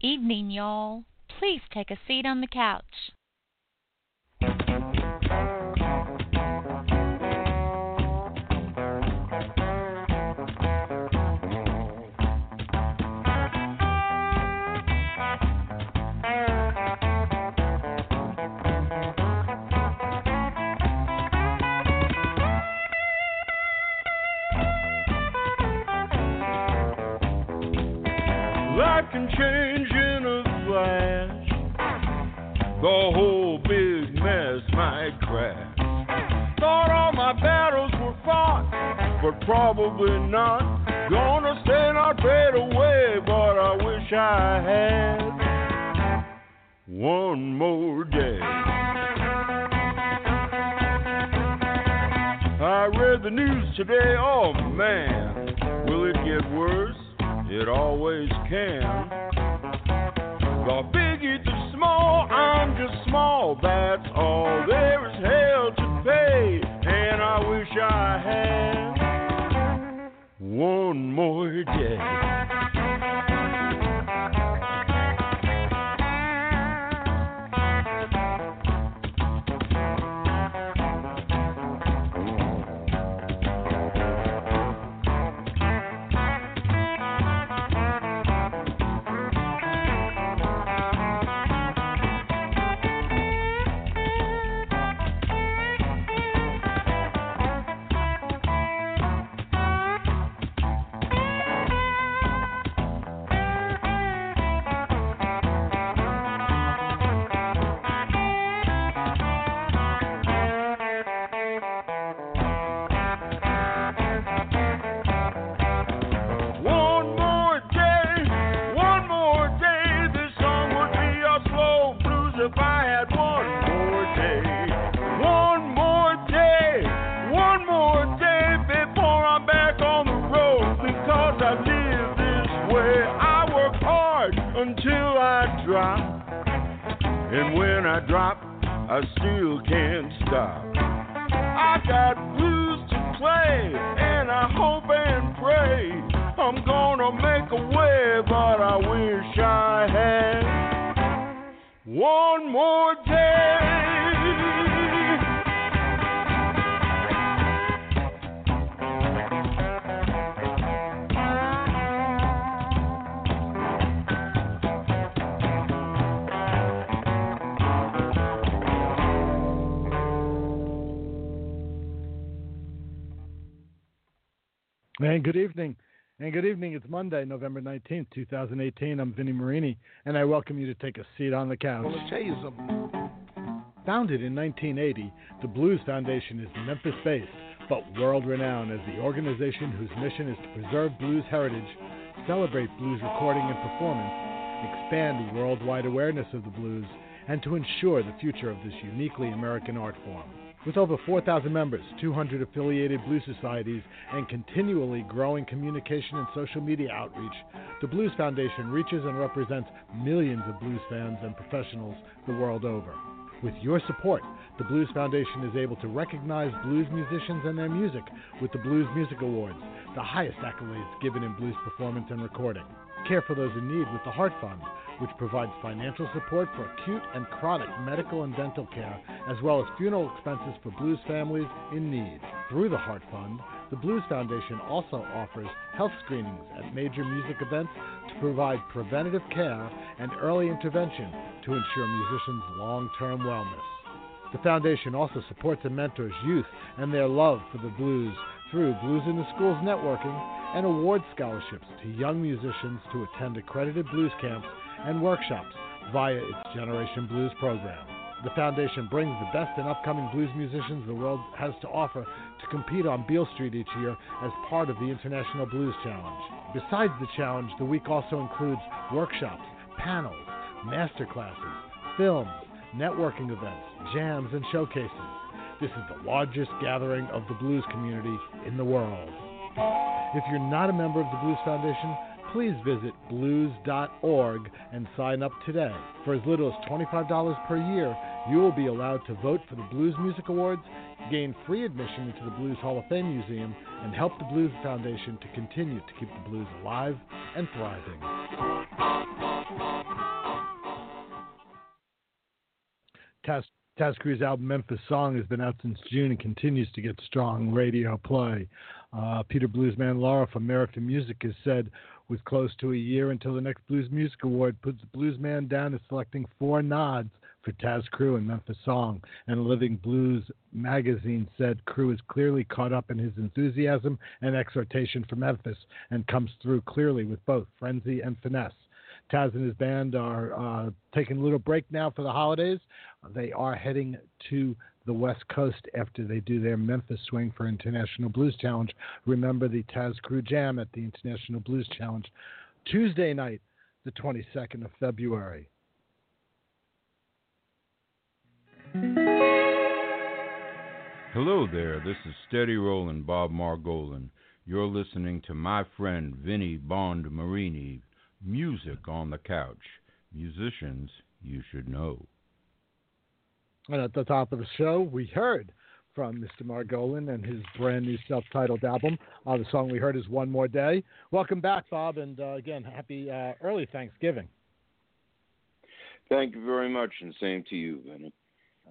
evening, y'all. Please take a seat on the couch. Can change in a flash. The whole big mess might crash. Thought all my battles were fought, but probably not. Gonna stay not fade away, but I wish I had one more day. I read the news today, oh man, will it get worse? It always can. The big eat the small, I'm just small, that's all. There is hell to pay, and I wish I had one more day. And when I drop, I still can't stop. I got blues to play, and I hope and pray I'm gonna make a way, but I wish I had one more day. And good evening. And good evening. It's Monday, November 19th, 2018. I'm Vinnie Marini, and I welcome you to take a seat on the couch. I want to tell you something. Founded in 1980, the Blues Foundation is Memphis based, but world renowned as the organization whose mission is to preserve blues heritage, celebrate blues recording and performance, expand worldwide awareness of the blues, and to ensure the future of this uniquely American art form. With over 4,000 members, 200 affiliated blues societies, and continually growing communication and social media outreach, the Blues Foundation reaches and represents millions of blues fans and professionals the world over. With your support, the Blues Foundation is able to recognize blues musicians and their music with the Blues Music Awards, the highest accolades given in blues performance and recording. Care for those in need with the Heart Fund, which provides financial support for acute and chronic medical and dental care, as well as funeral expenses for blues families in need. Through the Heart Fund, the Blues Foundation also offers health screenings at major music events to provide preventative care and early intervention to ensure musicians' long term wellness. The foundation also supports and mentors youth and their love for the blues through Blues in the Schools networking and award scholarships to young musicians to attend accredited blues camps and workshops via its Generation Blues program. The foundation brings the best and upcoming blues musicians the world has to offer to compete on Beale Street each year as part of the International Blues Challenge. Besides the challenge, the week also includes workshops, panels, master classes, films, networking events, jams, and showcases. This is the largest gathering of the blues community in the world. If you're not a member of the Blues Foundation, please visit blues.org and sign up today. For as little as $25 per year, you will be allowed to vote for the Blues Music Awards, gain free admission into the Blues Hall of Fame Museum, and help the Blues Foundation to continue to keep the blues alive and thriving. Tas, Tas album Memphis Song has been out since June and continues to get strong radio play. Uh, Peter Bluesman Laura from American Music has said, with close to a year until the next Blues Music Award, puts the Bluesman down as selecting four nods for Tas Cru and Memphis Song. And Living Blues magazine said Cru is clearly caught up in his enthusiasm and exhortation for Memphis and comes through clearly with both frenzy and finesse. Taz and his band are uh, taking a little break now for the holidays. They are heading to the West Coast after they do their Memphis swing for International Blues Challenge. Remember the Tas Cru Jam at the International Blues Challenge Tuesday night, the 22nd of February. Hello there, this is Steady Rollin' Bob Margolin. You're listening to my friend Vinnie Bond Marini, Music on the Couch. Musicians you should know. And at the top of the show, we heard from Mr. Margolin and his brand new self titled album. Uh, the song we heard is One More Day. Welcome back, Bob, and uh, again, happy uh, early Thanksgiving. Thank you very much, and same to you, Vinny.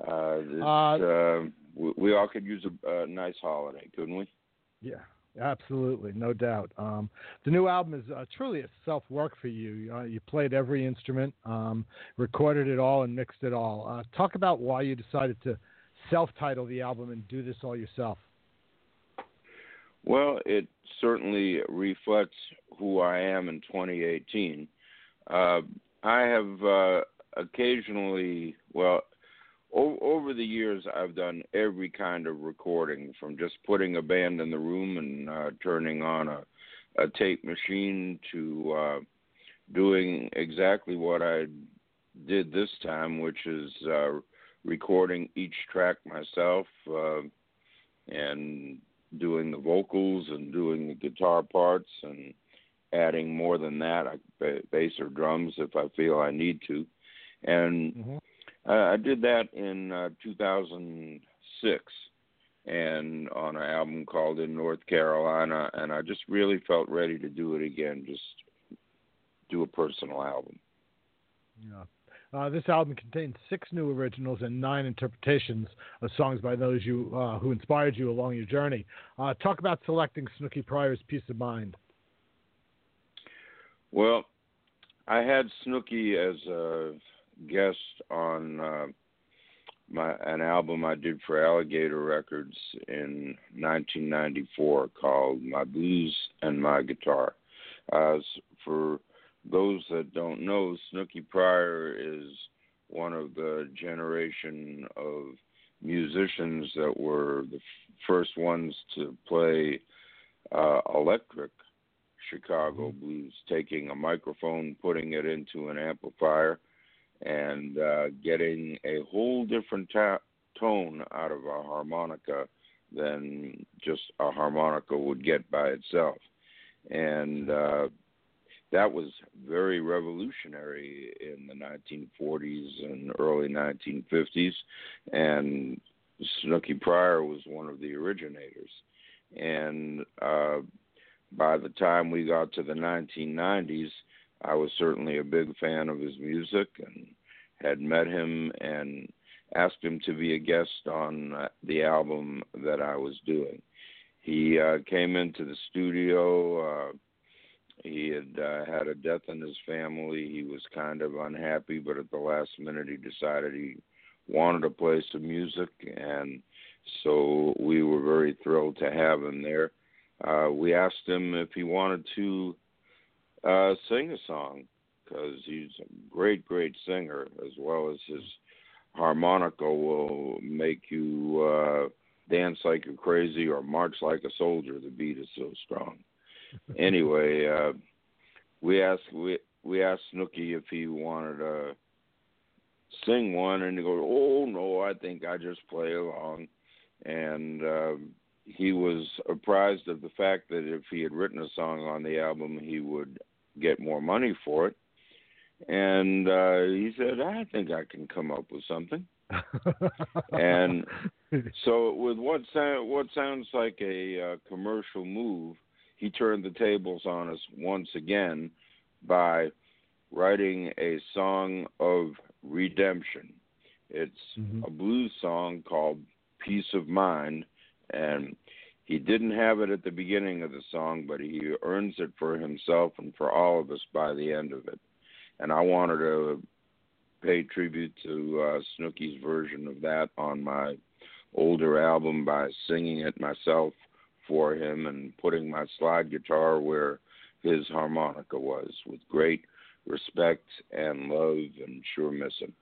Uh, this, Uh, we, we all could use a, a nice holiday, couldn't we? Yeah, absolutely, no doubt. Um, the new album is uh, truly a self work for you. You played every instrument, um, recorded it all, and mixed it all. Uh, talk about why you decided to self title the album and do this all yourself. Well, it certainly reflects who I am in 2018. Uh, I have uh, occasionally, well, over the years, I've done every kind of recording, from just putting a band in the room and uh, turning on a, a tape machine to uh, doing exactly what I did this time, which is uh, recording each track myself uh, and doing the vocals and doing the guitar parts and adding more than that, ba- bass or drums if I feel I need to. And Mhm. Uh, I did that in uh, 2006 and on an album called In North Carolina, and I just really felt ready to do it again, just do a personal album. Yeah. Uh, this album contains six new originals and nine interpretations of songs by those you uh, who inspired you along your journey. Uh, talk about selecting Snooky Pryor's "Peace of Mind." Well, I had Snooky as a guest on uh, my an album I did for Alligator Records in 1994 called "My Blues and My Guitar." Uh, for those that don't know, Snooky Pryor is one of the generation of musicians that were the first ones to play uh, electric Chicago blues, taking a microphone, putting it into an amplifier, and uh, getting a whole different ta- tone out of a harmonica than just a harmonica would get by itself. And uh, that was very revolutionary in the 1940s and early 1950s. And Snooky Pryor was one of the originators. And uh, by the time we got to the 1990s, I was certainly a big fan of his music and had met him and asked him to be a guest on uh, the album that I was doing. He uh, came into the studio. Uh, he had uh, had a death in his family. He was kind of unhappy, but at the last minute, he decided he wanted to play some music, and so we were very thrilled to have him there uh, we asked him if he wanted to uh, sing a song because he's a great, great singer, as well as his harmonica will make you uh, dance like you're crazy or march like a soldier. The beat is so strong. anyway, uh, we asked we we asked Snooky if he wanted to sing one, and he goes, "Oh no, I think I just play along." And uh, he was apprised of the fact that if he had written a song on the album, he would get more money for it. And uh, he said, "I think I can come up with something." And So, with what sound, what sounds like a uh, commercial move, he turned the tables on us once again by writing a song of redemption. It's Mhm. a blues song called Peace of Mind, and he didn't have it at the beginning of the song, but he earns it for himself and for all of us by the end of it. And I wanted to pay tribute to uh, Snooky's version of that on my older album by singing it myself for him and putting my slide guitar where his harmonica was with great respect and love and sure miss him.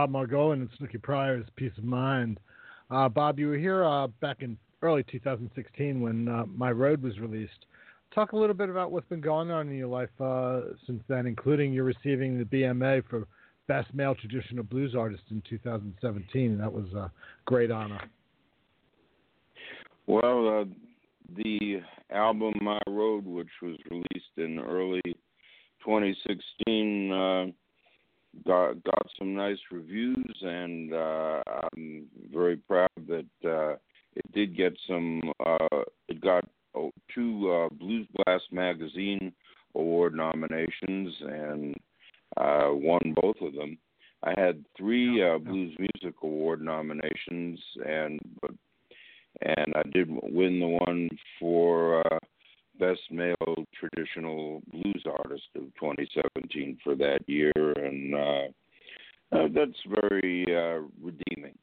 Bob Margolin and Snooky Pryor's Peace of Mind. Uh, Bob, you were here uh, back in early 2016 when uh, My Road was released. Talk a little bit about what's been going on in your life uh, since then, including you receiving the BMA for Best Male Traditional Blues Artist in 2017. That was a great honor. Well, uh, the album My Road, which was released in early 2016, uh, got got some nice reviews, and uh, I'm very proud that uh, it did get some. Uh, it got oh, two uh, Blues Blast magazine award nominations and uh, won both of them. I had three uh, Blues Music Award nominations, and but and I did win the one for uh, Best Male Traditional Blues Artist of 2017 for that year, and uh, uh, that's very uh, redeeming.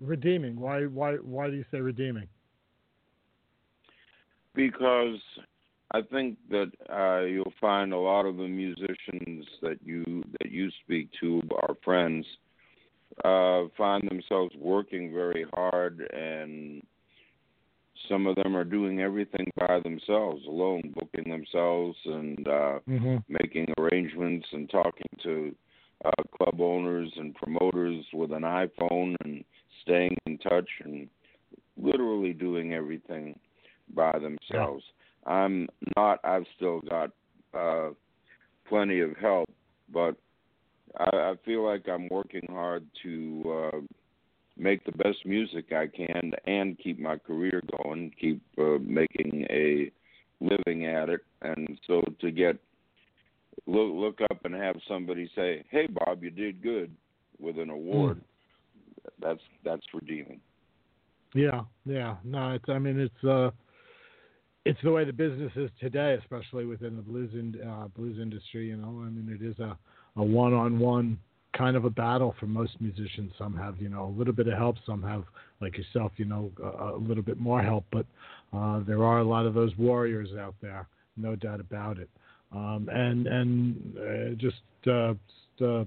Redeeming. Why? Why? Why do you say redeeming? Because I think that uh, you'll find a lot of the musicians that you that you speak to, our friends, uh, find themselves working very hard, and some of them are doing everything by themselves, alone, booking themselves and uh, mm-hmm. making arrangements and talking to uh, club owners and promoters with an iPhone and staying in touch and literally doing everything by themselves. Yeah. I'm not. I've still got uh, plenty of help, but I, I feel like I'm working hard to uh, make the best music I can and keep my career going, keep uh, making a living at it, and so to get look look up and have somebody say, "Hey, Bob, you did good," with an award. Mm. That's that's redeeming. Yeah, yeah. No, it's. I mean, it's. uh it's the way the business is today, especially within the blues in, uh, blues industry. You know, I mean, it is a a one-on-one kind of a battle for most musicians. Some have, you know, a little bit of help. Some have, like yourself, you know, a, a little bit more help. But uh, there are a lot of those warriors out there, no doubt about it. Um, and and uh, just uh, just, uh,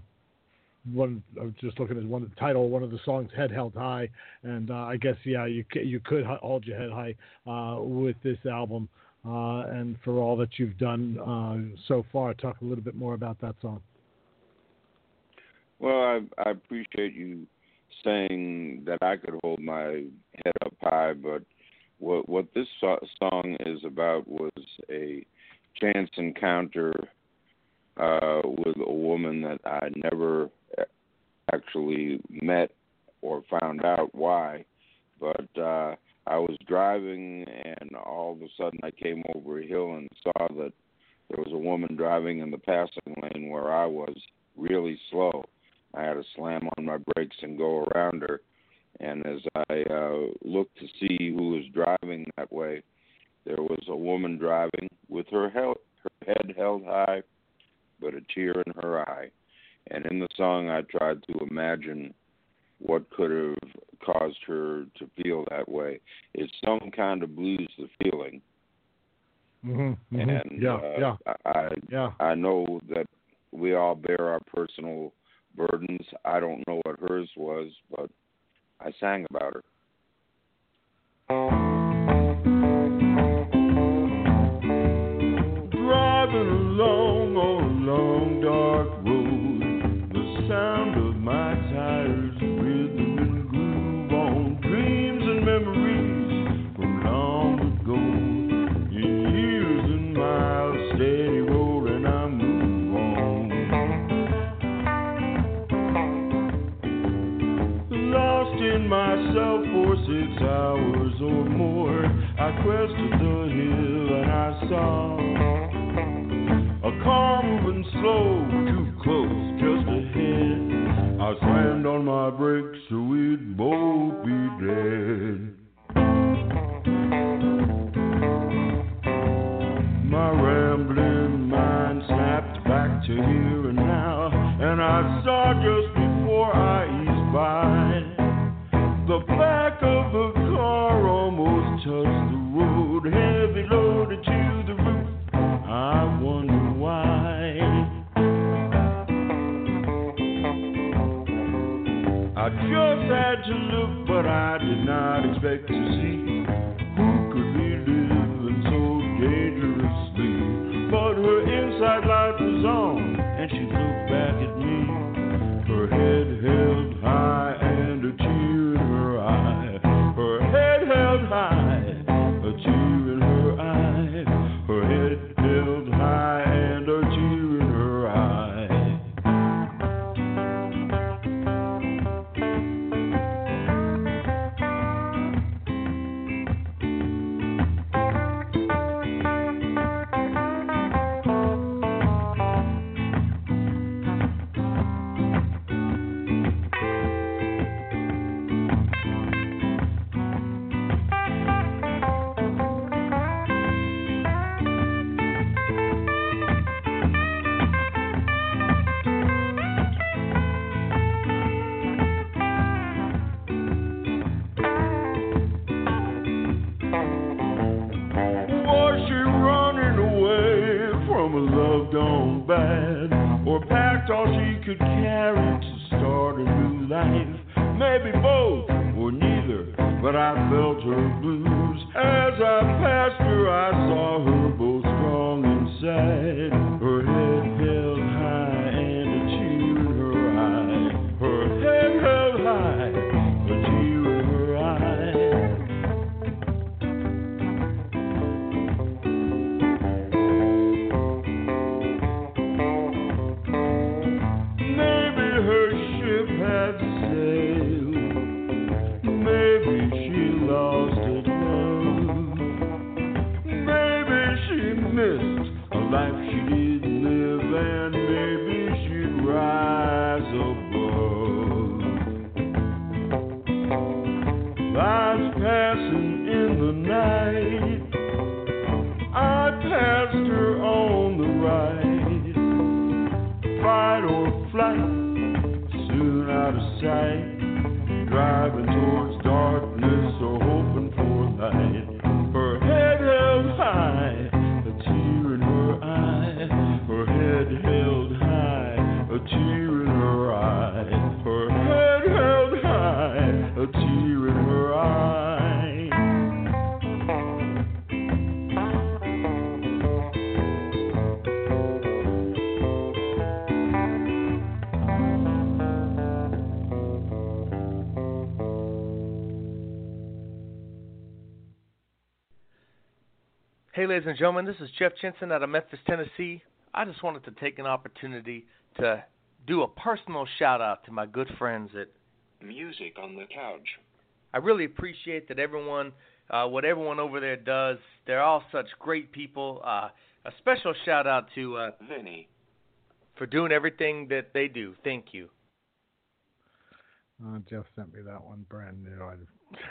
one, I was just looking at one of the title, one of the songs, "Head Held High," and uh, I guess yeah, you you could hold your head high uh, with this album. Uh, and for all that you've done uh, so far, talk a little bit more about that song. Well, I, I appreciate you saying that I could hold my head up high, but what what this so- song is about was a chance encounter uh, with a woman that I never actually met or found out why, but uh, I was driving and all of a sudden I came over a hill and saw that there was a woman driving in the passing lane where I was really slow I had to slam on my brakes and go around her. And as I uh, looked to see who was driving that way, there was a woman driving with her, held, her head held high, but a tear in her eye. And in the song, I tried to imagine what could have caused her to feel that way. It's some kind of blues, the feeling. Mm-hmm, mm-hmm. And yeah, uh, yeah. I yeah. I know that we all bear our personal burdens. I don't know what hers was, but I sang about her. Um, slow, too close, just ahead. I slammed on my brakes so we'd both be dead. My rambling mind snapped back to here and now, and I saw just before I eased by the back of a car almost touched the road, heavy what I did not expect to see. Who could be living so dangerously? But her inside light was on, and she looked back at me. Her head held high and a tear in her eye. Her head held high, a tear gone bad, or packed all she could carry to start a new life. Maybe both or neither, but I felt her blues. As I passed her, I saw her both strong and sad. Hey, ladies and gentlemen, this is Jeff Jensen out of Memphis, Tennessee. I just wanted to take an opportunity to do a personal shout out to my good friends at Music on the couch. I really appreciate that everyone, uh, what everyone over there does. They're all such great people. Uh, a special shout out to uh, Vinny. for doing everything that they do. Thank you. Uh, Jeff sent me that one brand new. I,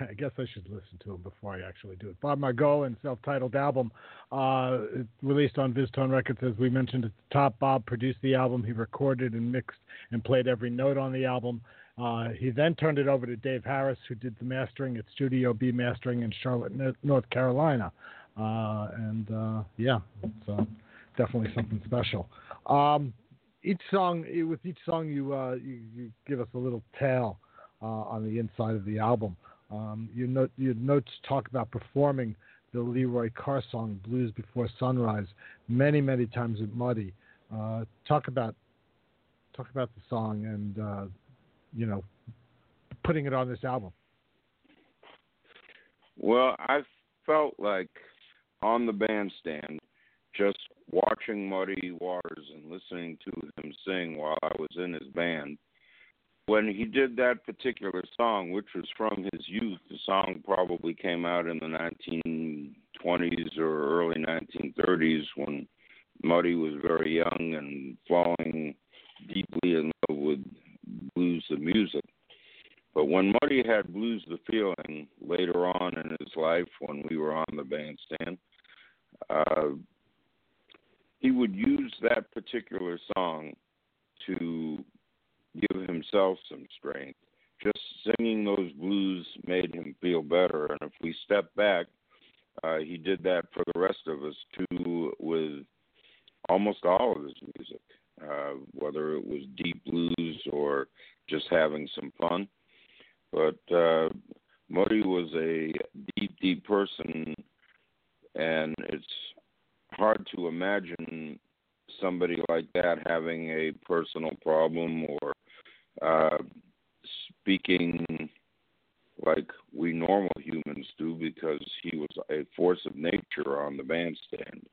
I guess I should listen to him before I actually do it. Bob Margolin self-titled album, uh, released on VizzTone Records, as we mentioned at the top. Bob produced the album. He recorded and mixed and played every note on the album. Uh, he then turned it over to Dave Harris, who did the mastering at Studio B Mastering in Charlotte, North Carolina. Uh, and uh, yeah, it's uh, definitely something special. Um, each song, with each song, you, uh, you you give us a little tale on the inside of the album. Um, your, note, your notes talk about performing the Leroy Carr song "Blues Before Sunrise" many, many times at Muddy. Uh, talk about talk about the song and uh, you know putting it on this album. Well, I felt like on the bandstand, just watching Muddy Waters and listening to him sing while I was in his band. When he did that particular song, which was from his youth, the song probably came out in the 1920s or early 1930s when Muddy was very young and falling deeply in love with blues the music. But when Muddy had Blues the Feeling later on in his life when we were on the bandstand, uh, he would use that particular song to give himself some strength. Just singing those blues made him feel better. And if we step back, uh, he did that for the rest of us too, with almost all of his music, uh, whether it was deep blues or just having some fun. But uh, Muddy was a deep, deep person, and it's hard to imagine somebody like that having a personal problem or uh, speaking like we normal humans do because he was a force of nature on the bandstand.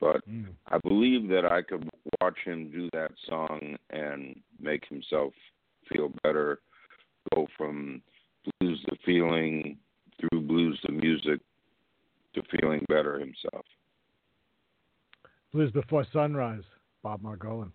But I believe that I could watch him do that song and make himself feel better, go from blues to feeling through blues to music to feeling better himself. Blues Before Sunrise, Bob Margolin.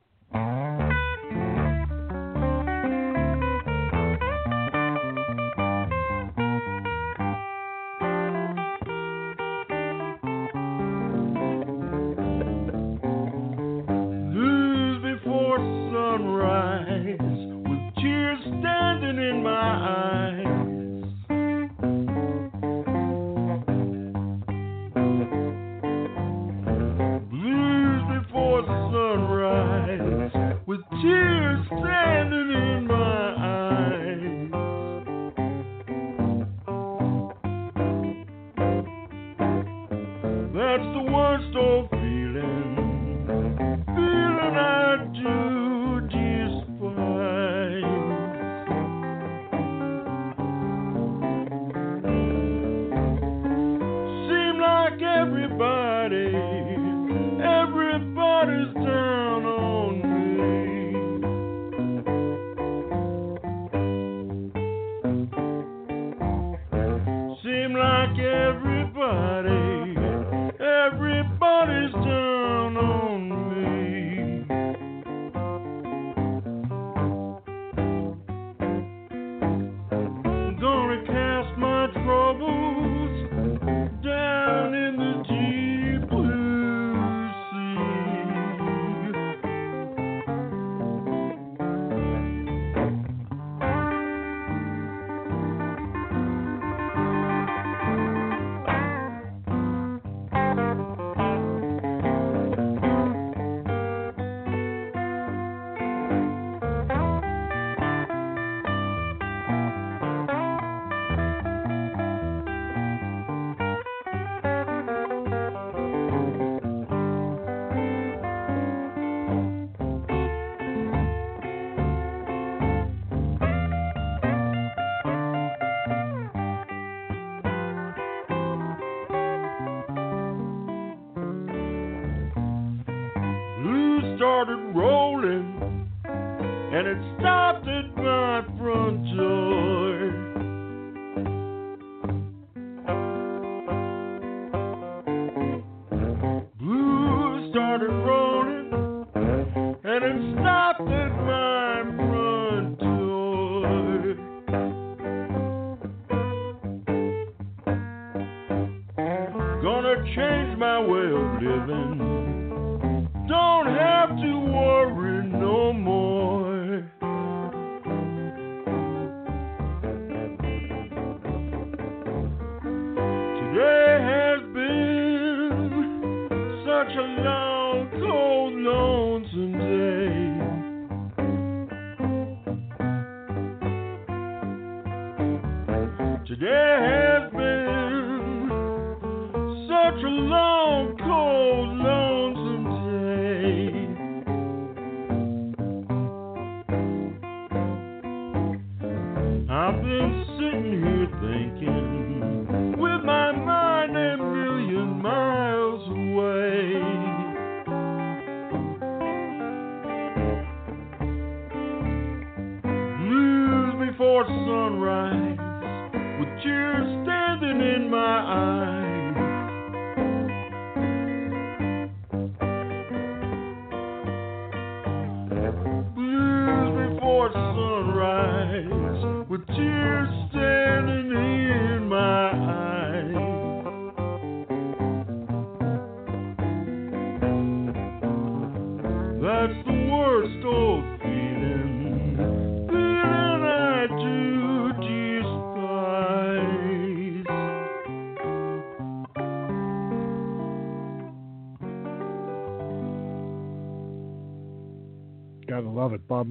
Such a long, cold, lonesome day. Today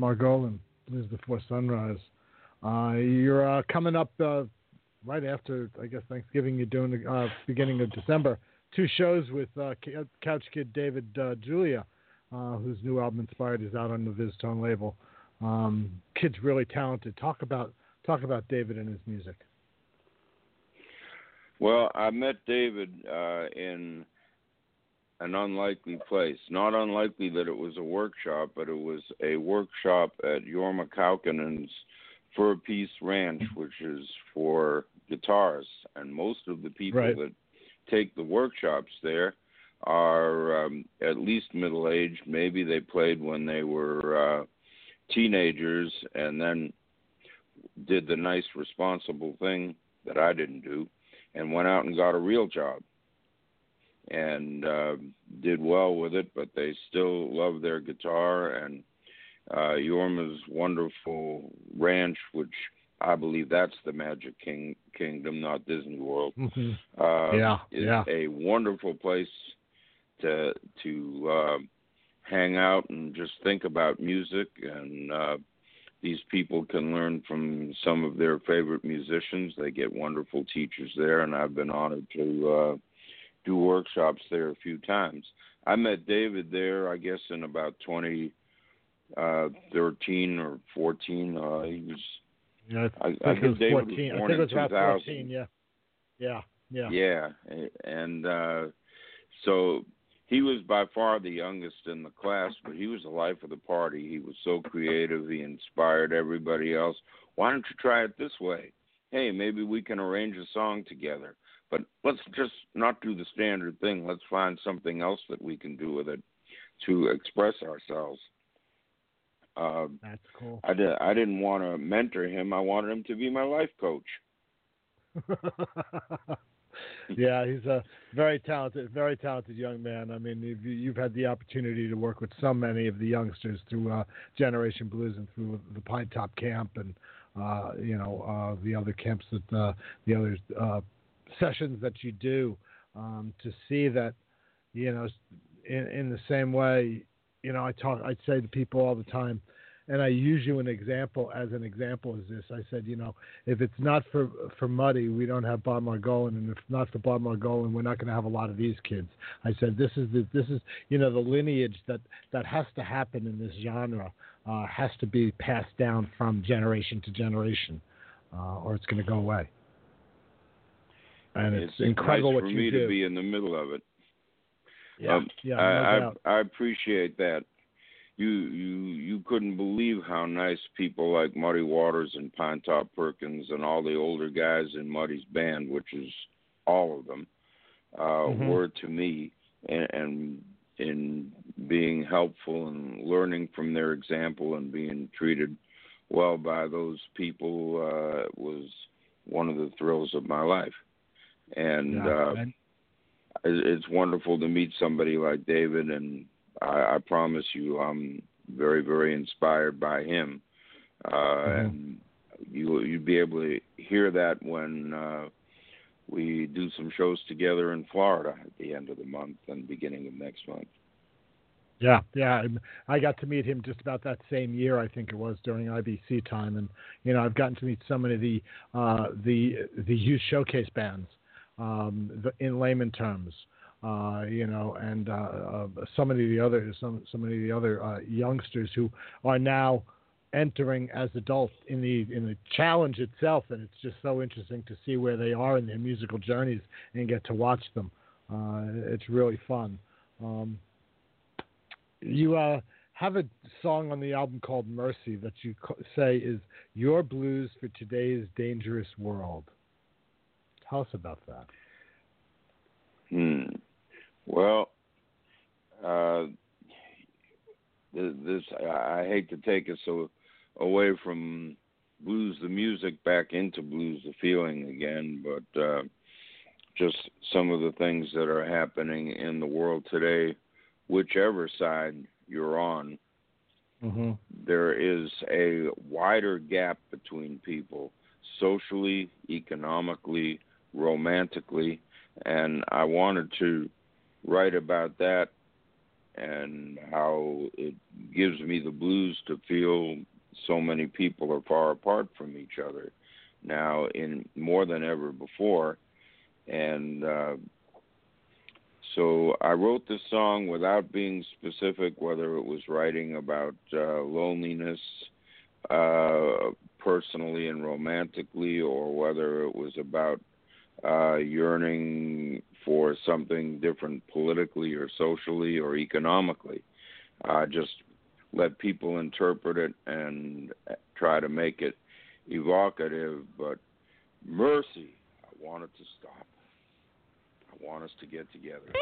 Margolin, Blues Before Sunrise. Uh, you're uh, coming up uh, right after, I guess, Thanksgiving. You're doing the uh, beginning of December. Two shows with uh, Couch Kid David uh, Julia, uh, whose new album Inspired is out on the VizzTone label. Um, kid's really talented. Talk about talk about David and his music. Well, I met David uh, in an unlikely place. Not unlikely that it was a workshop, but it was a workshop at Jorma Kaukonen's Fur Peace Ranch, which is for guitars. And most of the people Right. that take the workshops there are um, at least middle aged. Maybe they played when they were uh, teenagers and then did the nice, responsible thing that I didn't do and went out and got a real job and uh, did well with it, but they still love their guitar and uh, Jorma's wonderful ranch, which I believe that's the Magic King Kingdom, not Disney World. Uh, Yeah, is yeah. a wonderful place to to uh, hang out and just think about music and uh, these people can learn from some of their favorite musicians. They get wonderful teachers there, and I've been honored to uh, do workshops there a few times. I met David there, I guess, in about 2013 or 14. Uh, he was, Yeah, I, I I think it was David 14. was I born think it was about 14. Yeah, yeah, yeah. Yeah, and uh, so he was by far the youngest in the class, but he was the life of the party. He was so creative. He inspired everybody else. Why don't you try it this way? Hey, maybe we can arrange a song together. But let's just not do the standard thing. Let's find something else that we can do with it to express ourselves. Uh, That's cool. I, did, I didn't want to mentor him. I wanted him to be my life coach. yeah, he's a very talented, very talented young man. I mean, you've, you've had the opportunity to work with so many of the youngsters through uh, Generation Blues and through the Pinetop Camp and uh, you know uh, the other camps that uh, the other uh, sessions that you do. Um, to see that, you know, in in the same way, you know, I talk, I say to people all the time and I use you an example as an example is this. I said, you know, if it's not for for Muddy, we don't have Bob Margolin, and if not for Bob Margolin, we're not going to have a lot of these kids. I said, this is the this is you know the lineage that that has to happen in this genre uh, has to be passed down from generation to generation, uh, or it's going to go away. And it's, it's incredible nice what for you me do. to be in the middle of it. yeah, Um, yeah, no I. I I appreciate that. You you you couldn't believe how nice people like Muddy Waters and Pinetop Perkins and all the older guys in Muddy's band, which is all of them, uh, Mhm. were to me, and, and in being helpful and learning from their example and being treated well by those people uh, was one of the thrills of my life. And yeah, uh, it- it's wonderful to meet somebody like David, and I, I promise you, I'm very, very inspired by him. Uh, Mhm. And you you'd be able to hear that when uh, we do some shows together in Florida at the end of the month and beginning of next month. Yeah, yeah. I got to meet him just about that same year, I think it was during IBC time, and you know I've gotten to meet so many of the uh, the the youth showcase bands, um, in layman terms, uh, you know, and uh, uh, so many of the other some so many of the other uh, youngsters who are now entering as adults in the in the challenge itself, and it's just so interesting to see where they are in their musical journeys and get to watch them. Uh, it's really fun. Um, you uh, have a song on the album called Mercy that you say is your blues for today's dangerous world. Tell us about that. Hmm. Well, uh, th- this I I hate to take us so away from blues the music back into blues the feeling again, but uh, just some of the things that are happening in the world today, whichever side you're on, Mm-hmm. there is a wider gap between people socially, economically, romantically, and I wanted to write about that and how it gives me the blues to feel so many people are far apart from each other now in more than ever before. And uh so I wrote this song without being specific whether it was writing about uh, loneliness uh, personally and romantically, or whether it was about uh, yearning for something different politically or socially or economically. I just let people interpret it and try to make it evocative, but mercy, I want it to stop. I want us to get together.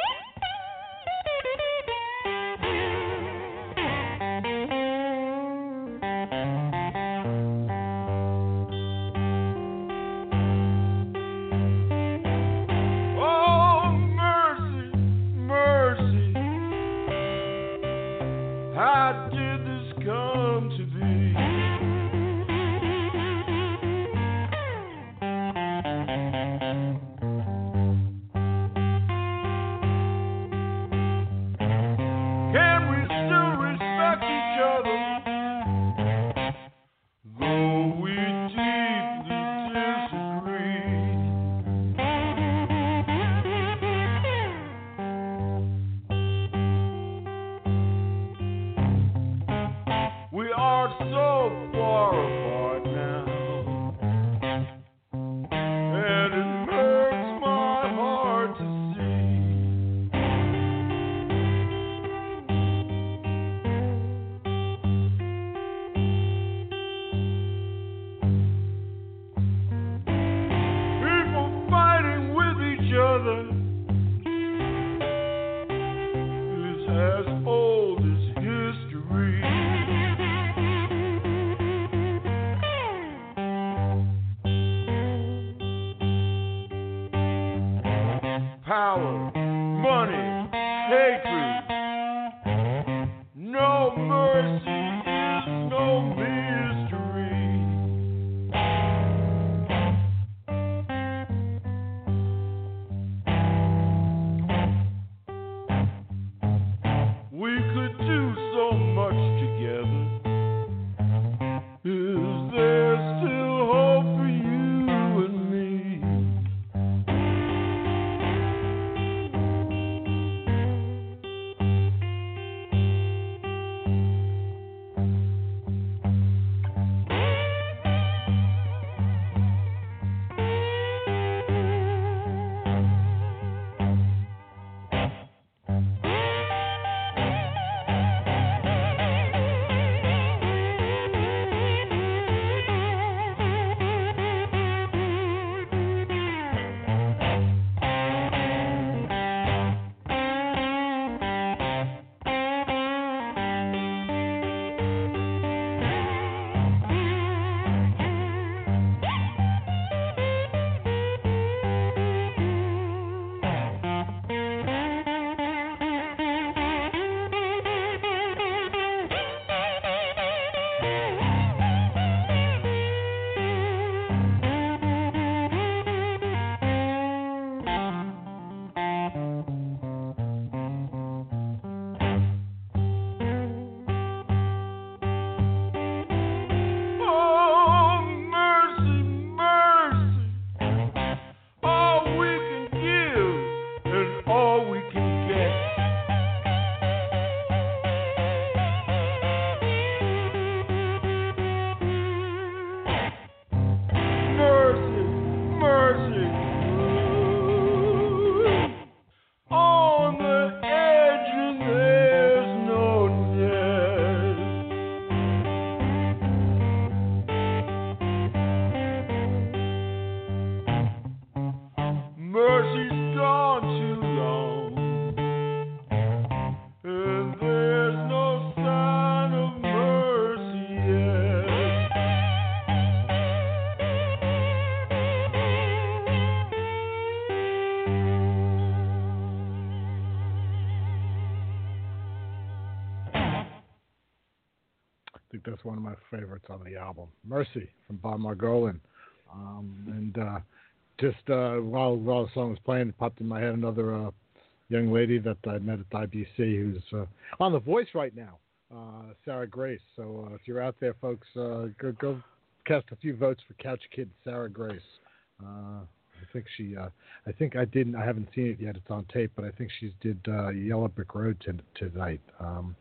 One of my favorites on the album. Mercy from Bob Margolin. Um, and uh, just uh, while while the song was playing, it popped in my head another uh, young lady that I met at IBC who's uh, on The Voice right now, uh, Sarah Grace. So uh, if you're out there, folks, uh, go go cast a few votes for Couch Kid Sarah Grace. Uh, I think she. Uh, I think I didn't. I haven't seen it yet. It's on tape, but I think she did uh, Yellow Brick Road t- tonight. Um,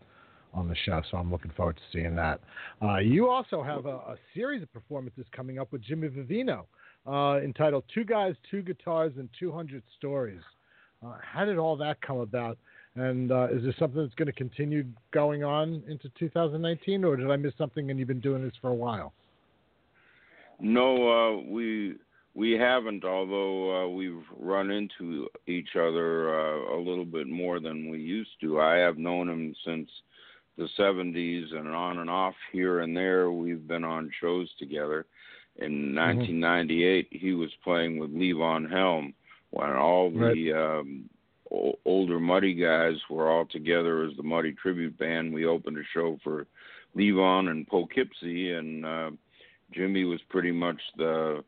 on the show, so I'm looking forward to seeing that. Uh, you also have a, a series of performances coming up with Jimmy Vivino, uh, entitled Two Guys, Two Guitars, and 200 Stories. Uh, how did all that come about? And uh, is this something that's going to continue going on into 2019, or did I miss something and you've been doing this for a while? No, uh, we we haven't. Although uh, we've run into each other uh, a little bit more than we used to. I have known him since the 70s, and on and off here and there, we've been on shows together. In 1998, he was playing with Levon Helm when all the um, o- older Muddy guys were all together as the Muddy tribute band. We opened a show for Levon and Poughkeepsie, and uh, Jimmy was pretty much the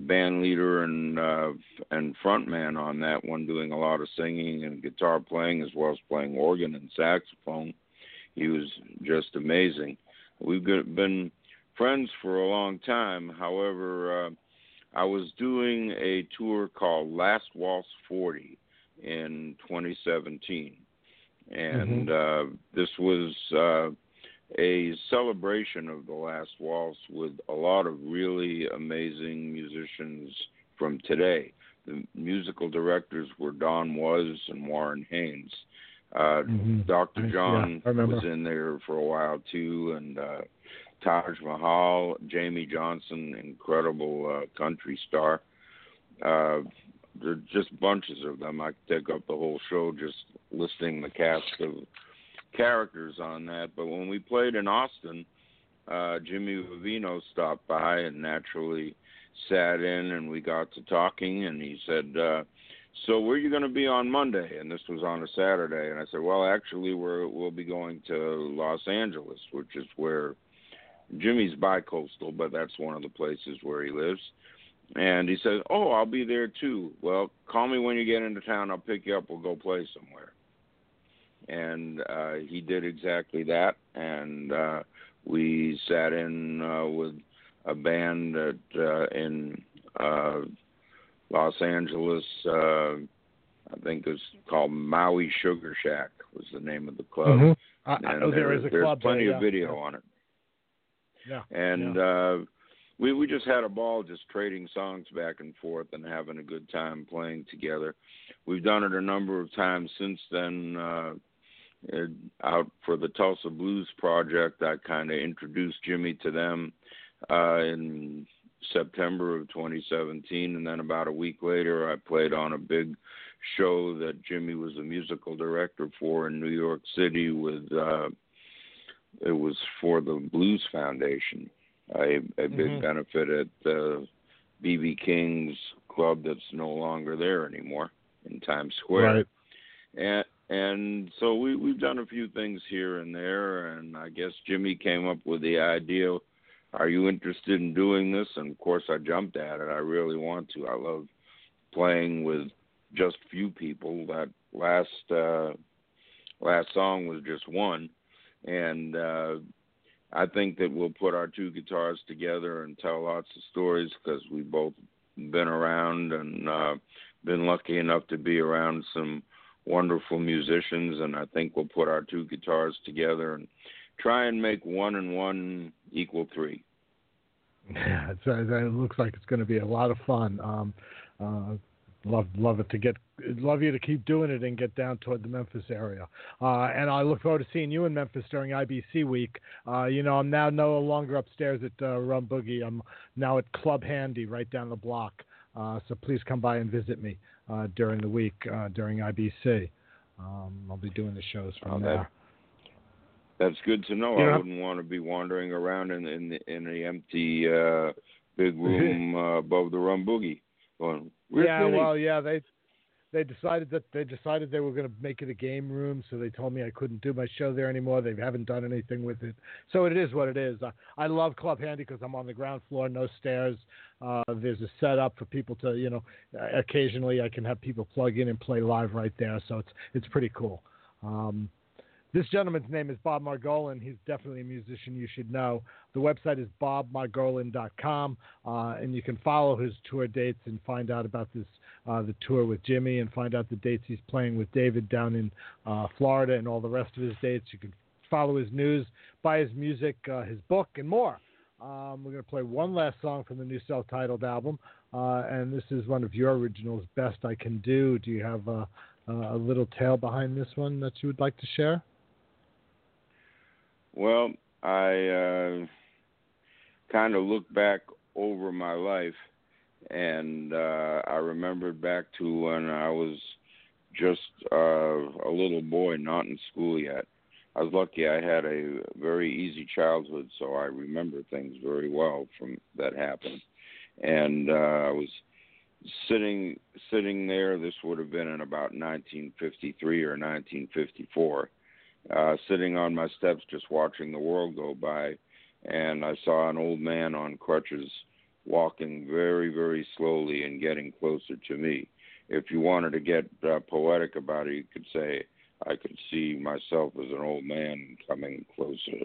band leader and uh, and front man on that one, doing a lot of singing and guitar playing as well as playing organ and saxophone. He was just amazing. We've been friends for a long time. However, uh, I was doing a tour called Last Waltz 40 in 2017, and uh, this was uh, a celebration of the Last Waltz with a lot of really amazing musicians from today. The musical directors were Don Was and Warren Haynes. Uh, Mhm. Dr. John yeah, was in there for a while too, and uh, Taj Mahal, Jamey Johnson, incredible uh, country star. Uh, there are just bunches of them. I could take up the whole show just listing the cast of characters on that. But when we played in Austin, uh, Jimmy Vivino stopped by and naturally sat in, and we got to talking. And he said, uh, so where are you going to be on Monday? And this was on a Saturday. And I said, well, actually, we're we'll be going to Los Angeles, which is where Jimmy's bi-coastal, but that's one of the places where he lives. And he says, oh, I'll be there too. Well, call me when you get into town. I'll pick you up. We'll go play somewhere. And uh, he did exactly that. And uh, we sat in uh, with a band that uh, in uh, Los Angeles. Uh, I think it's called Maui Sugar Shack was the name of the club. Mm-hmm. I, And I know there is a there's club plenty there, of yeah. video on it. Yeah. And yeah. uh we we just had a ball just trading songs back and forth and having a good time playing together. We've done it a number of times since then. Uh it, out for the Tulsa Blues project, I kind of introduced Jimmy to them uh in September of 2017 and then about a week later I played on a big show that Jimmy was the musical director for in New York City with uh it was for the Blues Foundation, a, a big Mhm. benefit at the BB King's club that's no longer there anymore in Times Square. Right. And and so we we've done a few things here and there, and I guess Jimmy came up with the idea. Are you interested in doing this? And of course, I jumped at it. I really want to. I love playing with just few people. That last uh, last song was just one, and uh, I think that we'll put our two guitars together and tell lots of stories because we've both been around and uh, been lucky enough to be around some wonderful musicians, and I think we'll put our two guitars together and try and make one and one equal three. Yeah, it's, it looks like it's going to be a lot of fun. Um, uh, love love it to get love you to keep doing it and get down toward the Memphis area. Uh, and I look forward to seeing you in Memphis during IBC week. Uh, you know, I'm now no longer upstairs at uh, Rum Boogie. I'm now at Club Handy right down the block. Uh, so please come by and visit me uh, during the week uh, during IBC. Um, I'll be doing the shows from Oh, there. That's good to know. You I wouldn't want to be wandering around in in the, in the empty uh, big room uh, above the rum boogie, going. Yeah, Vinny?" well, yeah, they they decided that they decided they were going to make it a game room, so they told me I couldn't do my show there anymore. They haven't done anything with it, so it is what it is. I, I love Club Handy because I'm on the ground floor, no stairs. Uh, there's a setup for people to, you know, occasionally I can have people plug in and play live right there, so it's it's pretty cool. Um, this gentleman's name is Bob Margolin. He's definitely a musician you should know. The website is bobmargolin.com, uh, and you can follow his tour dates and find out about this uh, the tour with Jimmy and find out the dates he's playing with David down in uh, Florida and all the rest of his dates. You can follow his news, buy his music, uh, his book, and more. Um, we're going to play one last song from the new self-titled album, uh, and this is one of your originals, "Best I Can Do." Do you have a, a little tale behind this one that you would like to share? Well, I uh, kind of look back over my life, and uh, I remembered back to when I was just uh, a little boy, not in school yet. I was lucky; I had a very easy childhood, so I remember things very well from that happened. And uh, I was sitting sitting there. This would have been in about 1953 or 1954 uh, sitting on my steps just watching the world go by, and I saw an old man on crutches walking very, very slowly and getting closer to me. If you wanted to get uh, poetic about it, you could say, I could see myself as an old man coming closer.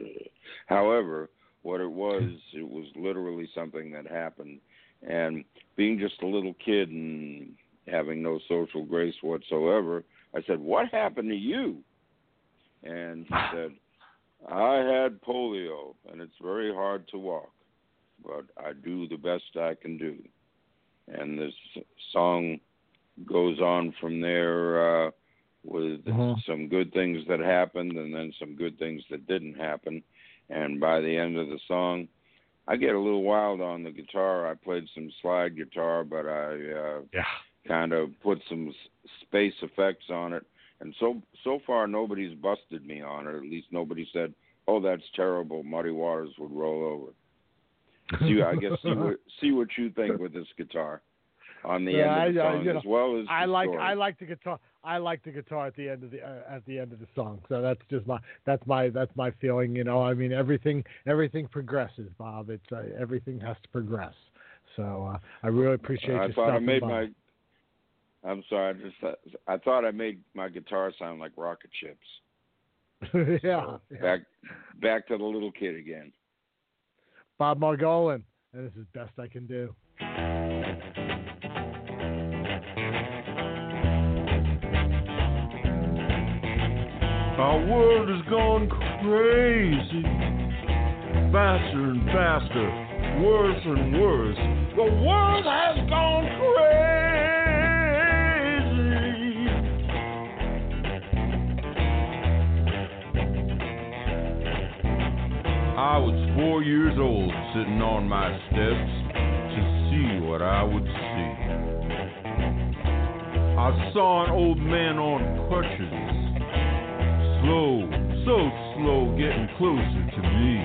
However, what it was, it was literally something that happened. And being just a little kid and having no social grace whatsoever, I said, What happened to you? And he said, I had polio, and it's very hard to walk, but I do the best I can do. And this song goes on from there uh, with Mhm. some good things that happened and then some good things that didn't happen. And by the end of the song, I get a little wild on the guitar. I played some slide guitar, but I uh, Yeah. kind of put some space effects on it and so so far nobody's busted me on it. At least nobody said, "Oh, that's terrible. Muddy Waters would roll over." See, I guess see what see what you think with this guitar. on the Yeah, end of the I- I- song you know, as well as I like story. I like the guitar. I like the guitar at the end of the uh, at the end of the song. So that's just my that's my that's my feeling. You know, I mean everything everything progresses, Bob. It's uh, everything has to progress. So uh, I really appreciate I you thought I made by. my. I'm sorry. I just thought- I thought I made my guitar sound like rocket ships. yeah, So, yeah. Back back to the little kid again. Bob Margolin, and this is best I can do. Our world has gone crazy. Faster and faster, worse and worse. The world has gone crazy. I was four years old sitting on my steps to see what I would see. I saw an old man on crutches, slow, so slow, getting closer to me.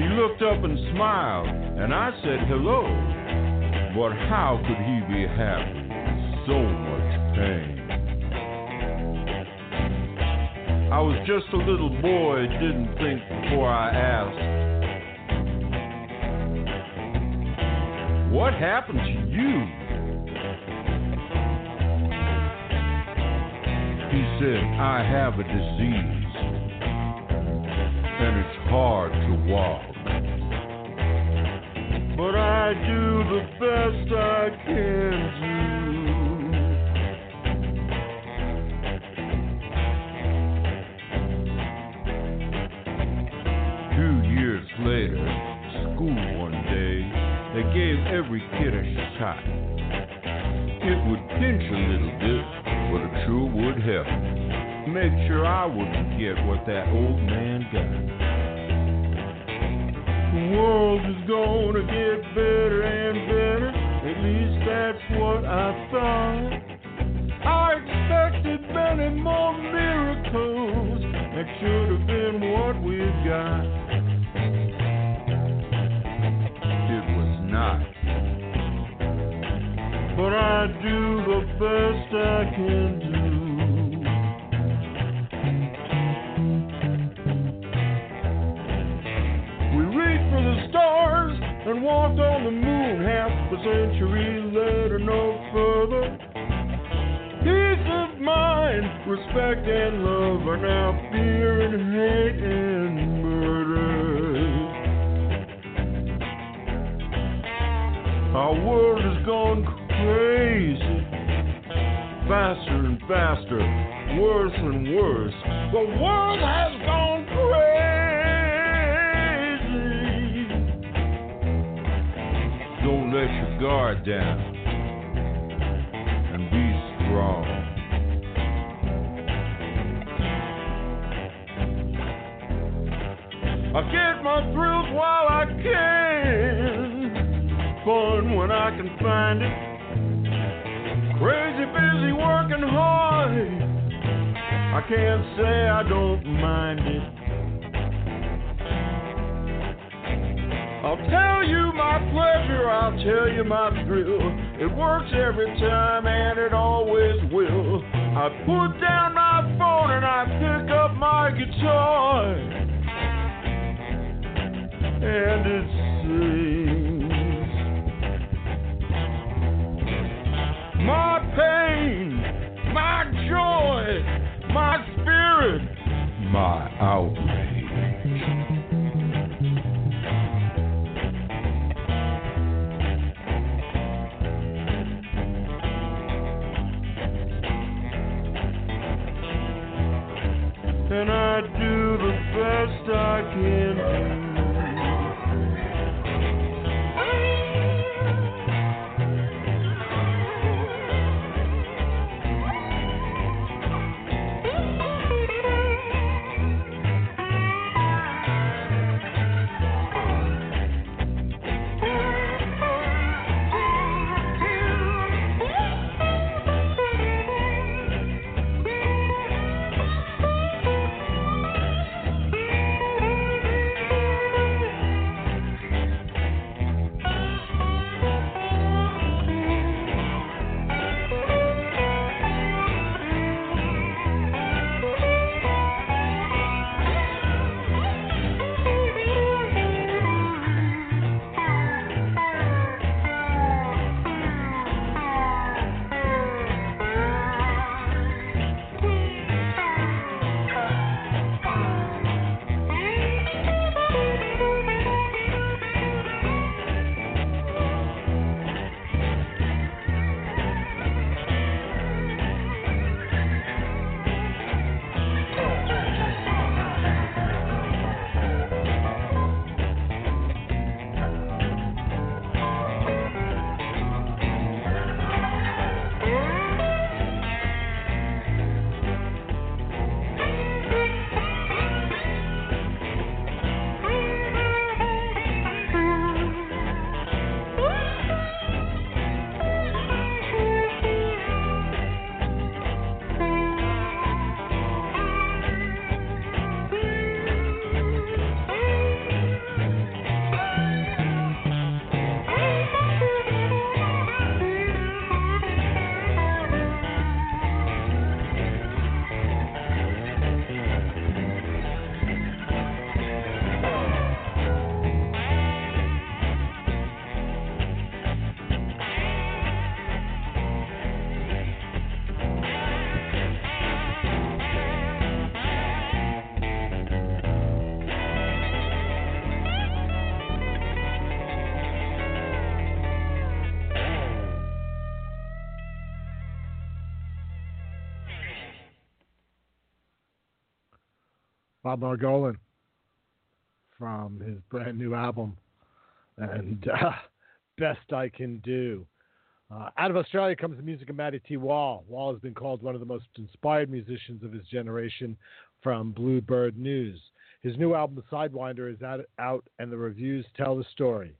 He looked up and smiled, and I said hello. But how could he be happy with so much pain? I was just a little boy, didn't think before I asked. What happened to you? He said, I have a disease, and it's hard to walk. But I do the best I can do. Every kid a shot. It would pinch a little bit, but it sure would help. Make sure I wouldn't get what that old man got. The world is gonna get better and better. At least that's what I thought. I expected many more miracles. That should have been what we've got. It was not. But I do the best I can do. We reached for the stars and walked on the moon half a century later, no further. Peace of mind, respect and love are now fear and hate and murder. Our world has gone crazy. Faster and faster, worse and worse. The world has gone crazy. Don't let your guard down and be strong. I get my thrills while I can. Fun when I can find it. Crazy busy working hard. I can't say I don't mind it. I'll tell you my pleasure, I'll tell you my thrill. It works every time and it always will. I put down my phone and I pick up my guitar and it sings. My pain, my joy, my spirit, My outrage. and I do the best I can Bob Margolin from his brand new album, and uh, Best I Can Do. Uh, out of Australia comes the music of Matty T. Wall. Wall has been called one of the most inspired musicians of his generation from Bluebird News. His new album, Sidewinder, is out, out, and the reviews tell the story.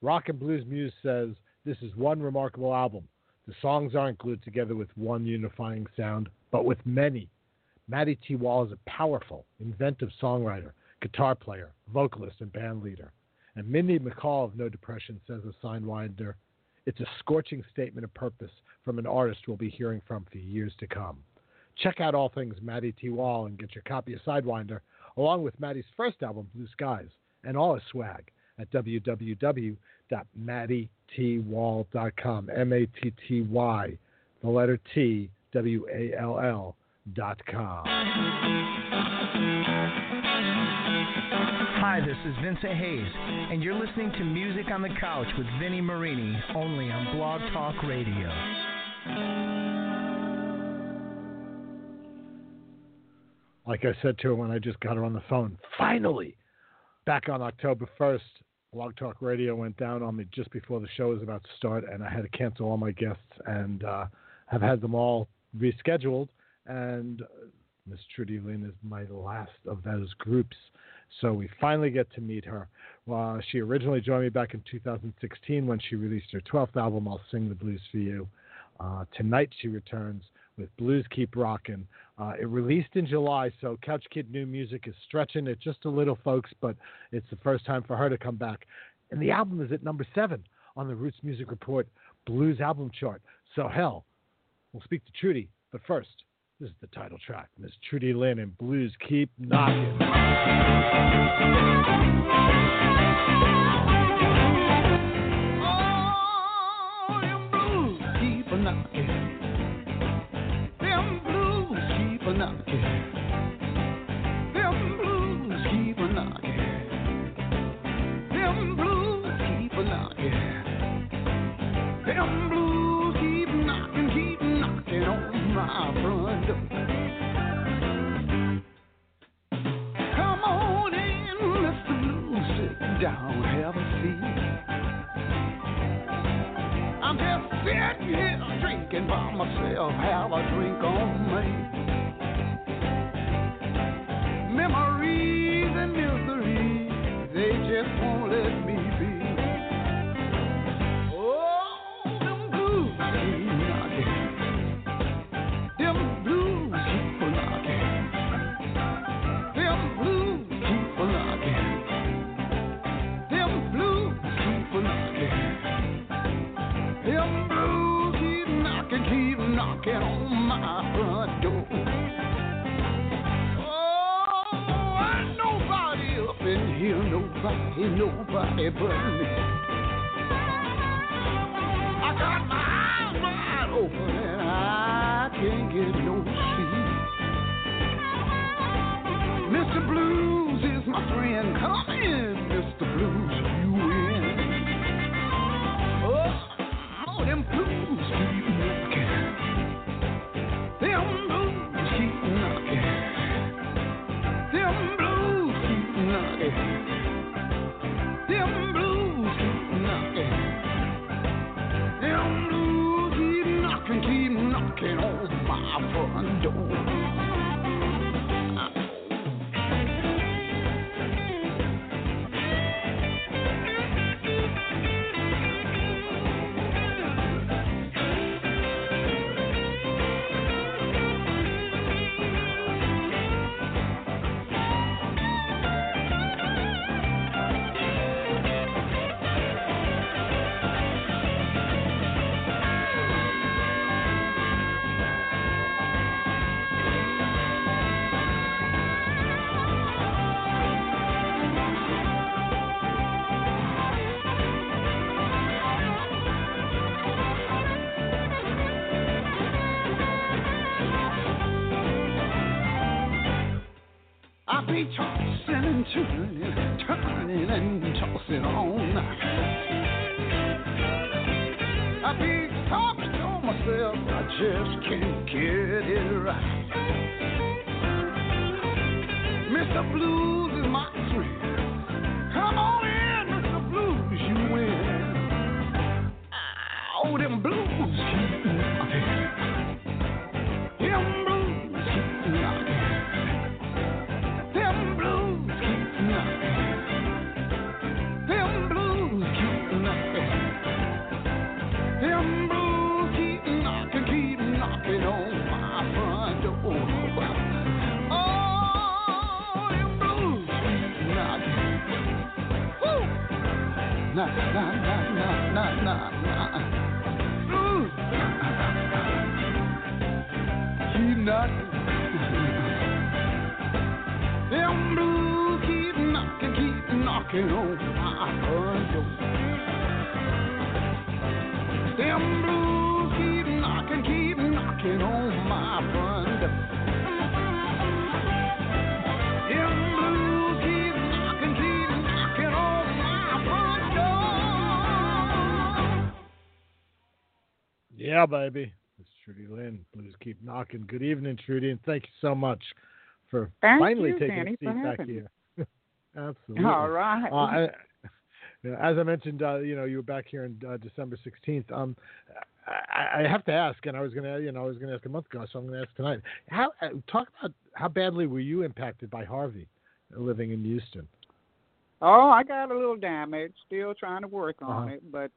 Rock and Blues Muse says this is one remarkable album. The songs aren't glued together with one unifying sound, but with many. Matty T. Wall is a powerful, inventive songwriter, guitar player, vocalist, and band leader. And Mindy McCall of No Depression says of Sidewinder, it's a scorching statement of purpose from an artist we'll be hearing from for years to come. Check out all things Matty T. Wall and get your copy of Sidewinder, along with Matty's first album, Blue Skies, and all his swag at www.mattytwall.com. M A T T Y, the letter T, W A L L dot com. Hi, this is Vincent Hayes, and you're listening to Music on the Couch with Vinnie Marini, only on Blog Talk Radio. Like I said to her when I just got her on the phone, finally, back on October 1st, Blog Talk Radio went down on me just before the show was about to start, and I had to cancel all my guests and uh, have had them all rescheduled. And uh, Miss Trudy Lynn is my last of those groups. So we finally get to meet her. Uh, she originally joined me back in 2016 when she released her 12th album, I'll Sing the Blues for You. Uh, tonight she returns with Blues Keep Knockin'. Uh, it released in July, so Couch Kid New Music is stretching it just a little, folks, but it's the first time for her to come back. And the album is at number seven on the Roots Music Report Blues Album Chart. So, hell, we'll speak to Trudy, but first, this is the title track, Miss Trudy Lynn and Blues Keep Knocking. down, have a seat. I'm just sitting here drinking by myself, have a drink on me. Nobody, but me. Yeah, baby. It's Trudy Lynn. Blues keep knocking. Good evening, Trudy, and thank you so much for Thank finally you, taking Danny, a seat back here. Absolutely. All right. Uh, I, you know, as I mentioned, uh, you know, you were back here on uh, December sixteenth. Um, I, I have to ask, and I was gonna, you know, I was gonna ask a month ago, so I'm gonna ask tonight. How uh, talk about how badly were you impacted by Harvey, living in Houston? oh, I got a little damage. Still trying to work on Uh-huh. it, but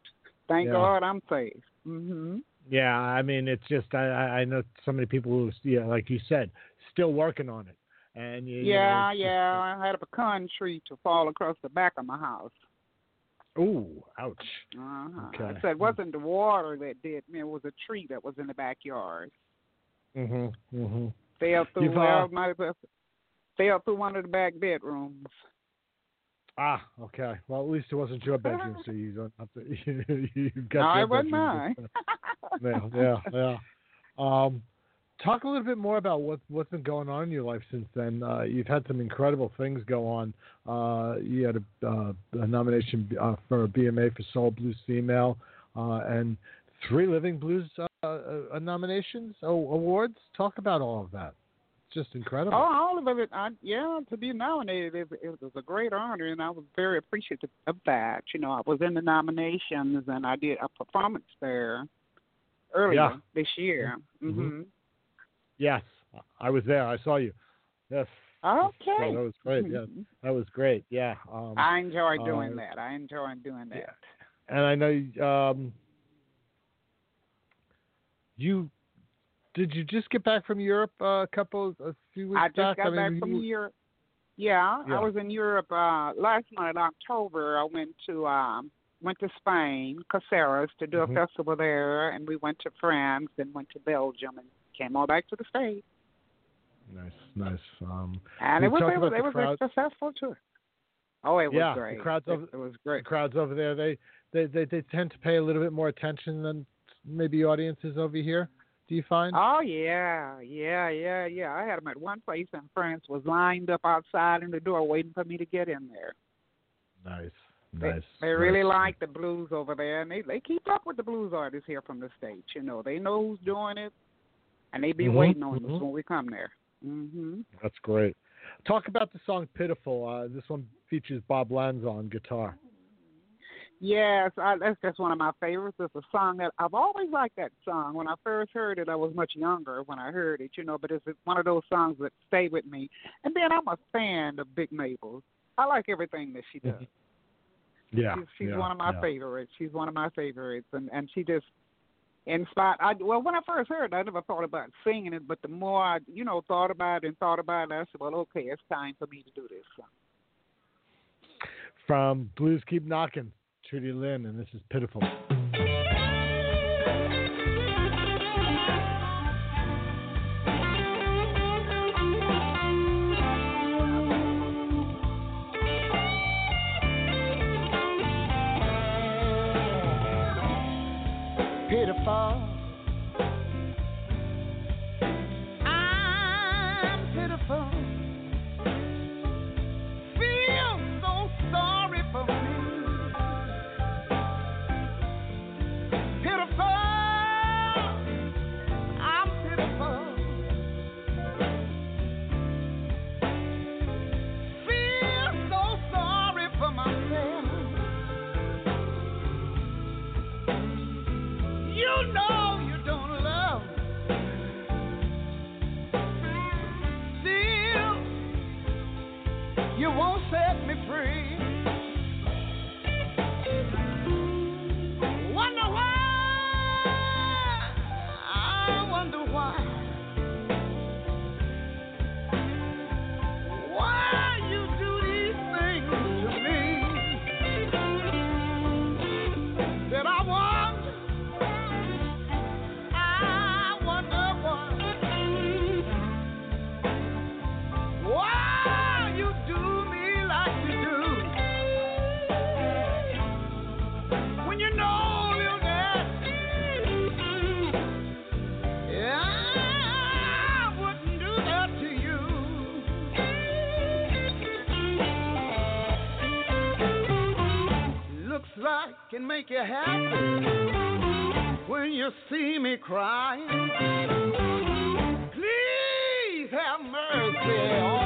thank Yeah. God I'm safe. Mhm. Yeah, I mean, it's just I, I know so many people who, yeah, like you said, still working on it, and you, you know, Yeah, just- yeah. I had a pecan tree to fall across the back of my house. Ooh, ouch. Uh-huh. Okay. So it wasn't the water that did me; it was a tree that was in the backyard. Mhm. Mhm. Fell through. Uh, well, might well fell through one of the back bedrooms. Ah, okay. Well, at least it wasn't your bedroom, so you don't have to. You, have got no, your it wasn't mine. yeah, yeah, yeah. Um, talk a little bit more about what what's been going on in your life since then. Uh, you've had some incredible things go on. Uh, you had a, uh, a nomination uh, for a BMA for Soul Blues Female, uh, and three Living Blues uh, uh, nominations, oh, awards. Talk about all of that. Just incredible. Oh, all of it. I, yeah, to be nominated, it, it was a great honor, and I was very appreciative of that. You know, I was in the nominations, and I did a performance there earlier Yeah. this year. Mhm. hmm Yes, I was there. I saw you. Yes. Okay. That was great. Yeah, that was great. Yeah. Um, I enjoy doing uh, that. I enjoy doing that. and I know um, you did. You just get back from Europe uh, a couple, a few weeks I just back. got I mean, back from you- Europe. Yeah, Yeah. I was in Europe uh last month in October. I went to um went to Spain, Caceres, to do a Mhm. festival there, and we went to France, and went to Belgium, and came all back to the States. Nice, nice. Um, And it was it was, it was crowd- a successful tour. Oh, it was yeah, great. the crowds it, over it was great. the crowds over there. They, they they they tend to pay a little bit more attention than maybe audiences over here. Do you find? Oh yeah, yeah, yeah, yeah. I had them at one place in France. Was lined up outside in the door waiting for me to get in there. Nice, They, nice. they really nice. like the blues over there, and they they keep up with the blues artists here from the states. You know, they know who's doing it, and they be Mhm, waiting on mhm. us when we come there. hmm That's great. Talk about the song "Pitiful." Uh, this one features Bob Lanza on guitar. Yes, I, that's just one of my favorites. It's a song that I've always liked. That song. When I first heard it, I was much younger when I heard it, you know. But it's one of those songs that stay with me. And then I'm a fan of Big Maybelle. I like everything that she does. Mm-hmm. Yeah, she's, she's yeah, one of my yeah. favorites. She's one of my favorites, and and she just inspired. I well, when I first heard, it, I never thought about singing it, but the more I, you know, thought about it and thought about it, I said, well, okay, it's time for me to do this. song. From Blues Keep Knockin', Trudy Lynn, and this is "Pitiful." can make you happy when you see me crying. Please have mercy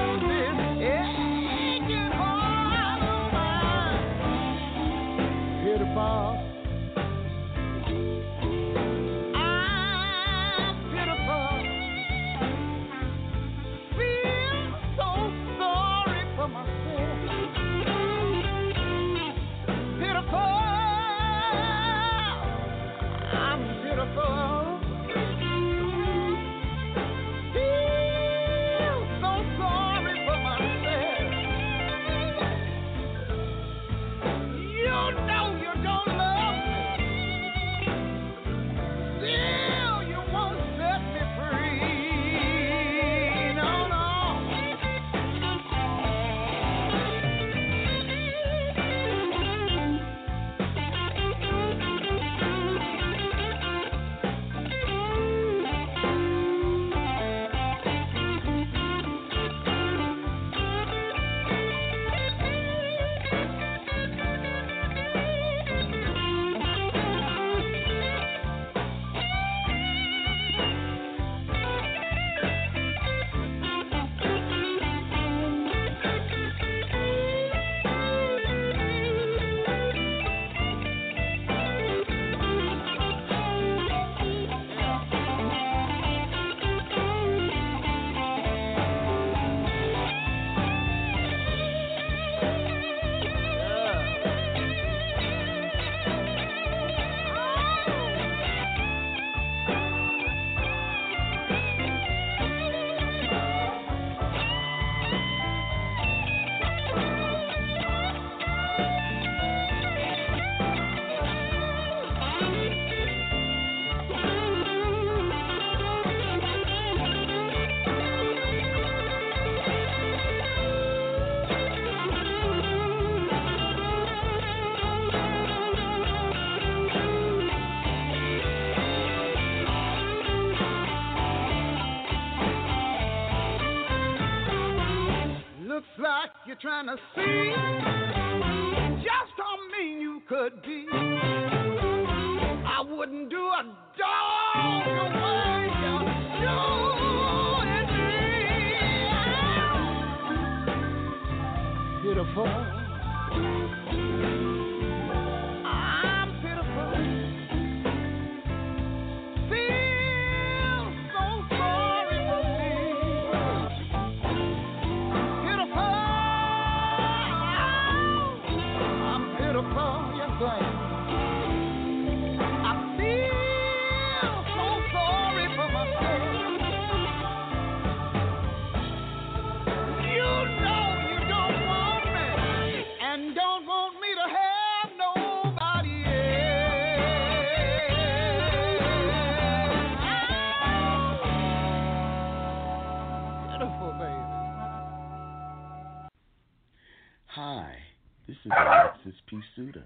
Suda,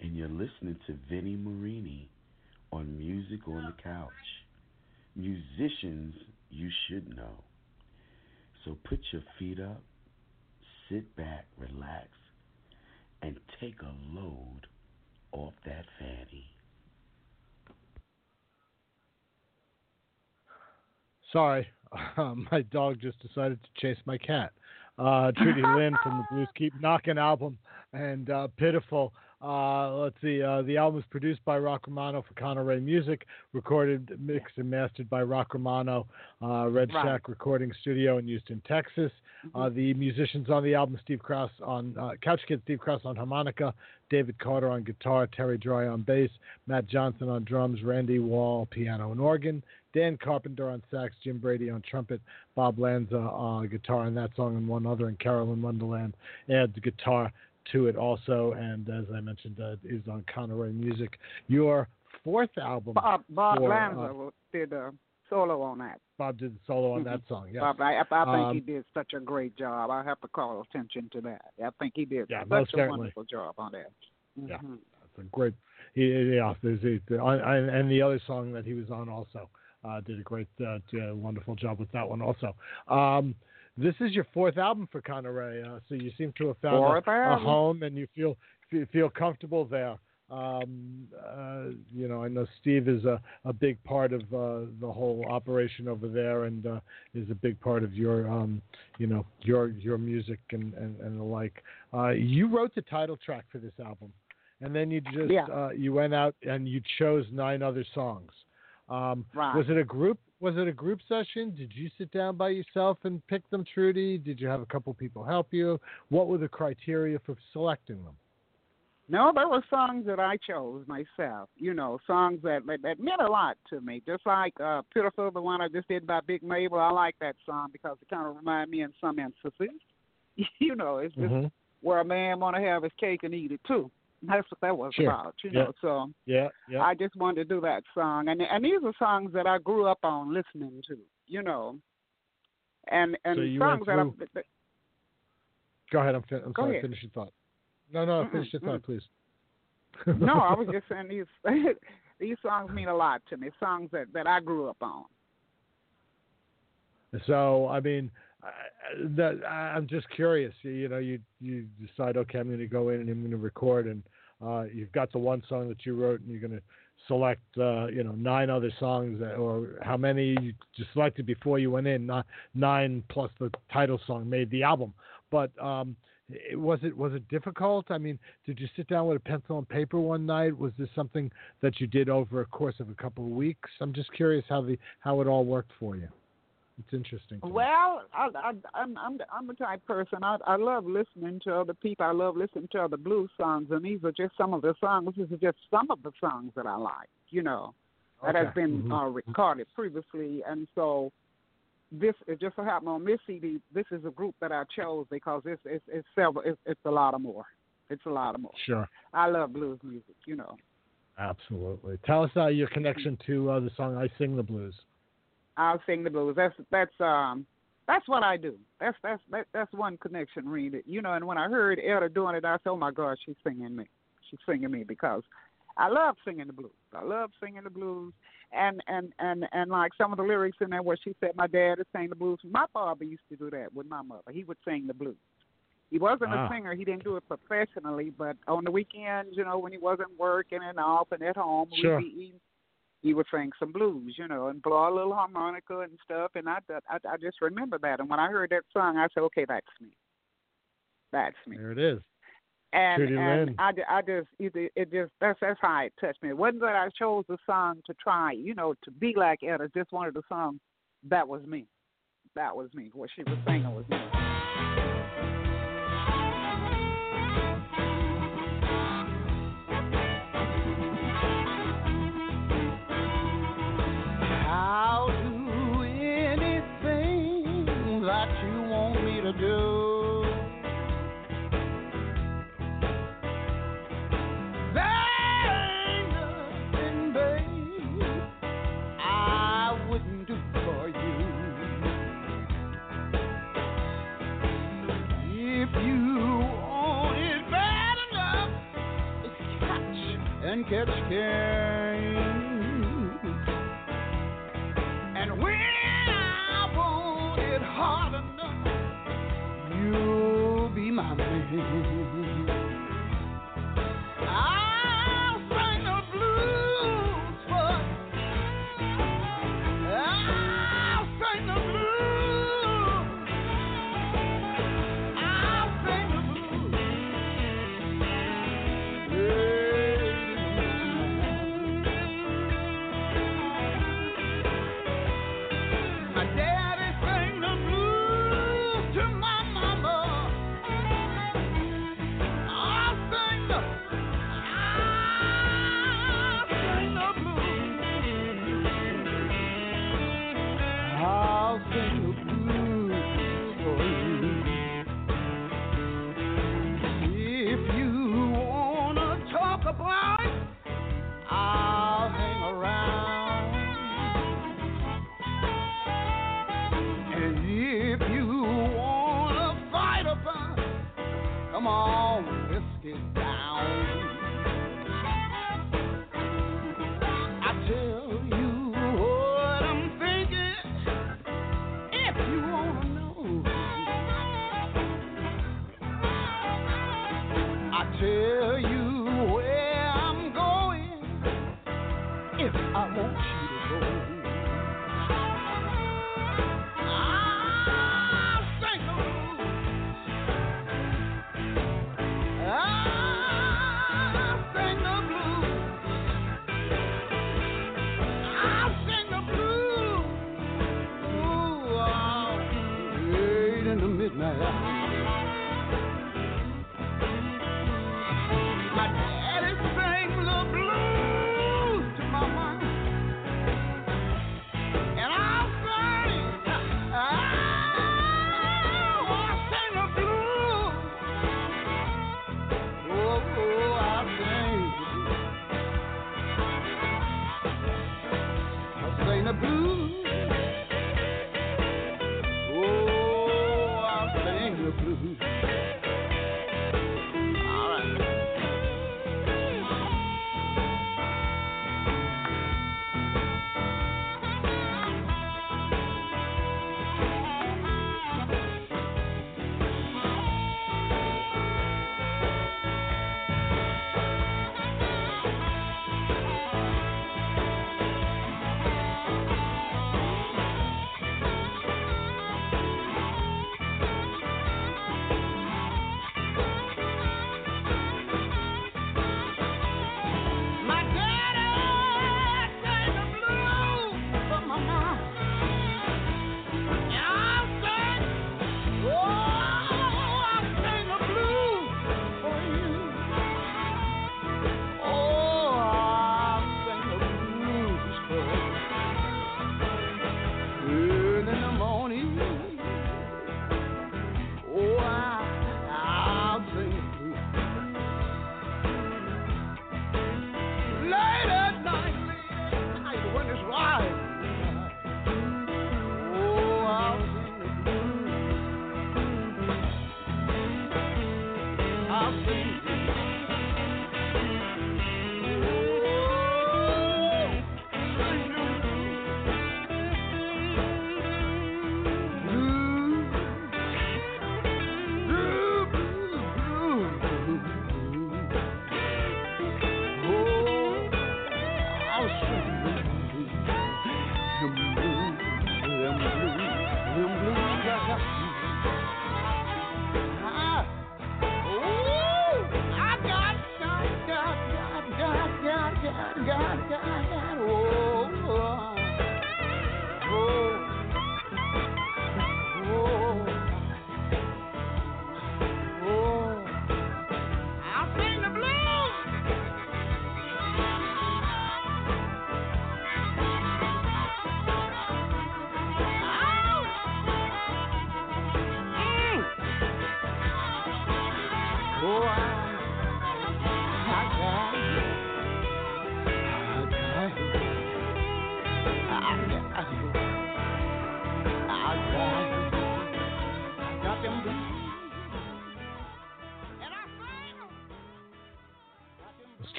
and you're listening to Vinnie Marini on Music on the Couch. Musicians you should know. So put your feet up, sit back, relax, and take a load off that fanny. Sorry, uh, my dog just decided to chase my cat uh, Trudy Lynn from the Blues Keep Knockin' album, and uh, Pitiful. Uh, let's see, uh, the album is produced by Rock Romano for Connor Music, recorded, mixed, and mastered by Rock Romano, uh, Red right. Shack Recording Studio in Houston, Texas. Mm-hmm. Uh, the musicians on the album Steve Krase on Couch Kid Steve Krase on harmonica, David Carter on guitar, Terry Dry on bass, Matt Johnson on drums, Randy Wall, piano, and organ. Dan Carpenter on sax, Jim Brady on trumpet, Bob Lanza on guitar and that song and one other, and Carolyn Wonderland adds guitar to it also. And as I mentioned, uh, is on Connor Ray Music. Your fourth album, Bob Bob for, Lanza uh, did a solo on that. Bob did the solo on that song. Yes. Bob, I, I think Um, he did such a great job. I have to call attention to that. I think he did Yeah, such a certainly. wonderful job on that. Yeah. Mhm. It's a great. Yeah, there's a, the, and and the other song that he was on also uh, did a great, uh, uh, wonderful job with that one also. Um, this is your fourth album for Connor Ray, uh, so you seem to have found a, a home and you feel feel, feel comfortable there. Um, uh, you know, I know Steve is a, a big part of uh, the whole operation over there, and uh, is a big part of your, um, you know, your your music and, and, and the like. Uh, you wrote the title track for this album, and then you just Yeah. uh, you went out and you chose nine other songs. Um, Right. Was it a group? Was it a group session? Did you sit down by yourself and pick them, Trudy? Did you have a couple people help you? What were the criteria for selecting them? No, there were songs that I chose myself. You know, songs that that, that meant a lot to me. Just like uh, "Pitiful," the one I just did by Big Maybelle. I like that song because it kind of reminded me in some instances. you know, it's just Mhm. where a man want to have his cake and eat it too. That's what that was Sure. about. You Yeah. know, so Yeah, yeah. I just wanted to do that song, and and these are songs that I grew up on listening to. You know, and and So songs that I, that, Go ahead. I'm, fin- I'm Go sorry. ahead. Finish your thought. No, no. Mm-mm, Finish your thought, please. no, I was just saying these these songs mean a lot to me. Songs that that I grew up on. So I mean, that I'm just curious. You, know, you you decide, okay, I'm going to go in and I'm going to record, and uh, you've got the one song that you wrote, and you're going to select, uh, you know, nine other songs, that, or how many you selected before you went in. Not nine plus the title song made the album, but. um it, was it was it difficult? I mean, did you sit down with a pencil and paper one night? Was this something that you did over a course of a couple of weeks? I'm just curious how the how it all worked for you. It's interesting. Well, I, I, I'm I'm the, I'm the type person. I I love listening to other people. I love listening to other blues songs, and these are just some of the songs. These are just some of the songs that I like. You know, that has Okay. been Mhm. uh, recorded previously, and so this it just so happened on this CD. This is a group that I chose because it's it's it's several. It's, it's a lot of more. It's a lot of more. Sure. I love blues music. You know. Absolutely. Tell us uh, your connection to uh, the song "I Sing the Blues." I'll sing the blues. That's that's um that's what I do. That's that's that, that's one connection, Reed. You know, and when I heard Etta doing it, I said, "Oh my God, she's singing me. She's singing me because I love singing the blues. I love singing the blues, and and and and like some of the lyrics in there where she said, "My dad is singing the blues." My father used to do that with my mother. He would sing the blues. He wasn't Wow. a singer. He didn't do it professionally, but on the weekends, you know, when he wasn't working and off and at home, Sure. we'd be eating he would sing some blues, you know, and blow a little harmonica and stuff. And I, I, I just remember that. And when I heard that song, I said, okay, that's me. That's me. There it is. And Trudy and I, I just it, it just that's that's how it touched me. It wasn't that I chose the song to try, you know, to be like Etta. Just wanted the song. That was me. That was me. What she was singing was me. And catch can. And when I want it hard enough, you'll be my man.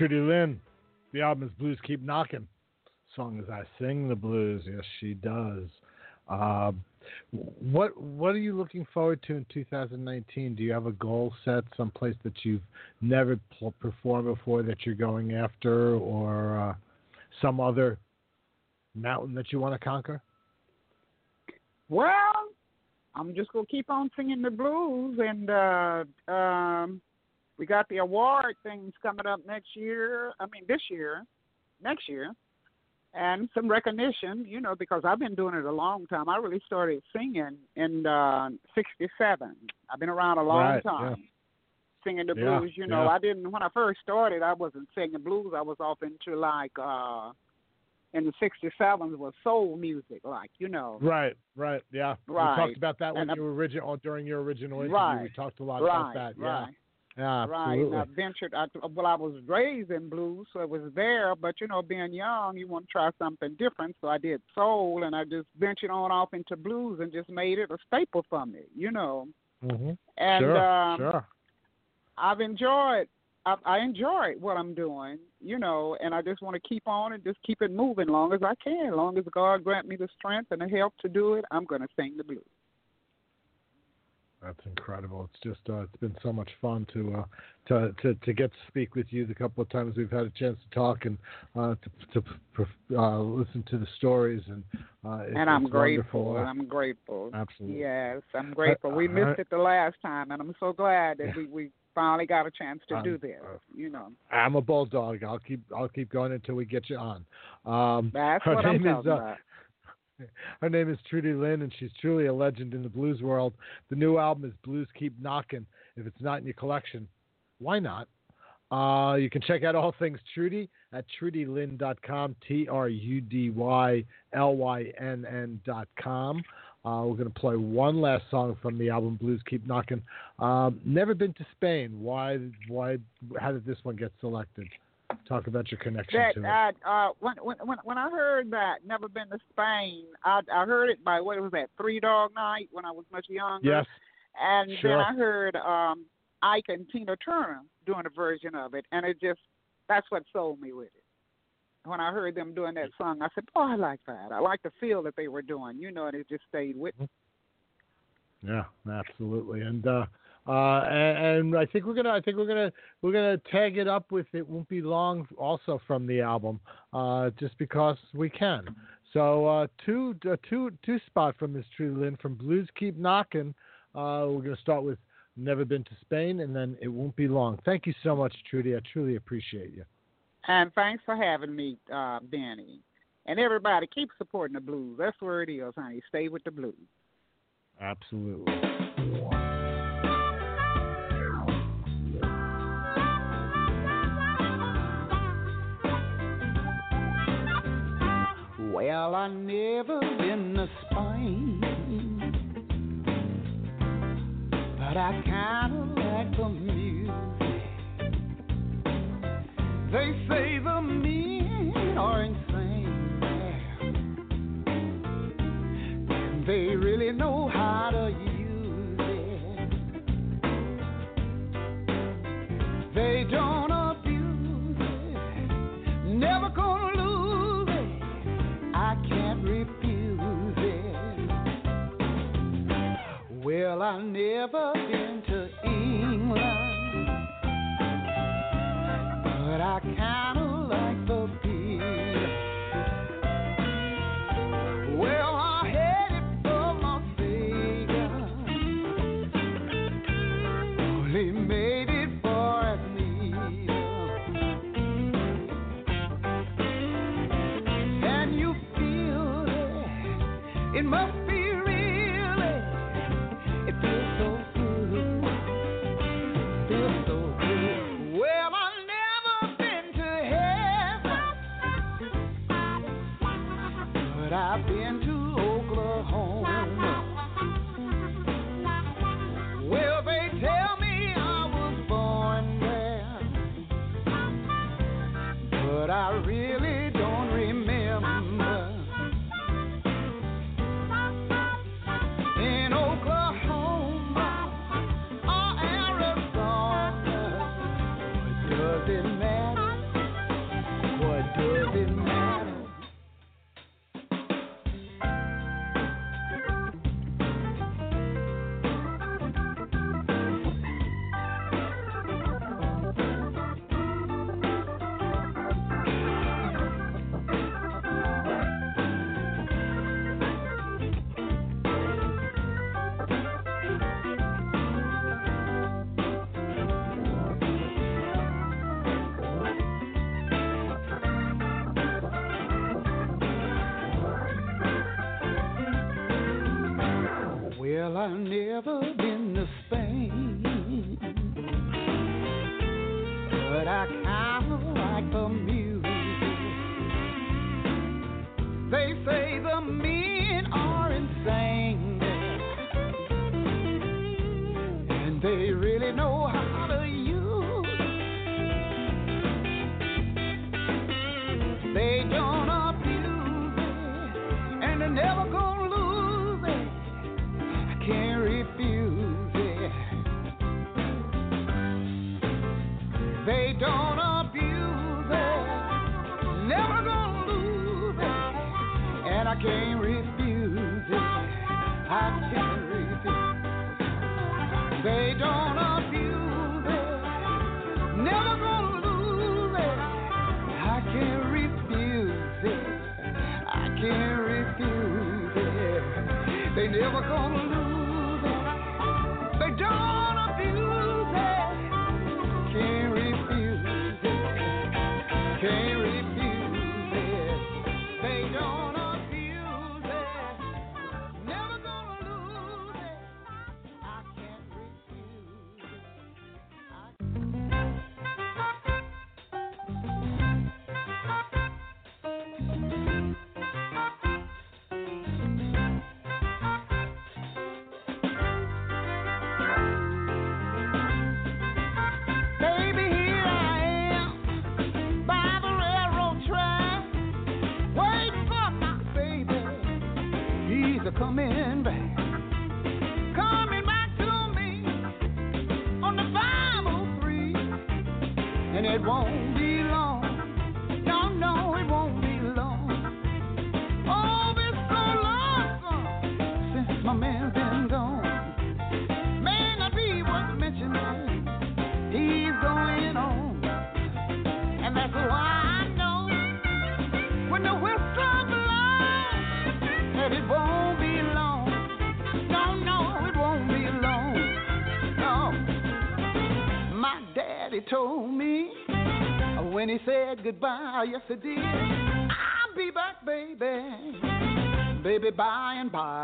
Trudy Lynn. The album is Blues Keep Knockin'. Song is I Sing the Blues. Yes, she does. Uh, what What are you looking forward to in 2019? Do you have a goal set, someplace that you've never pl- performed before that you're going after, or uh, some other mountain that you want to conquer? Well, I'm just gonna keep on singing the blues, and uh, um, we got the award things coming up next year. I mean, this year, next year, and some recognition. You know, because I've been doing it a long time. I really started singing in uh, '67. I've been around a long Right, time. yeah. Singing the Yeah, blues, you know, yeah. I didn't when I first started. I wasn't singing blues. I was off into like uh in the '67s was soul music, like you know. Right, right, yeah. Right. We talked about that when And, you were original during your original interview. Right, We talked a lot right, about that. right. Yeah. Right. And I ventured. I, well, I was raised in blues, so it was there. But you know, being young, you want to try something different. So I did soul, and I just ventured on off into blues and just made it a staple for me. You know. hmm And sure, um, sure. I've enjoyed. I, I enjoy what I'm doing, you know, and I just want to keep on and just keep it moving long as I can. Long as God grant me the strength and the help to do it, I'm going to sing the blues. That's incredible. It's just uh, it's been so much fun to uh, to to to get to speak with you the couple of times we've had a chance to talk and uh, to to uh, listen to the stories and uh, it's, and I'm grateful. wonderful. I'm grateful. Absolutely. Yes, I'm grateful. We missed it the last time, and I'm so glad that we we finally got a chance to Um, do this. uh, You know, I'm a bulldog. I'll keep I'll keep going until we get you on. Um, that's what I'm name is, talking uh, about. Her name is Trudy Lynn, and she's truly a legend in the blues world. The new album is Blues Keep Knockin'. If it's not in your collection, why not? Uh, you can check out all things Trudy at trudylynn.com, T R U D Y L Y N N.com. Uh, we're going to play one last song from the album Blues Keep Knockin'. Um, never been to Spain. Why? Why? How did this one get selected? Talk about your connection That to it. I, uh, when when when when I heard that, never been to Spain. I I heard it by what was that Three Dog Night when I was much younger. Yes. And Sure. then I heard um Ike and Tina Turner doing a version of it, and it just that's what sold me with it. When I heard them doing that song, I said, "Oh, I like that. I like the feel that they were doing, you know, and it just stayed with me." Yeah, absolutely. And uh uh and, and I think we're gonna I think we're gonna we're gonna tag it up with it won't be long also from the album, uh just because we can. So uh two uh, two two spot from Miss Trudy Lynn from Blues Keep Knockin'. Uh we're gonna start with Never Been to Spain and then it won't be long. Thank you so much, Trudy. I truly appreciate you. And thanks for having me, uh, Benny. And everybody, keep supporting the blues. That's where it is, honey. Stay with the blues. Absolutely. Well, I never been to Spain, but I kinda like the music. They say the men are insane. They really know how to use it. They don't Well, I've never been by and by.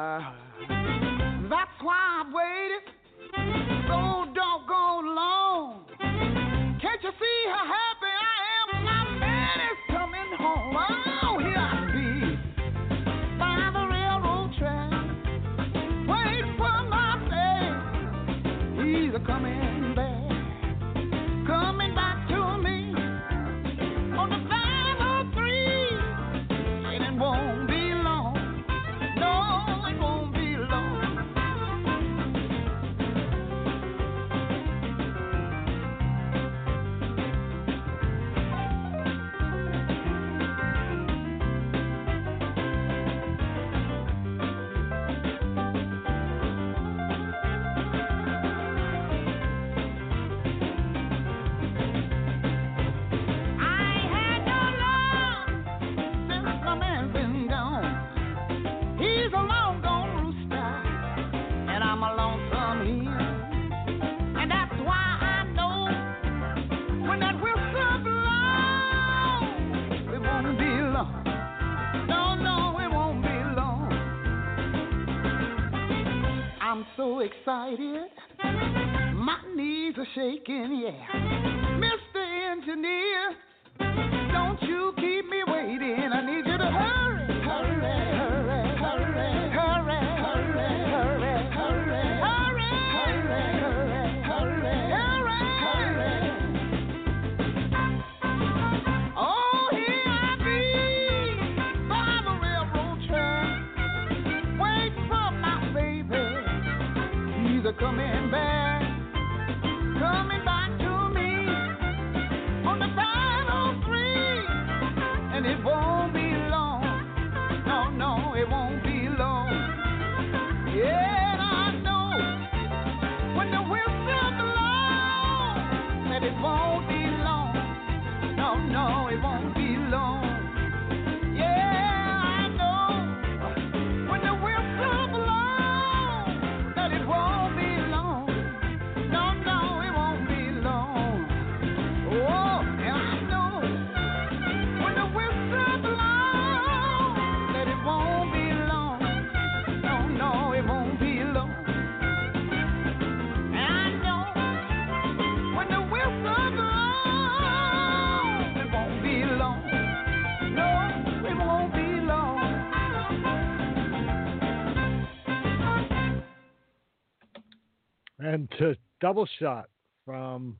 Double shot from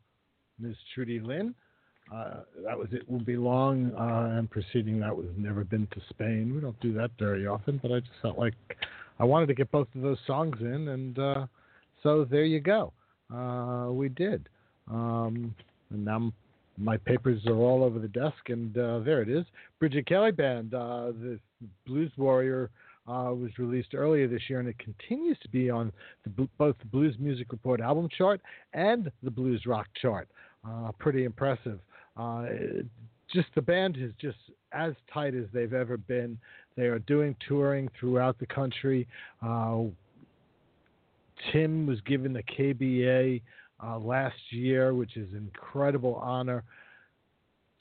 Ms. Trudy Lynn. Uh, that was it. Will be long. Uh, and preceding that was never been to Spain. We don't do that very often, but I just felt like I wanted to get both of those songs in, and uh, so there you go. Uh, we did. Um, and now my papers are all over the desk, and uh, there it is. Bridget Kelly Band, uh, the Blues Warrior, uh, was released earlier this year, and it continues to be on the, both the Blues Music Report album chart and the Blues Rock chart. Uh, pretty impressive. Uh, just the band is just as tight as they've ever been. They are doing touring throughout the country. Uh, Tim was given the KBA uh, last year, which is an incredible honor.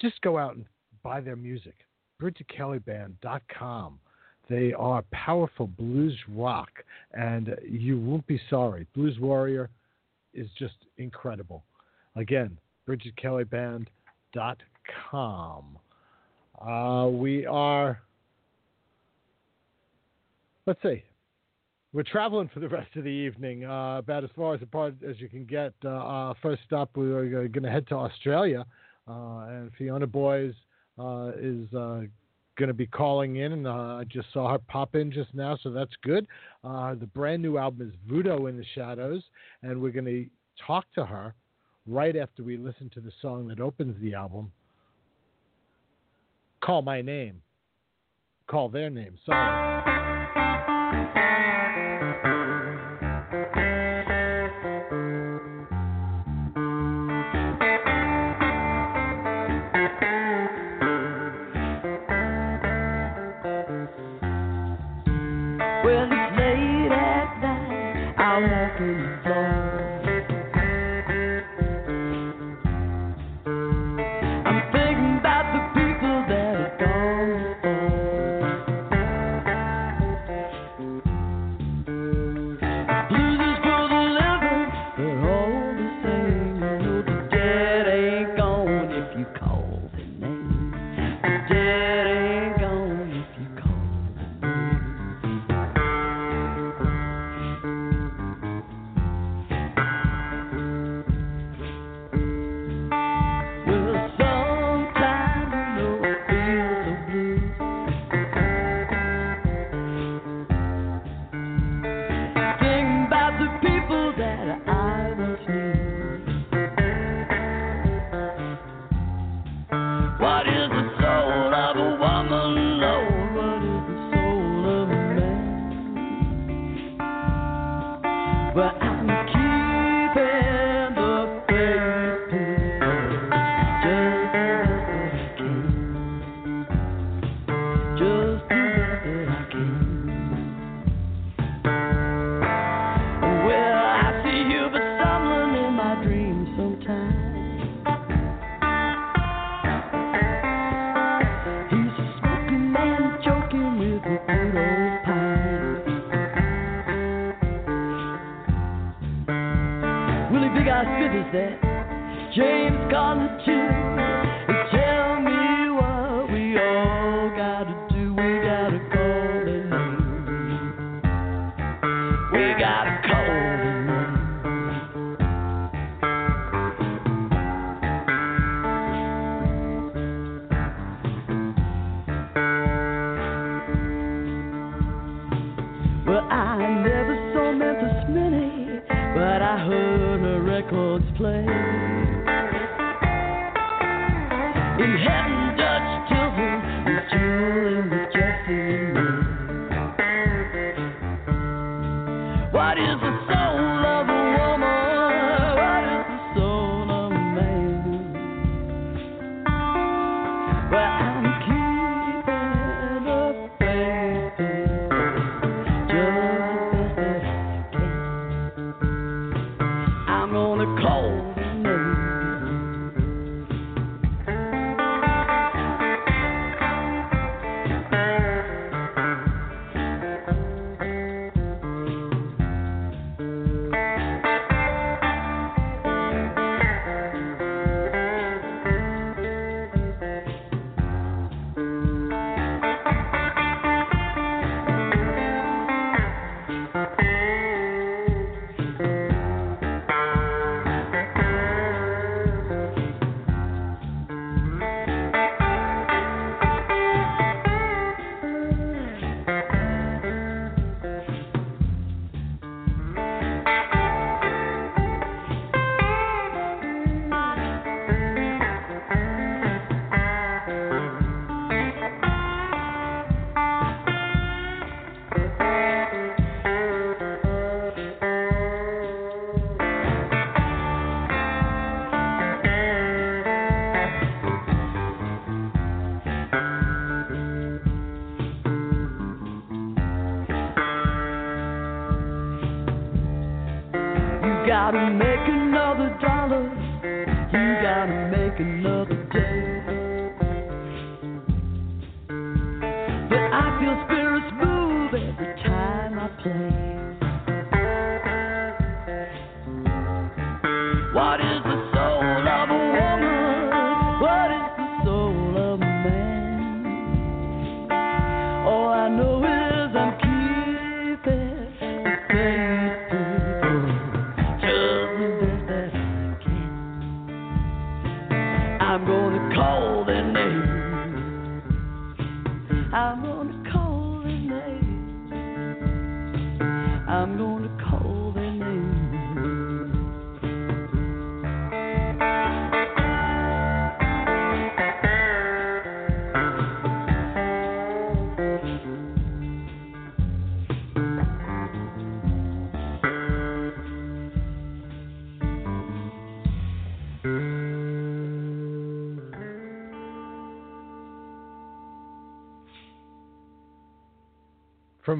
Just go out and buy their music. BridgetKellyBand.com. They are powerful blues rock, and you won't be sorry. Blues Warrior is just incredible. Again, BridgetKellyBand.com. Uh, we are, let's see, we're traveling for the rest of the evening, uh, about as far as apart as you can get. Uh, first stop, we are going to head to Australia, uh, and Fiona Boyes uh, is uh, going to be calling in, and uh, I just saw her pop in just now, so that's good. Uh, the brand new album is Voodoo in the Shadows, and we're going to talk to her right after we listen to the song that opens the album. Call my name. Call their name. Sorry.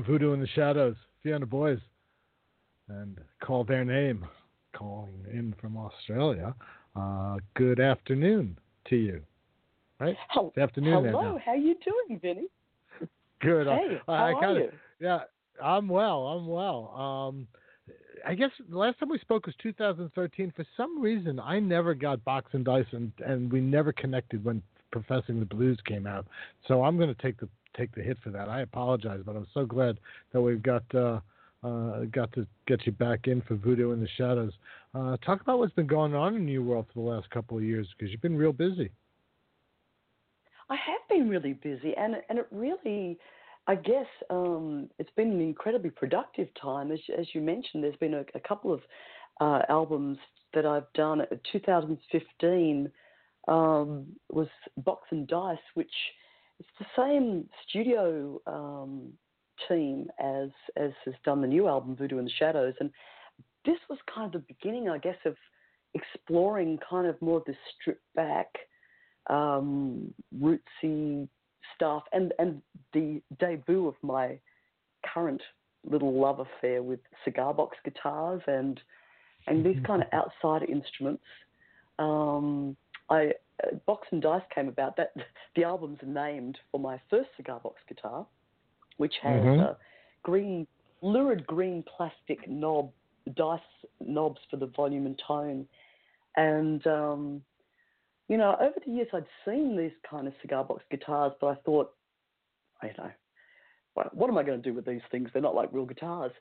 Voodoo in the Shadows, Fiona Boyes, and call their name, calling in from Australia. Uh, good afternoon to you. Right? Hel- Good afternoon Hello, how you doing, Vinny? Good. Uh, Hey, I, how I are kinda, you? Yeah, I'm well. I'm well. Um, I guess the last time we spoke was 2013. For some reason, I never got Box and Dice, and, and we never connected when Professing the Blues came out. So I'm going to take the take the hit for that. I apologize, but I'm so glad that we've got uh, uh, got to get you back in for Voodoo in the Shadows. Uh, talk about what's been going on in New World for the last couple of years because you've been real busy. I have been really busy, and and it really, I guess, um, it's been an incredibly productive time. As as you mentioned, there's been a, a couple of uh, albums that I've done. 2015 um, was Box and Dice, which it's the same studio um, team as as has done the new album Voodoo in the Shadows, and this was kind of the beginning, I guess, of exploring kind of more of this stripped back, um, rootsy stuff, and and the debut of my current little love affair with cigar box guitars and and these kind of outside instruments. Um, I Box and Dice came about. That the album's named for my first cigar box guitar, which has Mhm. uh, green, lurid green plastic knob dice knobs for the volume and tone. And um, you know, over the years, I'd seen these kind of cigar box guitars, but I thought, you know, what, what am I going to do with these things? They're not like real guitars.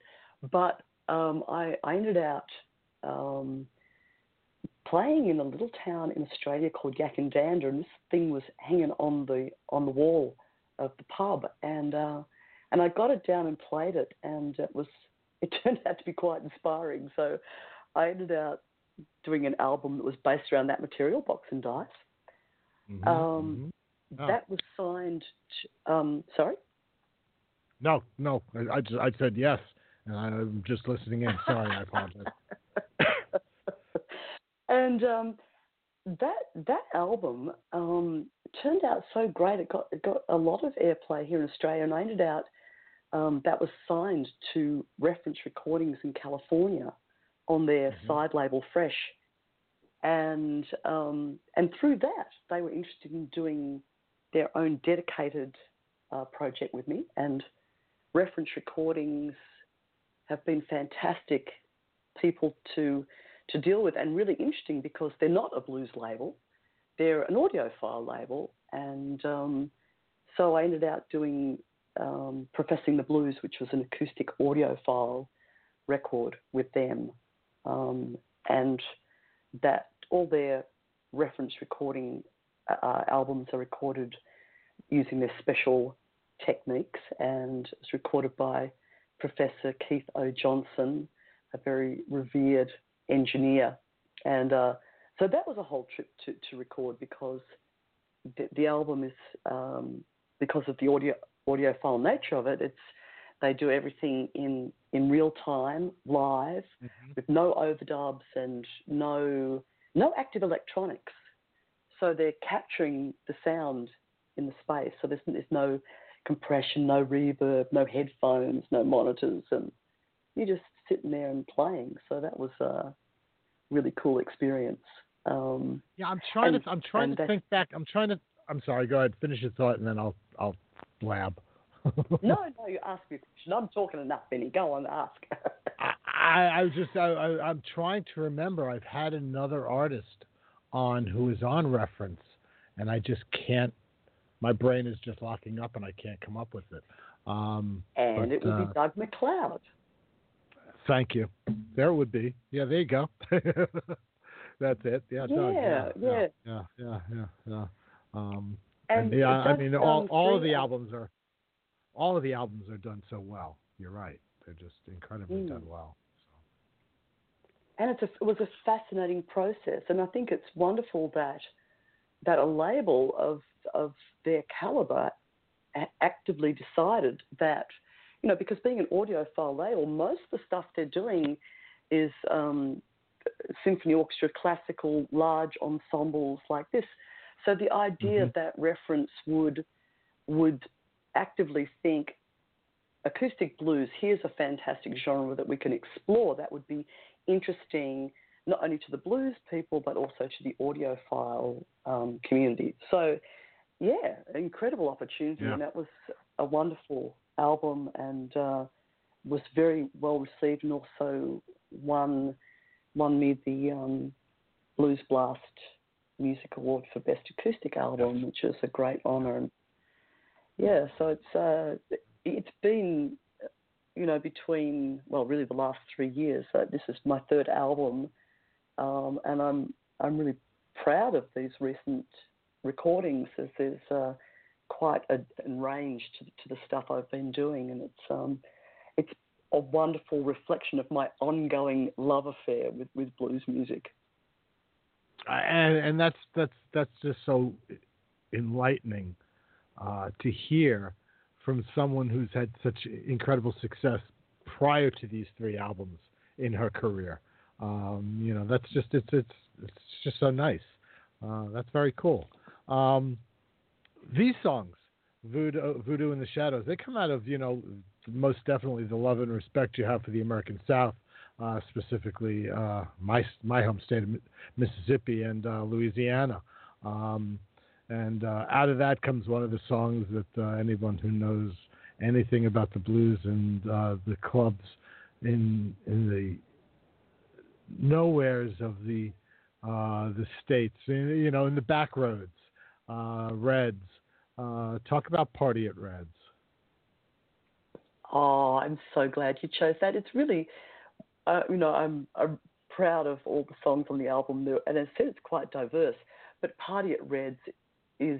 But um, I, I ended out um, playing in a little town in Australia called Yackandandah, and this thing was hanging on the on the wall of the pub, and uh, and I got it down and played it, and it was it turned out to be quite inspiring. So I ended up doing an album that was based around that material, Box and Dice. Mhm, Um, mhm. Oh. That was signed. To, um, sorry. No, no. I, I, just, I said yes, and I'm just listening in. Sorry, I apologize. and um, that that album um, turned out so great. It got it got a lot of airplay here in Australia, and I ended out um, that was signed to Reference Recordings in California on their side label Fresh, and um, and through that they were interested in doing their own dedicated uh, project with me, and Reference Recordings have been fantastic people to to deal with and really interesting because they're not a blues label, they're an audiophile label, and um, so I ended up doing um, Professing the Blues, which was an acoustic audiophile record with them, um, and that all their reference recording uh, albums are recorded using their special techniques, and it's recorded by Professor Keith O. Johnson, a very revered engineer. And uh, so that was a whole trip to, to record because the, the album is, um, because of the audio audiophile nature of it, it's they do everything in, in real time, live, with no overdubs and no no active electronics. So they're capturing the sound in the space. So there's, there's no compression, no reverb, no headphones, no monitors, and you're just sitting there and playing. So that was a really cool experience. Um, Yeah, I'm trying and- to. I'm trying to think back. I'm trying to. I'm sorry. Go ahead. Finish your thought, and then I'll I'll blab. no, no, you ask me a question. I'm talking enough, Benny. Go on, ask. I, I was just. I, I, I'm trying to remember. I've had another artist on who is on reference, and I just can't. My brain is just locking up, and I can't come up with it. Um, and but, it would uh, be Doug MacLeod. Thank you. There would be. Yeah, there you go. That's it. Yeah, Doug, Yeah, yeah, yeah, yeah, yeah, yeah. Um, And and yeah, I mean, all all of the albums are, all of the albums are done so well. You're right. They're just incredibly Mm. done well. and it's a, it was a fascinating process. And I think it's wonderful that that a label of of their caliber actively decided that you know because being an audiophile label, most of the stuff they're doing is um, symphony orchestra, classical, large ensembles like this. So the idea that reference would would actively think acoustic blues, here's a fantastic genre that we can explore that would be interesting not only to the blues people but also to the audiophile um, community. So, yeah, incredible opportunity, Yeah. and that was a wonderful album and uh, was very well received, and also won won me the um, Blues Blast Music Award for Best Acoustic Album, which is a great honour. And yeah, so it's uh, it's been you know between well really the last three years. So this is my third album, um, and I'm I'm really proud of these recent recordings. As there's uh, quite a, a range to, to the stuff I've been doing, and it's um, it's a wonderful reflection of my ongoing love affair with, with blues music. And and that's that's that's just so enlightening uh, to hear from someone who's had such incredible success prior to these three albums in her career. Um, you know, that's just it's it's it's just so nice. Uh, that's very cool. Um, these songs, Voodoo, Voodoo in the Shadows, they come out of you know most definitely the love and respect you have for the American South, uh, specifically uh, my my home state of Mississippi and uh, Louisiana. Um, and uh, out of that comes one of the songs that uh, anyone who knows anything about the blues and uh, the clubs in in the nowheres of the uh, the states, you know, in the back roads, uh, Reds. Uh, talk about Party at Reds. Oh, I'm so glad you chose that. It's really, uh, you know, I'm, I'm proud of all the songs on the album, and as I said, it's quite diverse. But Party at Reds is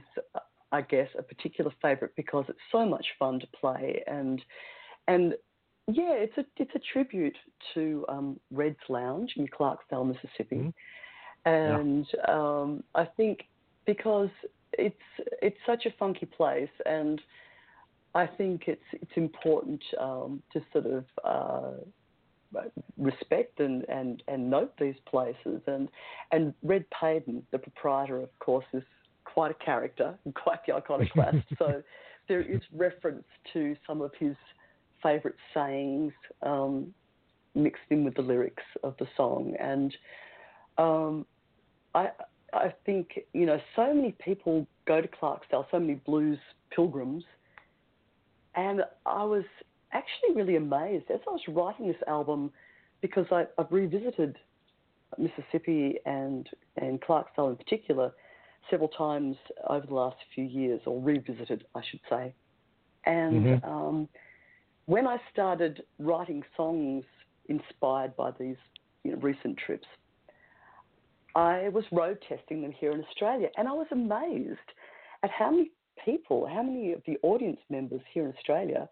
I guess, a particular favourite because it's so much fun to play and and yeah, it's a it's a tribute to um, Red's Lounge in Clarksdale, Mississippi, and um, I think because it's it's such a funky place, and I think it's it's important um, to sort of uh, respect and, and, and note these places. And and Red Paden, the proprietor, of course, is quite a character and quite the iconoclast. so there is reference to some of his favourite sayings um, mixed in with the lyrics of the song, and um, I I think you know so many people go to Clarksdale, so many blues pilgrims, and I was actually really amazed as I was writing this album because I, I've revisited Mississippi and and Clarksdale in particular several times over the last few years, or revisited, I should say, and. Mhm. Um, when I started writing songs inspired by these you know, recent trips, I was road testing them here in Australia, and I was amazed at how many people, how many of the audience members here in Australia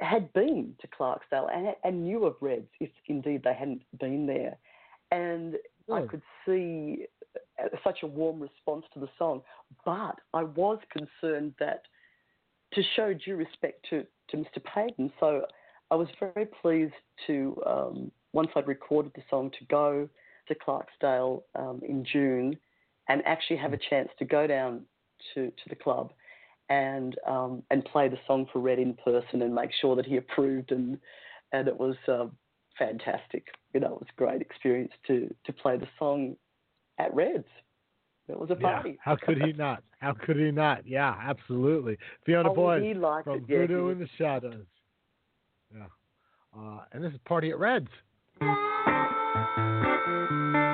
had been to Clarksdale and, and knew of Reds, if indeed they hadn't been there. And I could see uh, such a warm response to the song, but I was concerned that to show due respect to, to Mr. Paden. So I was very pleased to, um, once I'd recorded the song, to go to Clarksdale um, in June and actually have a chance to go down to, to the club and um, and play the song for Red in person and make sure that he approved and and it was um, fantastic. You know, it was a great experience to to play the song at Reds. It was a Yeah, party. how could he not? How could he not? Yeah, absolutely. Fiona Oh, Boyes from it, yeah, Voodoo in the Shadows. Yeah. Uh, and this is Party at Reds. Thank you.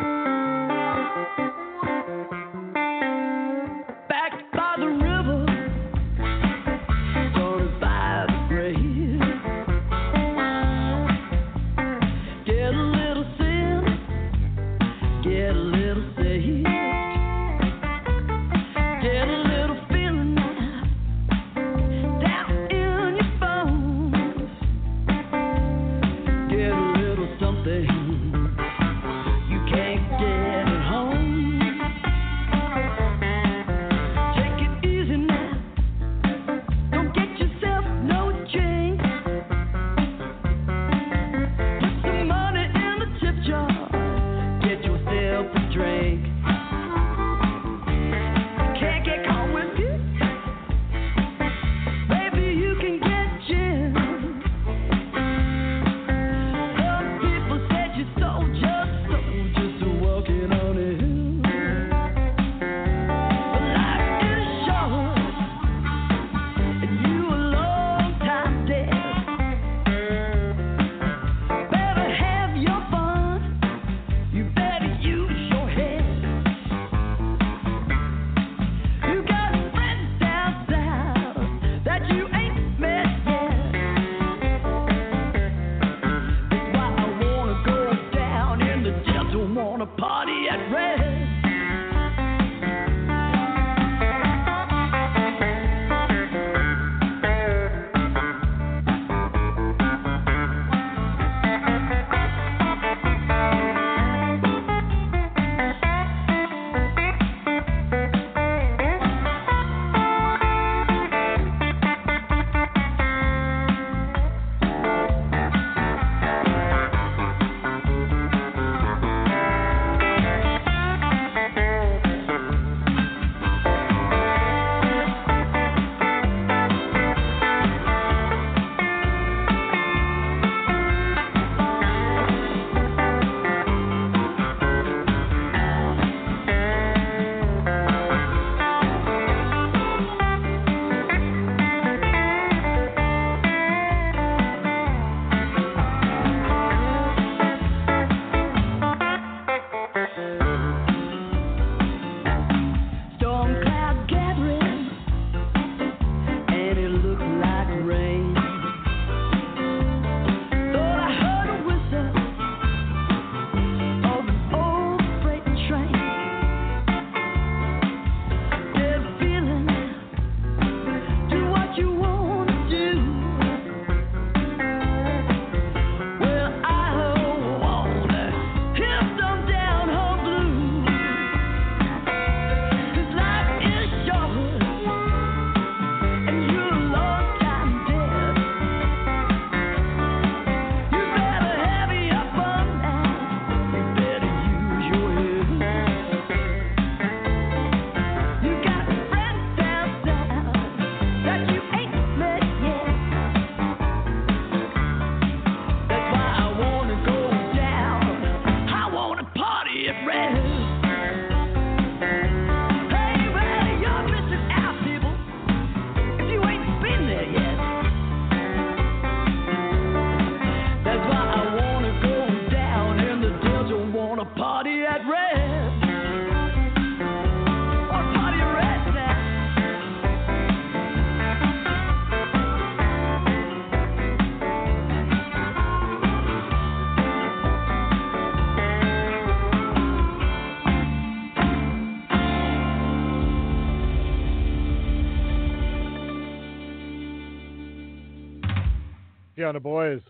Fiona Boyes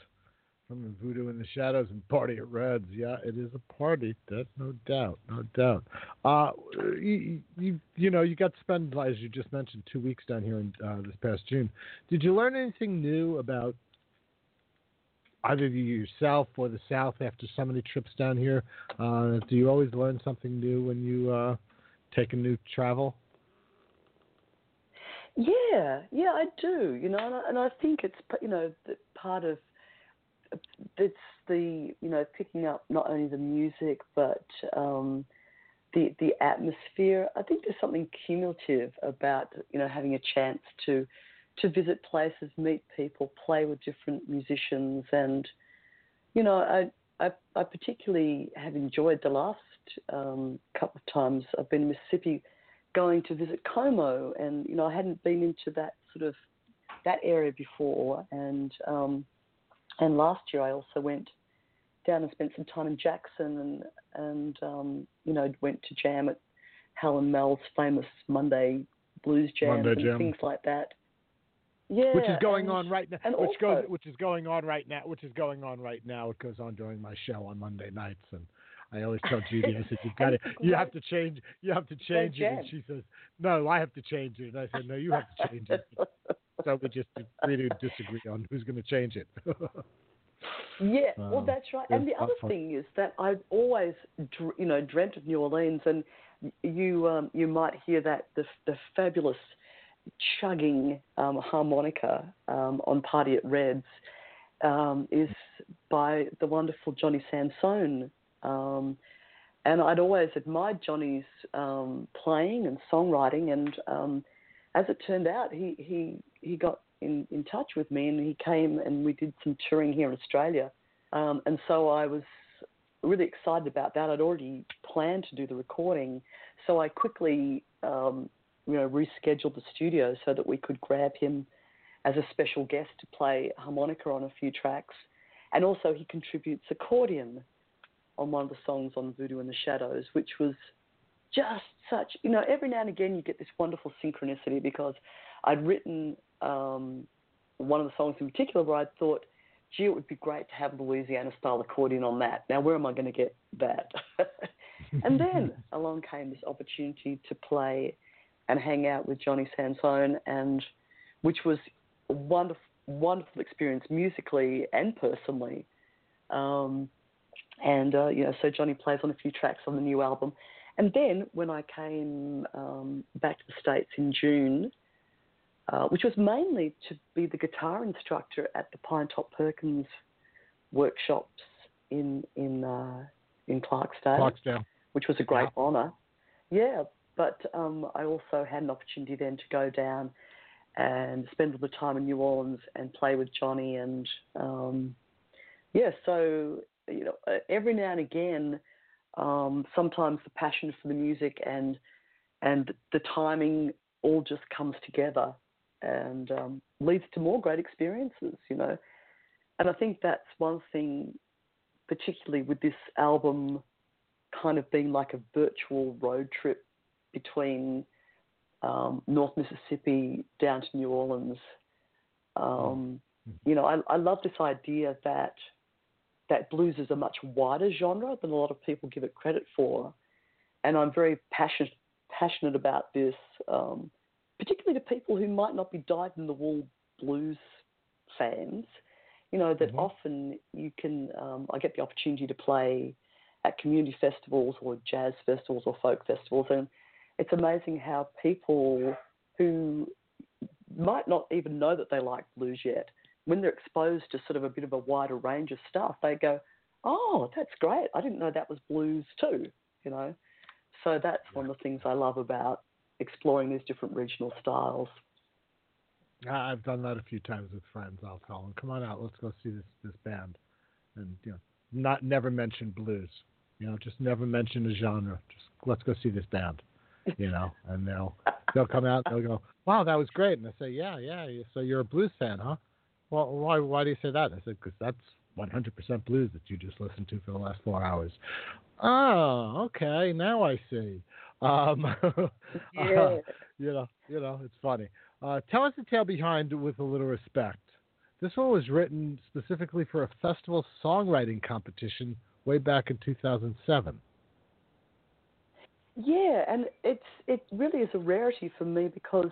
from Voodoo in the Shadows and Party at Reds. Yeah, it is a party. That's no doubt, no doubt. Uh, you, you, you know, you got to spend, as you just mentioned, two weeks down here in uh, this past June. Did you learn anything new about either you yourself or the South after so many trips down here? Uh, do you always learn something new when you uh, take a new travel? Yeah, yeah, I do. You know, and I, and I think it's you know part of it's the you know picking up not only the music but um, the the atmosphere. I think there's something cumulative about you know having a chance to to visit places, meet people, play with different musicians, and you know I I, I particularly have enjoyed the last um, couple of times I've been in Mississippi going to visit Como, and you know I hadn't been into that sort of that area before, and um, and last year I also went down and spent some time in Jackson, and and um, you know went to jam at Hal & Mal's famous Monday blues jams Monday and jam. things like that. Yeah, which is going and- on right now. and Which goes, also- which is going on right now. Which is going on right now. It goes on during my show on Monday nights, and I always tell Judy, I said, "You got to, you have to change, you have to change it." And she says, "No, I have to change it." And I said, "No, you have to change it." so we just agree to disagree on who's going to change it. Yeah, well, Um, that's right. And the other fun. thing is that I've always, dr- you know, dreamt of New Orleans, and you um, you might hear that the the fabulous chugging um, harmonica um, on Party at Reds um, is by the wonderful Johnny Sansone. Um, and I'd always admired Johnny's um, playing and songwriting, and um, as it turned out, he he he got in in touch with me, and he came and we did some touring here in Australia, um, and so I was really excited about that. I'd already planned to do the recording, so I quickly um, you know rescheduled the studio so that we could grab him as a special guest to play harmonica on a few tracks, and also he contributes accordion on one of the songs on Voodoo in the Shadows, which was just such, you know, every now and again you get this wonderful synchronicity because I'd written um, one of the songs in particular where I thought, gee, it would be great to have Louisiana style accordion on that. Now, where am I going to get that? and then along came this opportunity to play and hang out with Johnny Sansone, and which was a wonderful, wonderful experience musically and personally. Um, and uh, you know, so Johnny plays on a few tracks on the new album. And then when I came um, back to the States in June, uh, which was mainly to be the guitar instructor at the Pinetop Perkins workshops in in uh, in Clarksdale, Clarksdale. which was a great honour. Yeah, but um, I also had an opportunity then to go down and spend all the time in New Orleans and play with Johnny and um, yeah, so you know uh, every now and again, um, sometimes the passion for the music and and the timing all just comes together and um, leads to more great experiences, you know. And I think that's one thing, particularly with this album, kind of being like a virtual road trip between um, North Mississippi down to New Orleans. Um, you know, I, I love this idea that that blues is a much wider genre than a lot of people give it credit for, and I'm very passionate passionate about this, um, particularly to people who might not be dyed in the wool blues fans. You know that often you can. Um, I get the opportunity to play at community festivals or jazz festivals or folk festivals, and it's amazing how people who might not even know that they like blues yet, when they're exposed to sort of a bit of a wider range of stuff, they go, "Oh, that's great! I didn't know that was blues too." You know, so that's one of the things I love about exploring these different regional styles. I've done that a few times with friends. I'll tell them, "Come on out, let's go see this this band," and you know, not never mention blues. You know, just never mention a genre. Just let's go see this band. You know, and they'll they'll come out they'll go, "Wow, that was great," and I say, "Yeah, yeah. So you're a blues fan, huh? Well, why why do you say that?" I said, "Because that's 100% blues that you just listened to for the last four hours." Oh, okay. Now I see. Um, Yeah. you know, you know, it's funny. Uh, tell us the tale behind with a little respect. This one was written specifically for a festival songwriting competition way back in 2007. Yeah, and it's it really is a rarity for me because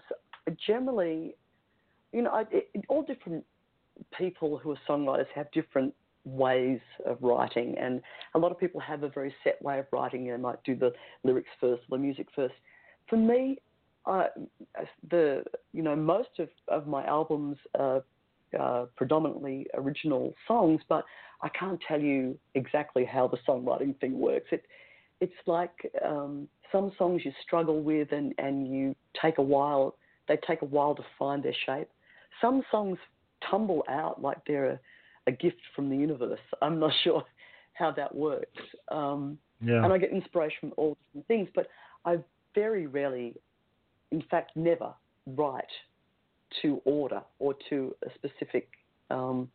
generally, you know, I, it, all different people who are songwriters have different ways of writing, and a lot of people have a very set way of writing. They might do the lyrics first, the music first. For me, uh, the you know most of, of my albums are uh, predominantly original songs, but I can't tell you exactly how the songwriting thing works. It it's like um, some songs you struggle with and, and you take a while they take a while to find their shape. Some songs tumble out like they're a, a gift from the universe. I'm not sure how that works. Um, Yeah. And I get inspiration from all different things, but I very rarely, in fact, never write to order or to a specific. Um,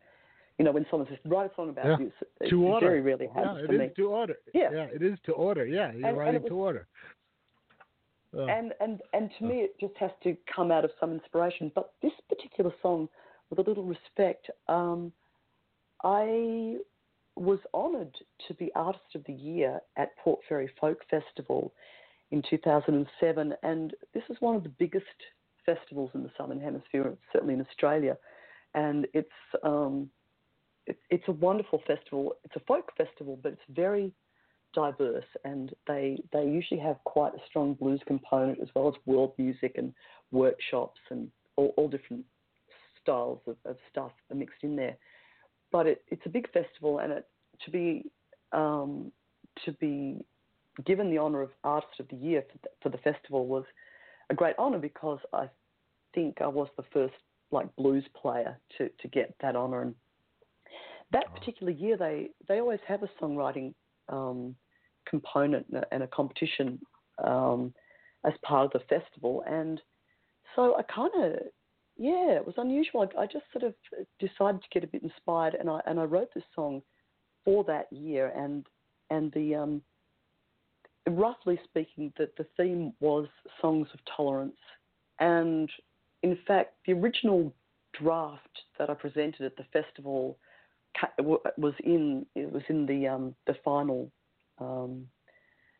you know, when someone says write a song about Yeah. you, it, to it order. very rarely yeah, happens it for is me. to order. Yeah. yeah, it is to order. Yeah, you're And- and writing it was- to order. Oh. and and and to me it just has to come out of some inspiration but this particular song with a little respect um, i was honored to be artist of the year at port fairy folk festival in 2007 and this is one of the biggest festivals in the southern hemisphere certainly in australia and it's um, it, it's a wonderful festival. It's a folk festival but it's very diverse, and they they usually have quite a strong blues component as well as world music and workshops and all, all different styles of, of stuff are mixed in there. But it, it's a big festival, and it to be um, to be given the honour of Artist of the Year for the, for the festival was a great honour because I think I was the first like blues player to, to get that honour and that particular year they, they always have a songwriting um, component and a- and a competition um, as part of the festival. And so I kind of, yeah, it was unusual. I, I just sort of decided to get a bit inspired, and I and I wrote this song for that year. And and the um, roughly speaking, the the theme was songs of tolerance. And in fact, the original draft that I presented at the festival was in it was in the um, the final um,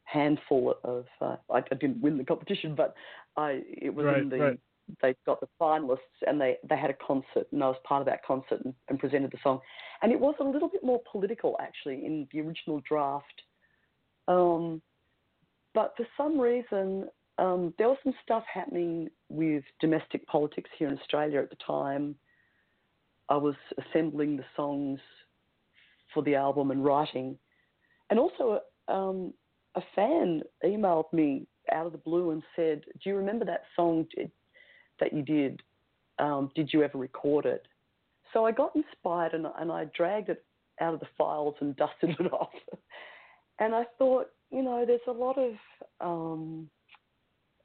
handful of. Uh, I, I didn't win the competition, but I it was Right, in the. right. They got the finalists, and they they had a concert, and I was part of that concert and, and presented the song, and it was a little bit more political actually in the original draft. Um, but for some reason, um, there was some stuff happening with domestic politics here in Australia at the time. I was assembling the songs for the album and writing, and also um, a fan emailed me out of the blue and said, "Do you remember that song that you did? Um, did you ever record it?" So I got inspired and, and I dragged it out of the files and dusted it off. and I thought, you know, there's a lot of um,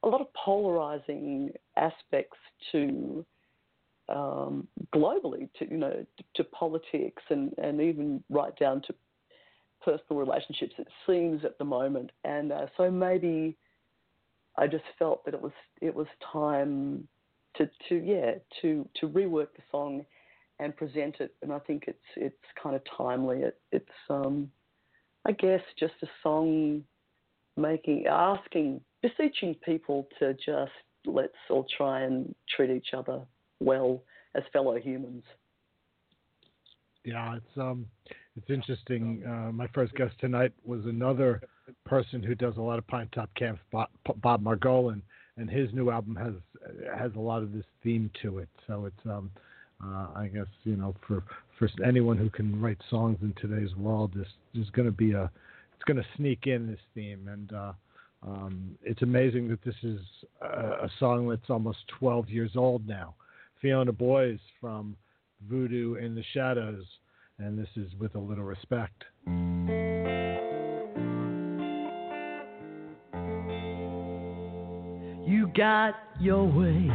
a lot of polarizing aspects to um, globally to you know to, politics and, and even right down to personal relationships. It seems at the moment, and uh, so maybe I just felt that it was it was time to to yeah to to rework the song and present it. And I think it's it's kind of timely. It, it's um I guess just a song making asking beseeching people to just let's all try and treat each other well as fellow humans. Yeah, it's um, it's interesting. Uh, my first guest tonight was another person who does a lot of Pinetop camps, Bob, Bob Margolin, and his new album has has a lot of this theme to it. So it's um, uh, I guess you know for for anyone who can write songs in today's world, this there's going to be a it's going to sneak in this theme, and uh, um, it's amazing that this is a, a song that's almost 12 years old now. Fiona Boyes from Voodoo in the Shadows, and this is with a little respect. You got your way,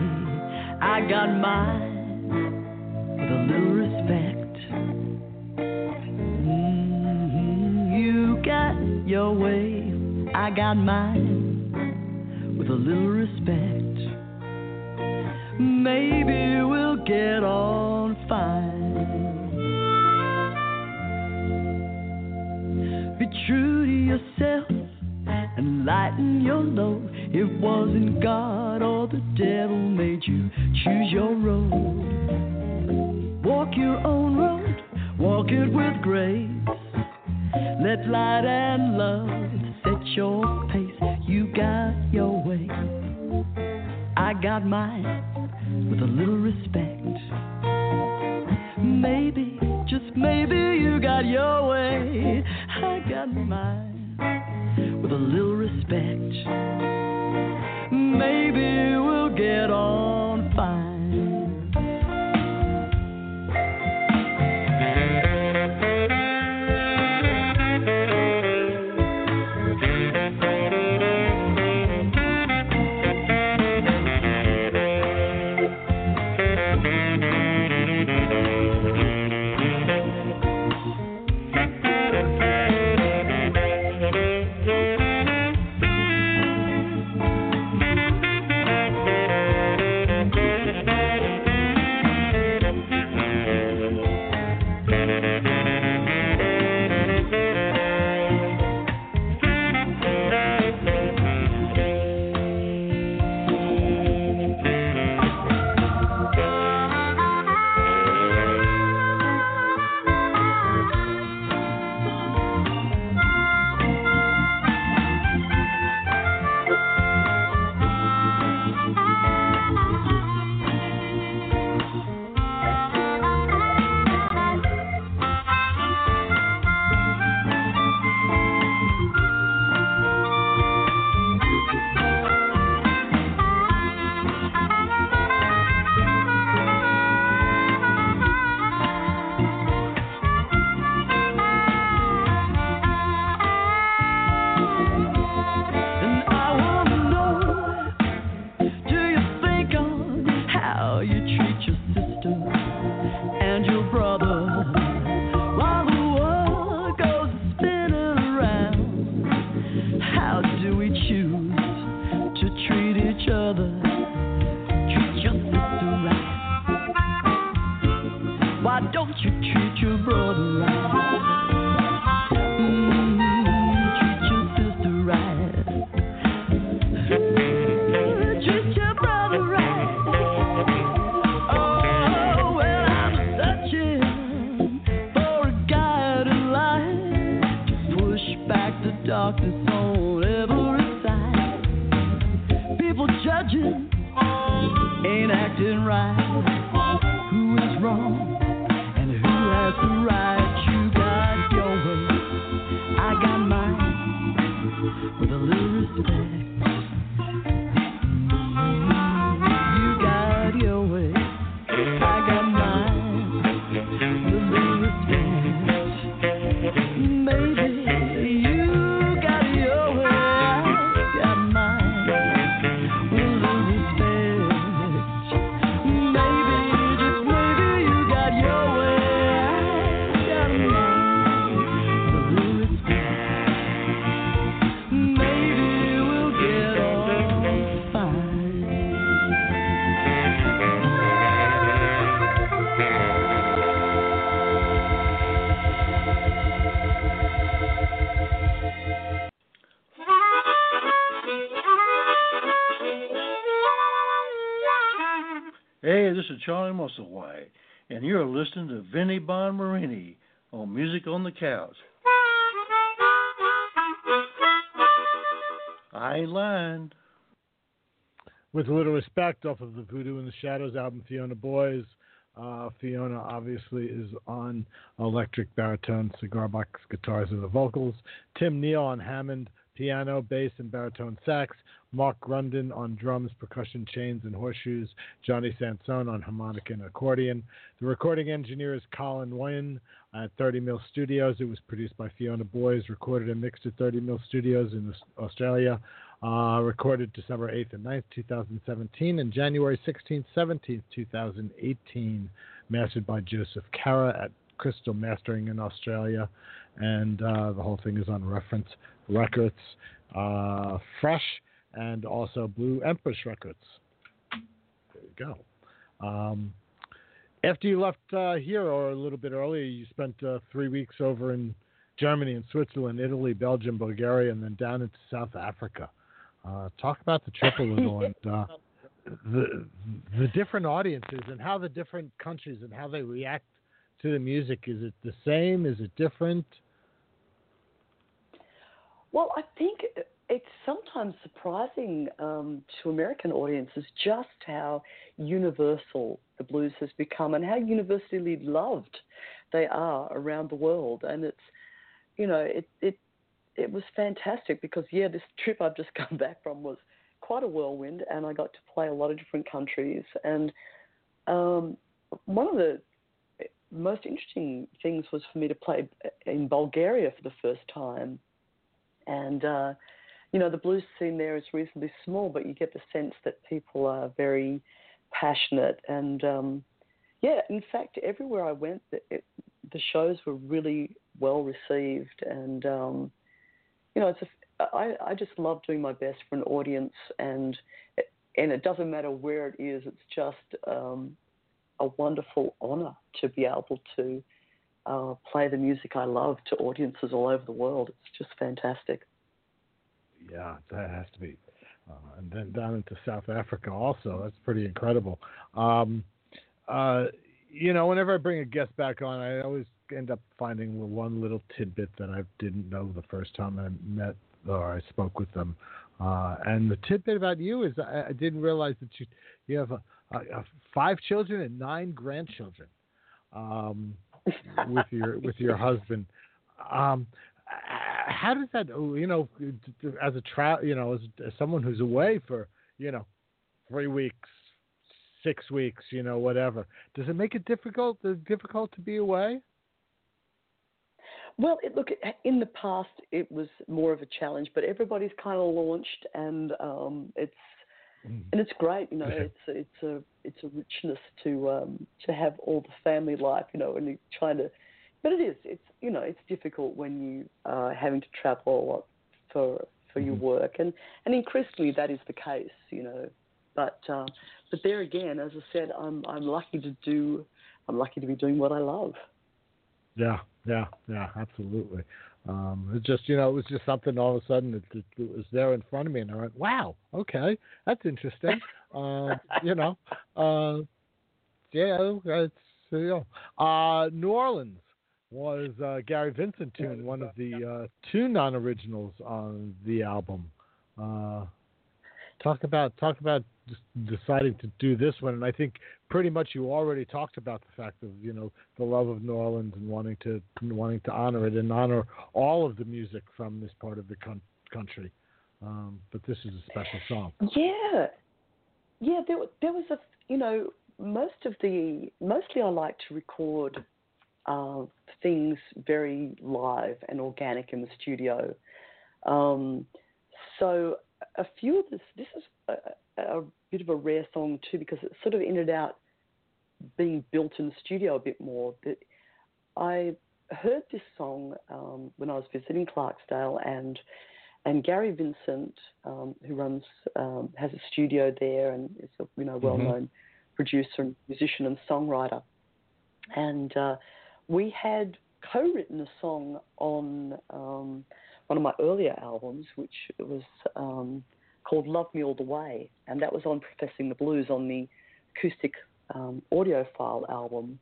I got mine with a little respect. Mm-hmm. You got your way, I got mine with a little respect. Maybe we'll get on fine. Be true to yourself and lighten your load. It wasn't God or the devil made you choose your road. Walk your own road, walk it with grace. Let light and love set your pace. You got your way. I got mine with a little respect. Maybe, just maybe you got your way. Charlie Musselwhite, and you're listening to Vinnie Bon Marini on Music on the Couch. I ain't. With a little respect off of the Voodoo in the Shadows album, Fiona Boyes. Uh, Fiona obviously is on electric baritone, cigar box guitars and the vocals. Tim Neal on Hammond, piano, bass, and baritone sax. Mark Grunden on drums, percussion, chains, and horseshoes. Johnny Sansone on harmonica and accordion. The recording engineer is Colin Wynn at 30 Mill Studios. It was produced by Fiona Boyes, recorded and mixed at 30 Mill Studios in Australia. Uh, recorded December 8th and 9th, 2017, and January 16th, 17th, 2018. Mastered by Joseph Carra at Crystal Mastering in Australia. And uh, the whole thing is on Reference Records. Uh, fresh and also Blue Empress Records. There you go. Um, after you left uh, here, or a little bit earlier, you spent uh, three weeks over in Germany and Switzerland, Italy, Belgium, Bulgaria, and then down into South Africa. Uh, talk about the trip a little and uh, the the different audiences and how the different countries and how they react to the music. Is it the same? Is it different? Well, I think it's sometimes surprising um, to American audiences just how universal the blues has become and how universally loved they are around the world. And it's, you know, it it it was fantastic because yeah, this trip I've just come back from was quite a whirlwind, and I got to play a lot of different countries. And um, one of the most interesting things was for me to play in Bulgaria for the first time, and uh, you know the blues scene there is reasonably small, but you get the sense that people are very passionate and um, yeah, in fact, everywhere I went, the, it, the shows were really well received, and um, you know, it's a, I, I just love doing my best for an audience, and and it doesn't matter where it is. It's just um, a wonderful honour to be able to uh, play the music I love to audiences all over the world. It's just fantastic. Yeah, that has to be. Uh, and then down into South Africa also. That's pretty incredible. Um, uh, you know, whenever I bring a guest back on, I always end up finding one little tidbit that I didn't know the first time I met or I spoke with them. Uh, and the tidbit about you is I, I didn't realize that you you have a, a, a five children and nine grandchildren um, with your with your husband. Um, how does that you know as a tra- you know as, as someone who's away for you know three weeks six weeks, you know, whatever. Does it make it difficult uh, difficult to be away? Well, it, look, in the past it was more of a challenge, but everybody's kind of launched, and um, it's mm. and it's great. You know, it's it's a it's a richness to um, to have all the family life. You know, and you're trying to, but it is it's you know it's difficult when you are having to travel a lot for for mm-hmm. your work, and and increasingly that is the case. You know, but uh, but there again, as I said, I'm I'm lucky to do I'm lucky to be doing what I love. Yeah, yeah, yeah, absolutely. Um, it just you know it was just something all of a sudden it, it, it was there in front of me and I went wow okay that's interesting uh, you know uh, yeah it's you know uh, New Orleans was uh, Gary Vincent tune one of the uh, two non-originals on the album. Uh, talk about talk about deciding to do this one, and I think pretty much you already talked about the fact of you know the love of New Orleans and wanting to wanting to honor it and honor all of the music from this part of the con- country. Um, but this is a special song. Yeah, yeah. There, there was a you know most of the mostly I like to record uh, things very live and organic in the studio. Um, so a few of this, this is a, a, bit of a rare song too because it sort of ended out being built in the studio a bit more. But I heard this song um, when I was visiting Clarksdale, and and Gary Vincent, um, who runs um, has a studio there and is a you know well known mm-hmm. producer and musician and songwriter, and uh, we had co-written a song on um, one of my earlier albums, which was um, called Love Me All the Way, and that was on Professing the Blues on the acoustic um, audiophile album.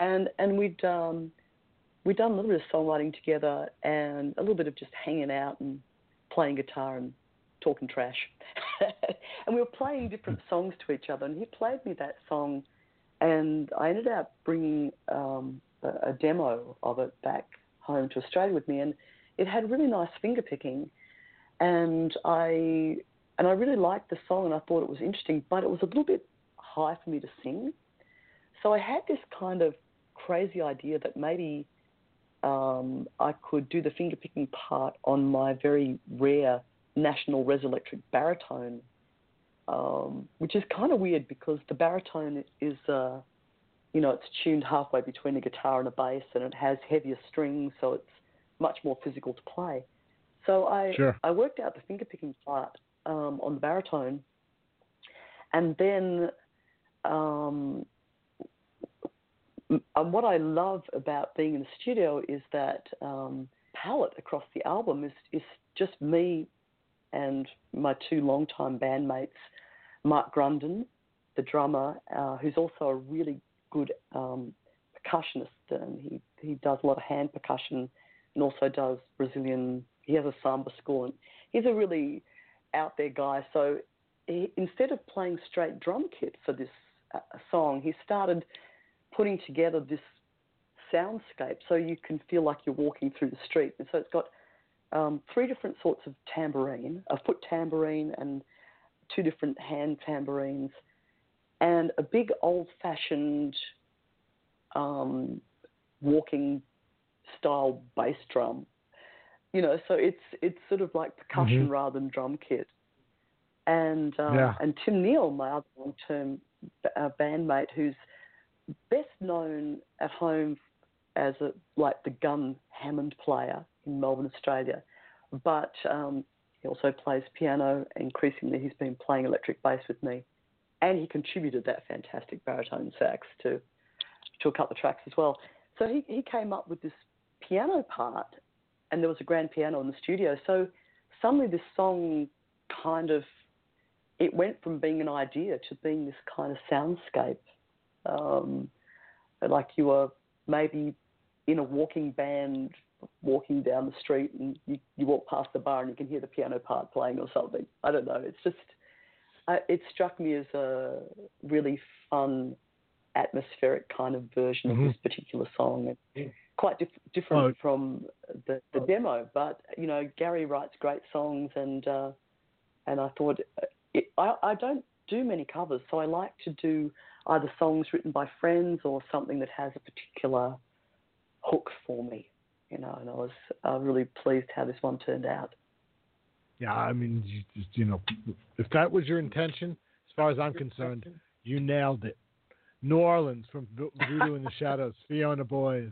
And and we'd um, we'd done a little bit of songwriting together and a little bit of just hanging out and playing guitar and talking trash. and we were playing different songs to each other. And he played me that song, and I ended up bringing um, a, a demo of it back home to Australia with me, and it had really nice finger picking and I and I really liked the song and I thought it was interesting, but it was a little bit high for me to sing. So I had this kind of crazy idea that maybe um, I could do the finger picking part on my very rare National Resolectric baritone, um, which is kind of weird because the baritone is, uh, you know, it's tuned halfway between a guitar and a bass, and it has heavier strings, so it's much more physical to play. So I sure. I worked out the finger picking part um, on the baritone, and then um, and what I love about being in the studio is that um, palette across the album is is just me and my two longtime bandmates, Mark Grunden, the drummer, uh, who's also a really good um, percussionist, and he he does a lot of hand percussion and also does Brazilian. He has a samba school, and he's a really out there guy. So he, instead of playing straight drum kit for this uh, song, he started putting together this soundscape so you can feel like you're walking through the street. And so it's got um, three different sorts of tambourine, a foot tambourine and two different hand tambourines, and a big old-fashioned um, walking style bass drum. You know, so it's it's sort of like percussion Mhm. rather than drum kit. And um, Yeah. and Tim Neal, my other long-term uh, bandmate, who's best known at home as a like the gun Hammond player in Melbourne, Australia, but um, he also plays piano. Increasingly, he's been playing electric bass with me, and he contributed that fantastic baritone sax to to a couple of tracks as well. So he he came up with this piano part, and there was a grand piano in the studio. So suddenly, this song kind of it went from being an idea to being this kind of soundscape, um, like you were maybe in a walking band walking down the street and you, you walk past the bar and you can hear the piano part playing or something. I don't know. It's just, it struck me as a really fun, atmospheric kind of version Mhm. of this particular song. Quite dif- different Oh. from the, the demo, but you know, Gary writes great songs and, uh, and I thought, it, I, I don't do many covers, so I like to do either songs written by friends or something that has a particular hook for me, you know. And I was uh, really pleased how this one turned out. Yeah, I mean, you, just, you know, if that was your intention, as far as I'm concerned, you nailed it. New Orleans from Voodoo in the Shadows, Fiona Boyes.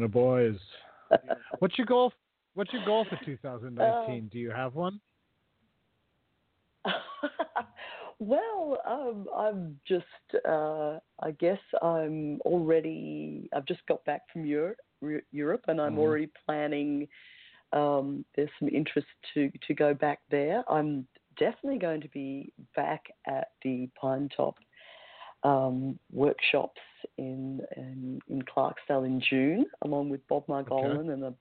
Fiona Boyes. What's your goal? What's your goal for 2019? Do you have one? well, um, I'm just, uh, I guess I'm already, I've just got back from Europe, Europe and I'm Mhm. already planning. Um, there's some interest to, to go back there. I'm definitely going to be back at the Pinetop um, workshops in, in in Clarksdale in June, along with Bob Margolin and a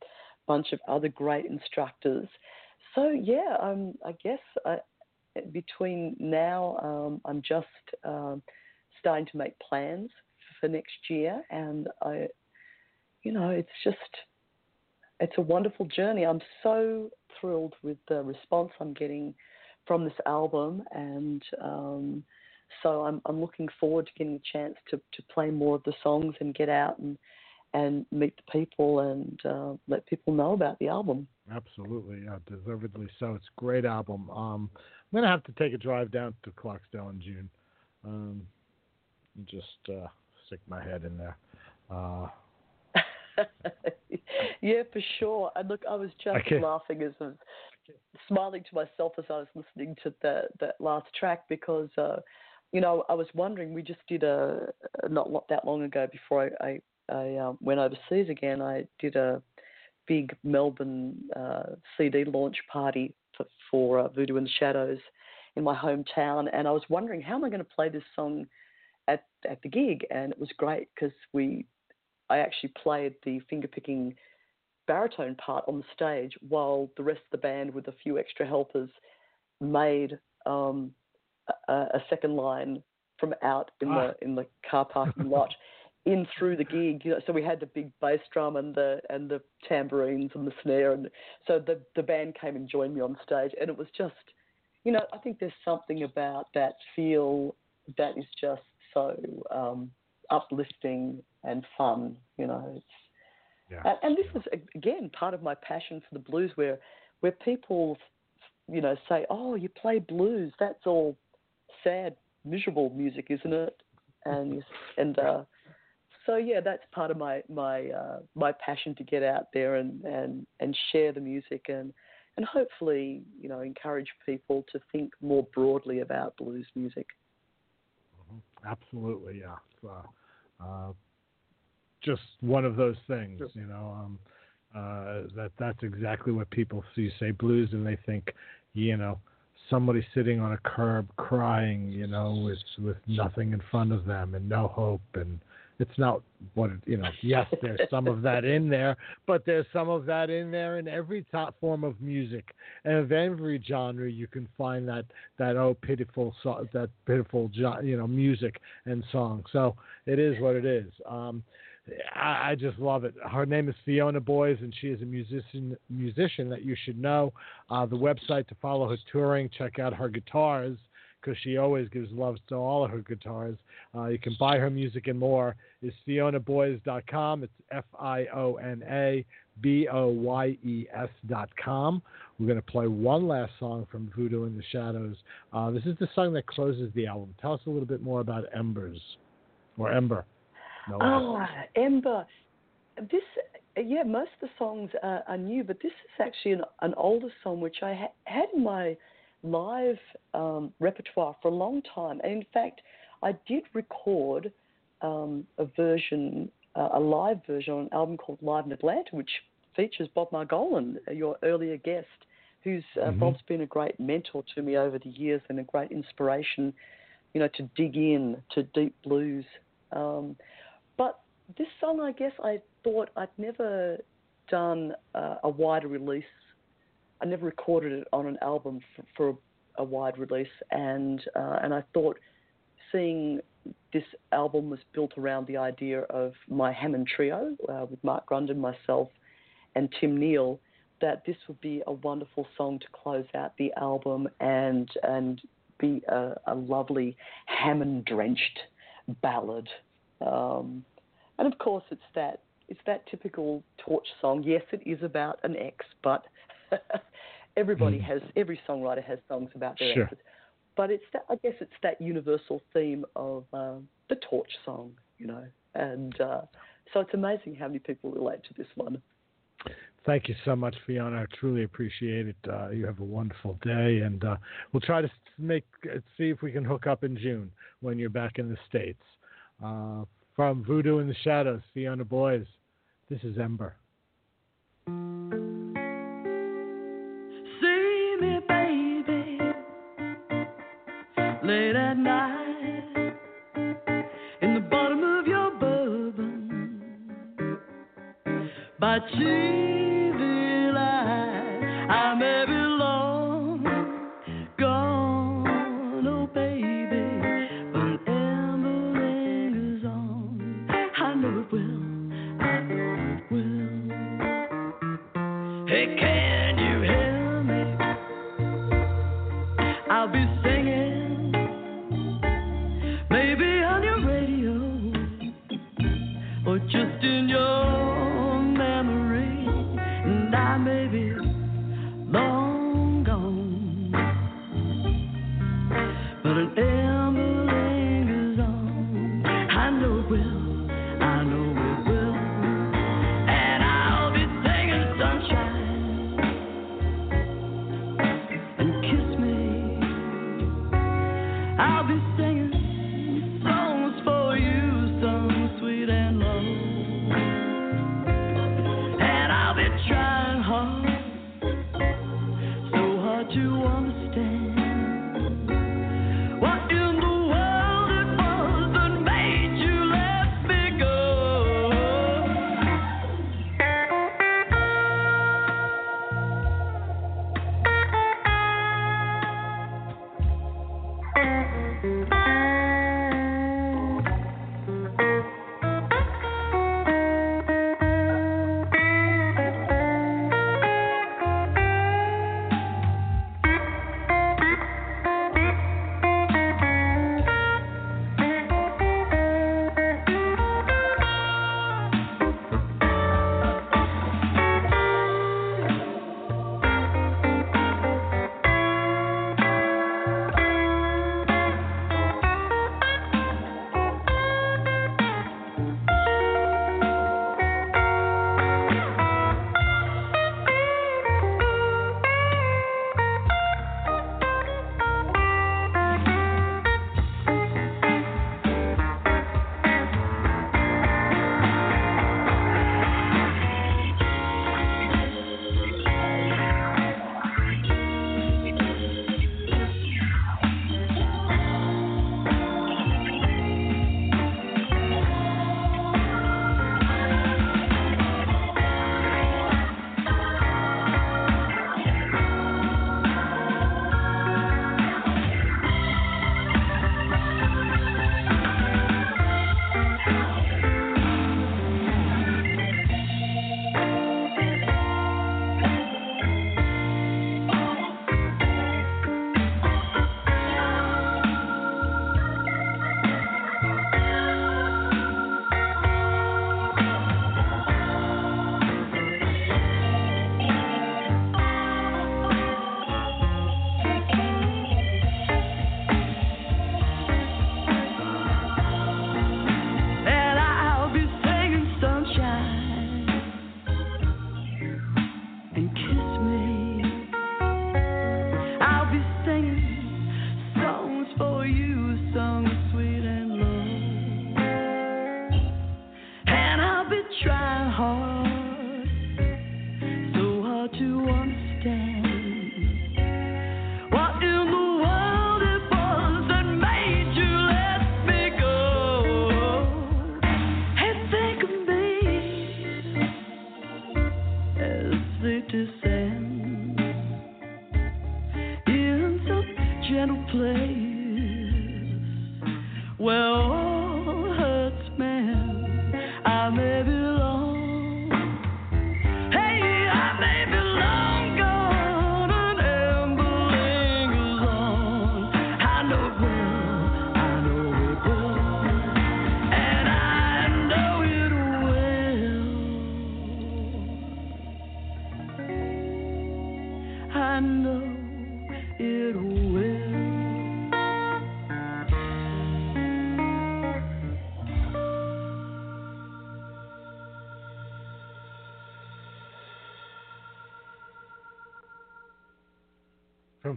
bunch of other great instructors. So yeah, um, I guess I, between now, um, I'm just um, starting to make plans for next year, and I, you know, it's just it's a wonderful journey. I'm so thrilled with the response I'm getting from this album, and um, so I'm I'm looking forward to getting a chance to to play more of the songs and get out and and meet the people and uh, let people know about the album. Absolutely, yeah, deservedly so. It's a great album. Um, I'm gonna have to take a drive down to Clarksdale in June. Um, and just uh, stick my head in there. Uh, yeah, for sure. And look, I was just Okay. laughing as I was smiling to myself as I was listening to that that last track because, uh, you know, I was wondering. We just did a not that long ago before I I, I um, went overseas again. I did a big Melbourne uh, CD launch party for, for uh, Voodoo in the Shadows in my hometown, and I was wondering how am I going to play this song at at the gig, and it was great because we I actually played the fingerpicking baritone part on the stage while the rest of the band, with a few extra helpers, made um, a, a second line from out in Ah. the in the car parking lot in through the gig. You know, so we had the big bass drum and the and the tambourines and the snare, and so the the band came and joined me on stage, and it was just, you know, I think there's something about that feel that is just so um, uplifting and fun. You know, it's yeah. and, and this is again part of my passion for the blues, where where people, you know, say, "Oh, you play blues? That's all sad, miserable music, isn't it?" And and uh, so yeah, that's part of my my uh, my passion to get out there and, and, and share the music and and hopefully you know encourage people to think more broadly about blues music. Absolutely, yeah. Uh, uh, just one of those things, you know. Um, uh, that that's exactly what people see. You say blues, and they think, you know, somebody sitting on a curb crying, you know, with with nothing in front of them and no hope, and it's not what you know. Yes, there's some of that in there, but there's some of that in there in every top form of music and of every genre. You can find that that oh pitiful that pitiful you know music and song. So it is what it is. Um, I, I just love it. Her name is Fiona Boyes, and she is a musician musician that you should know. Uh, the website to follow her touring, check out her guitars because she always gives love to all of her guitars. Uh, you can buy her music and more. Is FionaBoyes.com. It's F I O N A B O Y E S dot com. We're going to play one last song from Voodoo in the Shadows. Uh, this is the song that closes the album. Tell us a little bit more about Embers or Ember. No. Oh, Ember. This, yeah, most of the songs are, are new, but this is actually an, an older song which I ha- had in my live um, repertoire for a long time. And in fact, I did record um, a version, uh, a live version on an album called Live in Atlanta, which features Bob Margolin, your earlier guest, who's uh, Mhm. Bob's been a great mentor to me over the years and a great inspiration, you know, to dig in to deep blues. Um, but this song, I guess I thought I'd never done uh, a wider release. I never recorded it on an album for, for a wide release, and uh, and I thought seeing this album was built around the idea of my Hammond trio uh, with Mark Grunden, myself, and Tim Neal. That this would be a wonderful song to close out the album and and be a, a lovely Hammond drenched ballad. Um, and of course, it's that it's that typical torch song. Yes, it is about an ex, but everybody Mm. has every songwriter has songs about their Sure. exes. But it's that I guess it's that universal theme of um, the torch song, you know. And uh, so it's amazing how many people relate to this one. Thank you so much, Fiona. I truly appreciate it. Uh, you have a wonderful day, and uh, we'll try to make uh, see if we can hook up in June when you're back in the states. From Voodoo in the Shadows, Fiona Boyes. This is Ember. See me, baby, late at night in the bottom of your bourbon by TV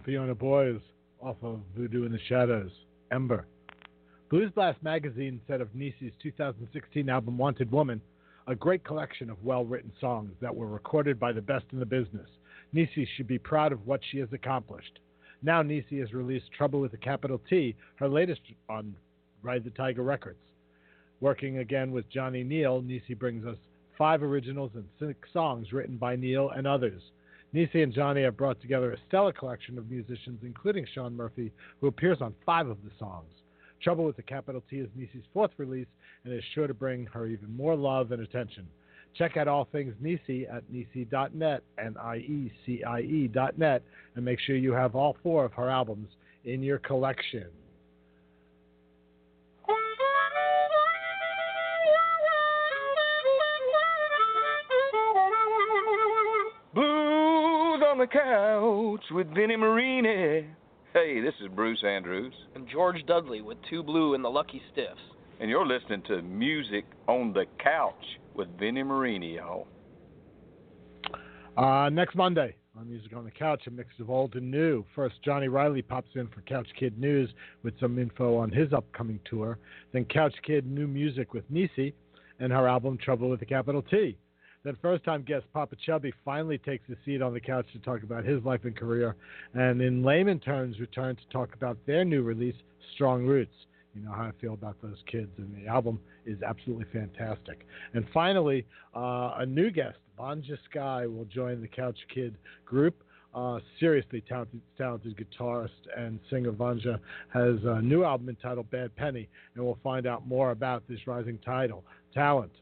Fiona Boyes, off of Voodoo in the Shadows, Ember. Blues Blast magazine said of Niecie's 2016 album Wanted Woman, a great collection of well written songs that were recorded by the best in the business. Niecie should be proud of what she has accomplished. Now Niecie has released Trouble with a Capital T, her latest on Ride the Tiger Records. Working again with Johnny Neel, Niecie brings us five originals and six songs written by Neel and others. Niecie and Johnny have brought together a stellar collection of musicians, including Sean Murphy, who appears on five of the songs. Trouble with the Capital T is Niecie's fourth release and is sure to bring her even more love and attention. Check out all things Niecie at niecie.net, N-I-E-C-I-E dot net, and make sure you have all four of her albums in your collection. On the couch with Vinnie Marini. Hey, this is Bruce Andrews. And George Dudley with Two Blue and the Lucky Stiffs. And you're listening to Music on the Couch with Vinnie Marini, y'all. Uh, next Monday on Music on the Couch, a mix of old and new. First, Johnny Riley pops in for Couch Kid News with some info on his upcoming tour. Then, Couch Kid New Music with Niecie and her album Trouble with a Capital T. Then, first time guest Popa Chubby finally takes a seat on the couch to talk about his life and career, and in layman terms, return to talk about their new release, Strong Roots. You know how I feel about those kids, and the album is absolutely fantastic. And finally, uh, a new guest, Vanja Sky, will join the Couch Kid group. Uh, seriously talented, talented guitarist and singer Vanja has a new album entitled Bad Penny, and we'll find out more about this rising title talent.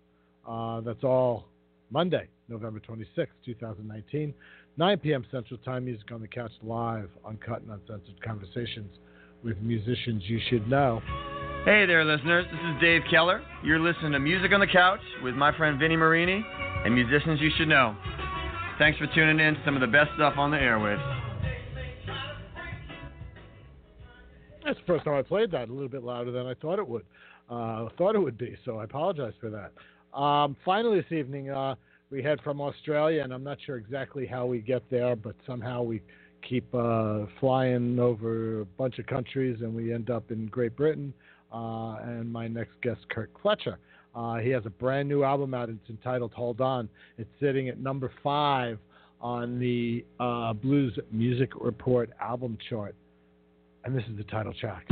Uh, that's all Monday, November 26, 2019, 9 p.m. Central Time. Music on the Couch live, uncut and uncensored conversations with musicians you should know. Hey there, listeners. This is Dave Keller. You're listening to Music on the Couch with my friend Vinnie Marini and musicians you should know. Thanks for tuning in to some of the best stuff on the airwaves. That's the first time I played that a little bit louder than I thought it would. Uh, thought it would be, so I apologize for that. Um, finally, this evening, uh, we head from Australia, and I'm not sure exactly how we get there, but somehow we keep uh, flying over a bunch of countries, and we end up in Great Britain. Uh, and my next guest, Kirk Fletcher. Uh, he has a brand new album out. It's entitled Hold On. It's sitting at number five on the uh, Blues Music Report album chart. And this is the title track.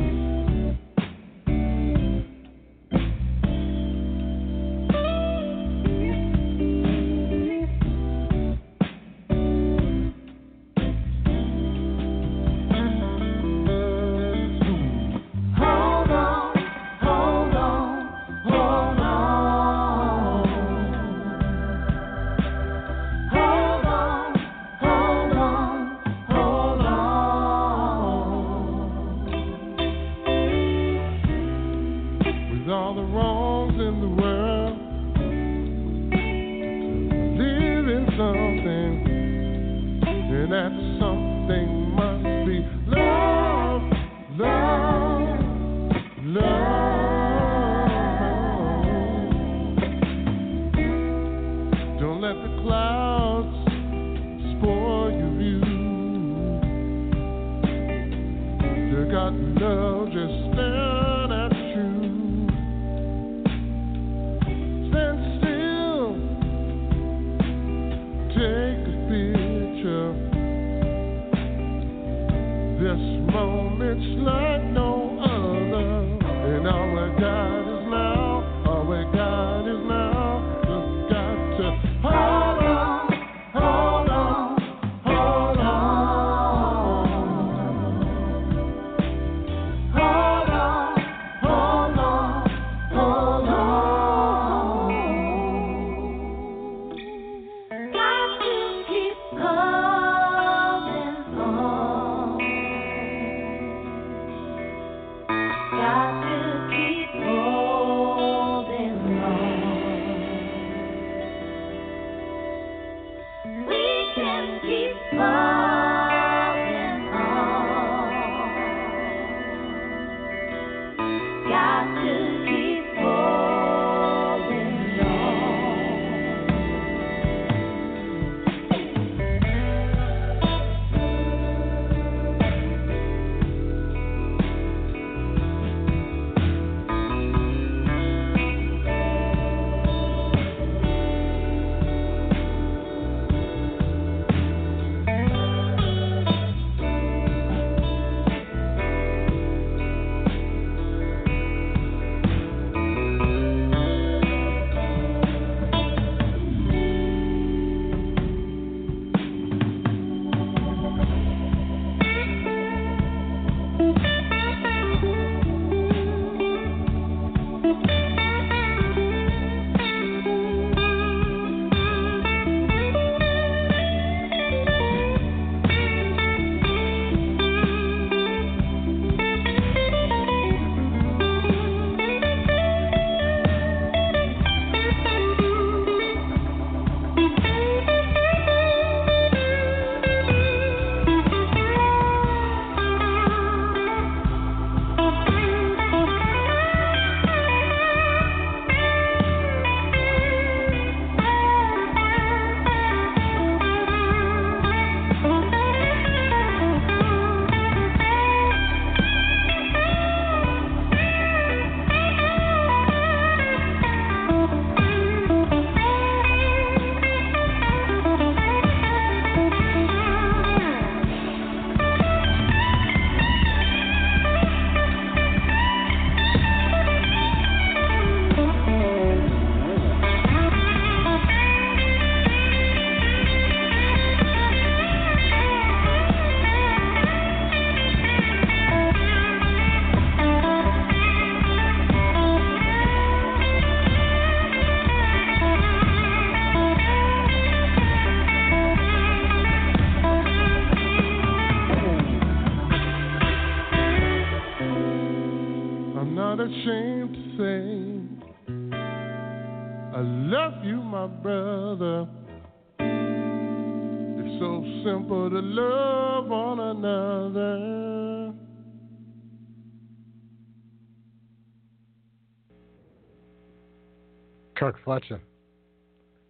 Kirk Fletcher.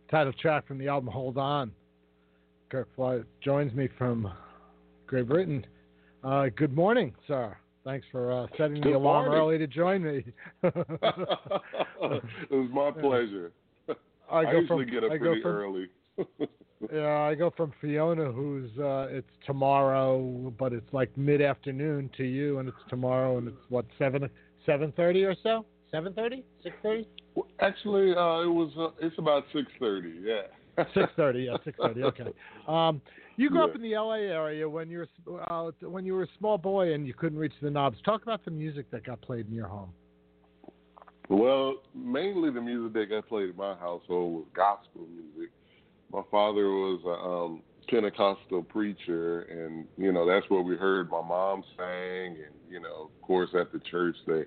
Title track from the album Hold On. Kirk Fletcher joins me from Great Britain. Uh, good morning, sir. Thanks for uh, setting the alarm morning. early to join me. it was my pleasure. I go usually from- get up I pretty from- early. yeah, I go from Fiona, who's uh, it's tomorrow, but it's like mid afternoon to you, and it's tomorrow, and it's what seven seven thirty or so, seven thirty, six thirty. Actually, uh, it was. Uh, it's about six thirty. Yeah. Six thirty, yeah, six thirty. Okay. Um, you grew up in the L.A. area when you were uh, when you were a small boy and you couldn't reach the knobs. Talk about the music that got played in your home. Well, mainly the music that got played in my household was gospel music. My father was a um, Pentecostal preacher, and you know that's what we heard. My mom sang, and you know, of course, at the church they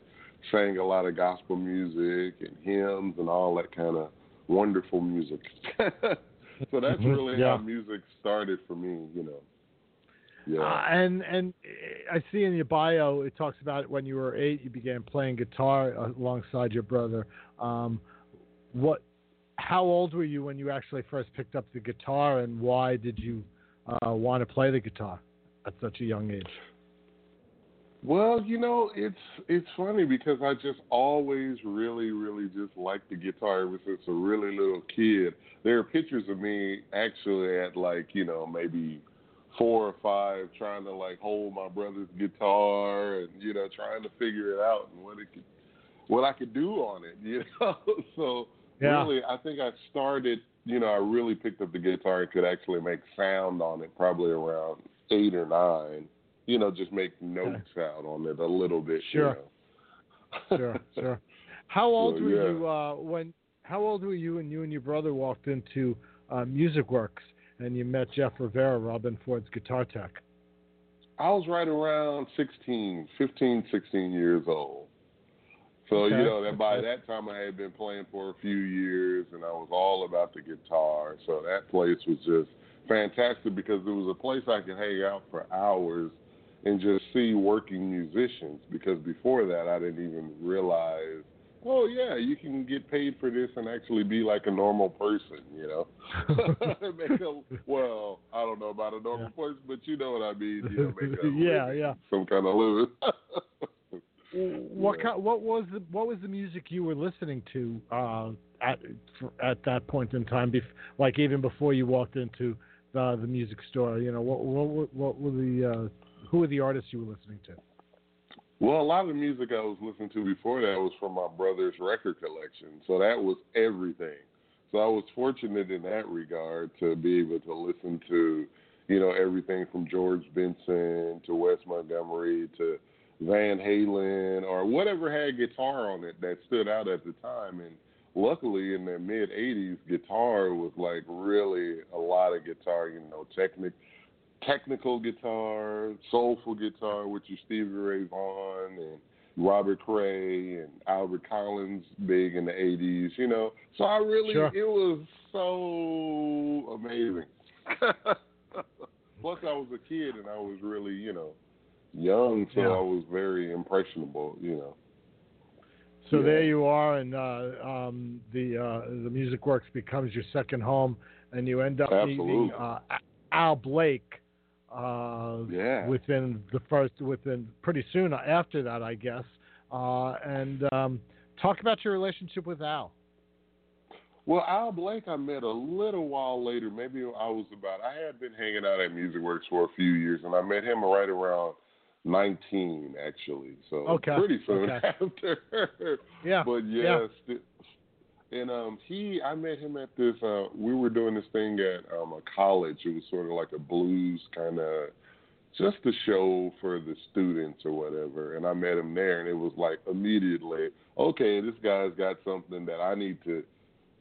sang a lot of gospel music and hymns and all that kind of wonderful music. so that's Mhm, really yeah. how music started for me. You know. Yeah. Uh, and and I see in your bio it talks about when you were eight you began playing guitar alongside your brother. Um, what? How old were you when you actually first picked up the guitar, and why did you uh, want to play the guitar at such a young age? Well, you know, it's it's funny because I just always really, really just liked the guitar ever since a really little kid. There are pictures of me actually at like, you know, maybe four or five trying to like hold my brother's guitar and, you know, trying to figure it out and what it could what I could do on it, you know. so Yeah. really I think I started you know, I really picked up the guitar and could actually make sound on it probably around eight or nine you know, just make notes out on it a little bit. you Sure. know. Sure, sure. How old So, were yeah. you uh, when? How old were you when you and your brother walked into uh, Music Works and you met Jeff Rivera, Robben Ford's guitar tech? I was right around 16, 15, 16 years old. So, Okay, you know, that by that time I had been playing for a few years and I was all about the guitar. So that place was just fantastic because it was a place I could hang out for hours and just see working musicians because before that I didn't even realize oh yeah, you can get paid for this and actually be like a normal person, you know. a, well, I don't know about a normal person, but you know what I mean. You know, make a yeah, yeah. some kind of living. What kind, what was the what was the music you were listening to uh, at at that point in time? Bef- like even before you walked into the the music store, you know, what what what, what were the uh, who are the artists you were listening to? Well, a lot of the music I was listening to before that was from my brother's record collection, so that was everything. So I was fortunate in that regard to be able to listen to, you know, everything from George Benson to Wes Montgomery to Van Halen or whatever had guitar on it that stood out at the time. And luckily, in the mid '80s, guitar was like really a lot of guitar, you know, technic technical guitar, soulful guitar, which is Stevie Ray Vaughan and Robert Cray and Albert Collins big in the 80s, you know. So I really, Sure. it was so amazing. Plus, I was a kid and I was really, you know, young, so Yeah. I was very impressionable, you know. So Yeah. there you are, and uh, um, the uh, the Music Works becomes your second home, and you end up meeting uh, Al Blake. Uh, Yeah. Within the first, within pretty soon after that, I guess. Uh, and um, talk about your relationship with Al. Well, Al Blake, I met a little while later. Maybe I was about. I had been hanging out at Music Works for a few years, and I met him right around nineteen, actually. So Okay, pretty soon okay. after. Yeah, But yeah. yes, st- and um, he, I met him at this. Uh, we were doing this thing at um, a college. It was sort of like a blues kind of, just a show for the students or whatever. And I met him there, and it was like immediately, okay, this guy's got something that I need to,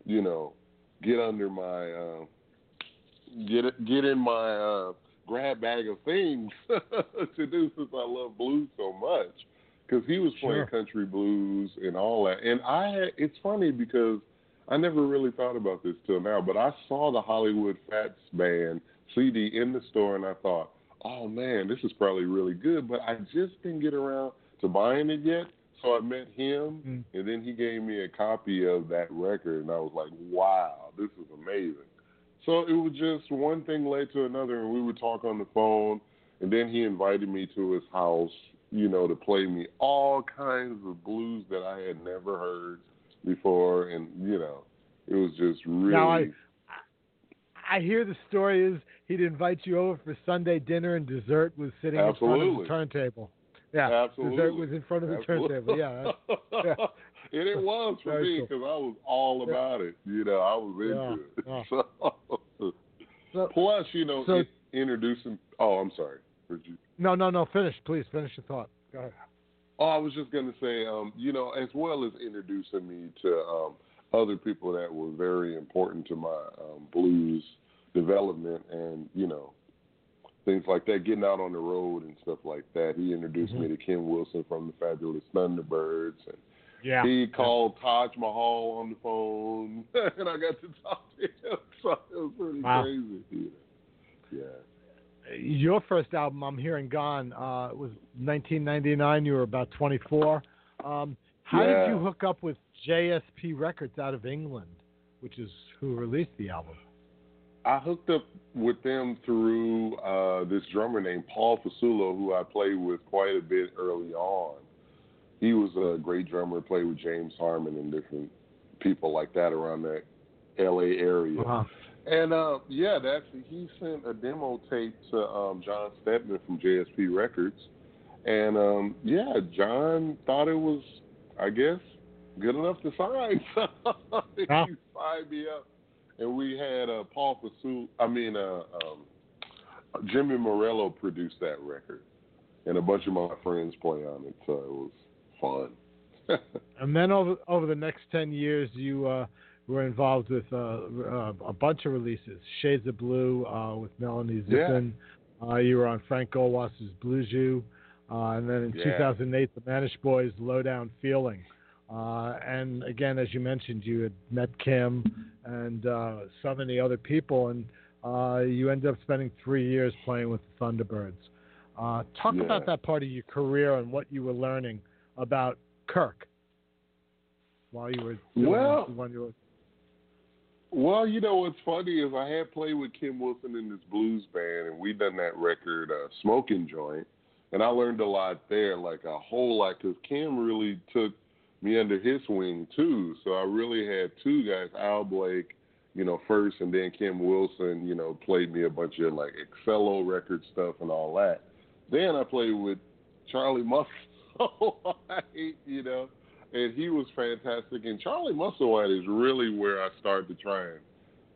you know, get under my, uh, get get in my uh, grab bag of things to do since I love blues so much because he was playing Sure. country blues and all that. And I, had, it's funny because I never really thought about this till now, but I saw the Hollywood Fats Band CD in the store, and I thought, oh man, this is probably really good, but I just didn't get around to buying it yet. So I met him, Mm. and then he gave me a copy of that record, and I was like, wow, this is amazing. So it was just one thing led to another, and we would talk on the phone, and then he invited me to his house, you know, to play me all kinds of blues that I had never heard before, and you know, it was just really. Now I, I hear the story is he'd invite you over for Sunday dinner and dessert was sitting in front of the turntable. Yeah, Absolutely. dessert was in front of the Absolutely. turntable. Yeah, yeah. and it was for Very me cool. because I was all about it. You know, I was into Yeah, it. So, plus, you know, so- in- introducing. Oh, I'm sorry. No, no, no. Finish, please. Finish your thought. Go ahead. Oh, I was just gonna say, um, you know, as well as introducing me to um, other people that were very important to my um, blues development, and you know, things like that, getting out on the road and stuff like that. He introduced me to Kim Wilson from the Fabulous Thunderbirds, and Yeah. he called Taj Mahal on the phone, and I got to talk to him. So it was pretty Wow. crazy. Know? Yeah. Your first album, I'm hearing gone, uh, was 1999. You were about 24. Um, how Yeah. did you hook up with JSP Records out of England, which is who released the album? I hooked up with them through uh, this drummer named Paul Fasulo, who I played with quite a bit early on. He was a great drummer, played with James Harman and different people like that around that L.A. area. Uh-huh. And uh, yeah, that's he sent a demo tape to um, John Stedman from JSP Records, and um, yeah, John thought it was, I guess, good enough to sign. So he Wow. signed me up, and we had uh, Paul Fasul, I mean, uh, um, Jimmy Morello produced that record, and a bunch of my friends play on it, so it was fun. And then over over the next 10 years, you uh, were involved with uh, uh, a bunch of releases. Shades of Blue uh, with Melanie Yeah. Zippin. Uh, you were on Frank Goldwasser's Bluju. Uh, and then in Yeah. 2008, the Mannish Boys' Low Down Feeling. Uh, and again, as you mentioned, you had met Kim and uh, so many other people, and uh, you ended up spending three years playing with the Thunderbirds. Uh, talk Yeah. about that part of your career and what you were learning about Kirk while you were doing Well- this when you were Well, you know what's funny is I had played with Kim Wilson in this blues band, and we done that record, uh, Smoking Joint, and I learned a lot there, like a whole lot, because Kim really took me under his wing too. So I really had two guys, Al Blake, you know, first, and then Kim Wilson, you know, played me a bunch of like Excello record stuff and all that. Then I played with Charlie Musselwhite, you know, and he was fantastic. And Charlie Musselwhite is really where I started to try and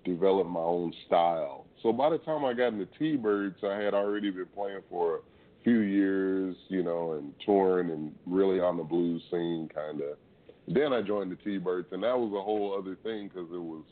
develop my own style. So by the time I got into T-Birds, I had already been playing for a few years, you know, and touring and really on the blues scene, kind of. Then I joined the T-Birds, and that was a whole other thing because it was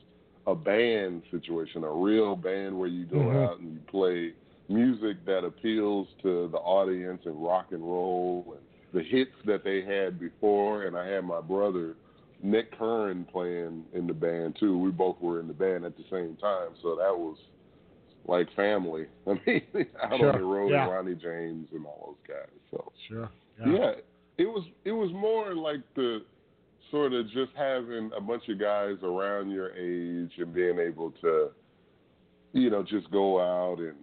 a band situation, a real band where you go Mhm. out and you play music that appeals to the audience and rock and roll and the hits that they had before. And I had my brother Nick Curran playing in the band too. We both were in the band at the same time, so that was like family. I mean, out Sure, on the road, yeah. Ronnie James and all those guys. So sure. yeah. it was it was more like the sort of just having a bunch of guys around your age and being able to, you know, just go out and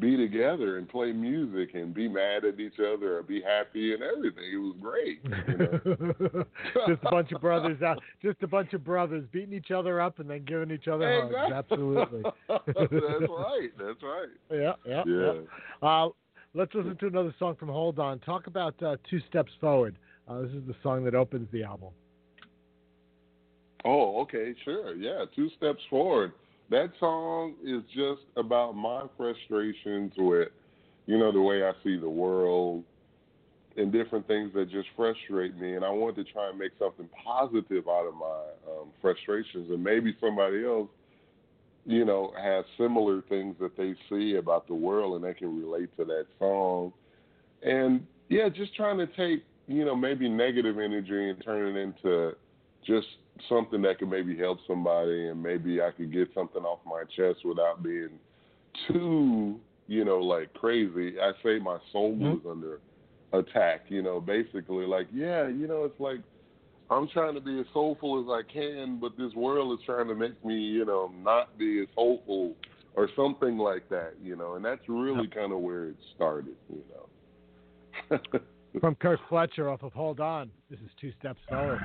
be together and play music and be mad at each other or be happy and everything. It was great. You know? just a bunch of brothers out, just a bunch of brothers beating each other up and then giving each other hugs. Absolutely. That's right. That's right. Yeah, yeah, Yeah. yeah. Uh, let's listen to another song from Hold On. Talk about uh, Two Steps Forward. Uh, this is the song that opens the album. Oh, okay, sure. Yeah, two steps forward. That song is just about my frustrations with, you know, the way I see the world and different things that just frustrate me. And I want to try and make something positive out of my um, frustrations. And maybe somebody else, you know, has similar things that they see about the world and they can relate to that song. And yeah, just trying to take, you know, maybe negative energy and turn it into just something that could maybe help somebody, and maybe I could get something off my chest without being too, you know, like crazy. I say my soul mm-hmm. was under attack. You know, basically, like, yeah, you know, it's like I'm trying to be as soulful as I can, but this world is trying to make me, you know, not be as hopeful or something like that, you know, and that's really kind of where it started, you know. From Kirk Fletcher off of Hold On. This is Two Steps Forward.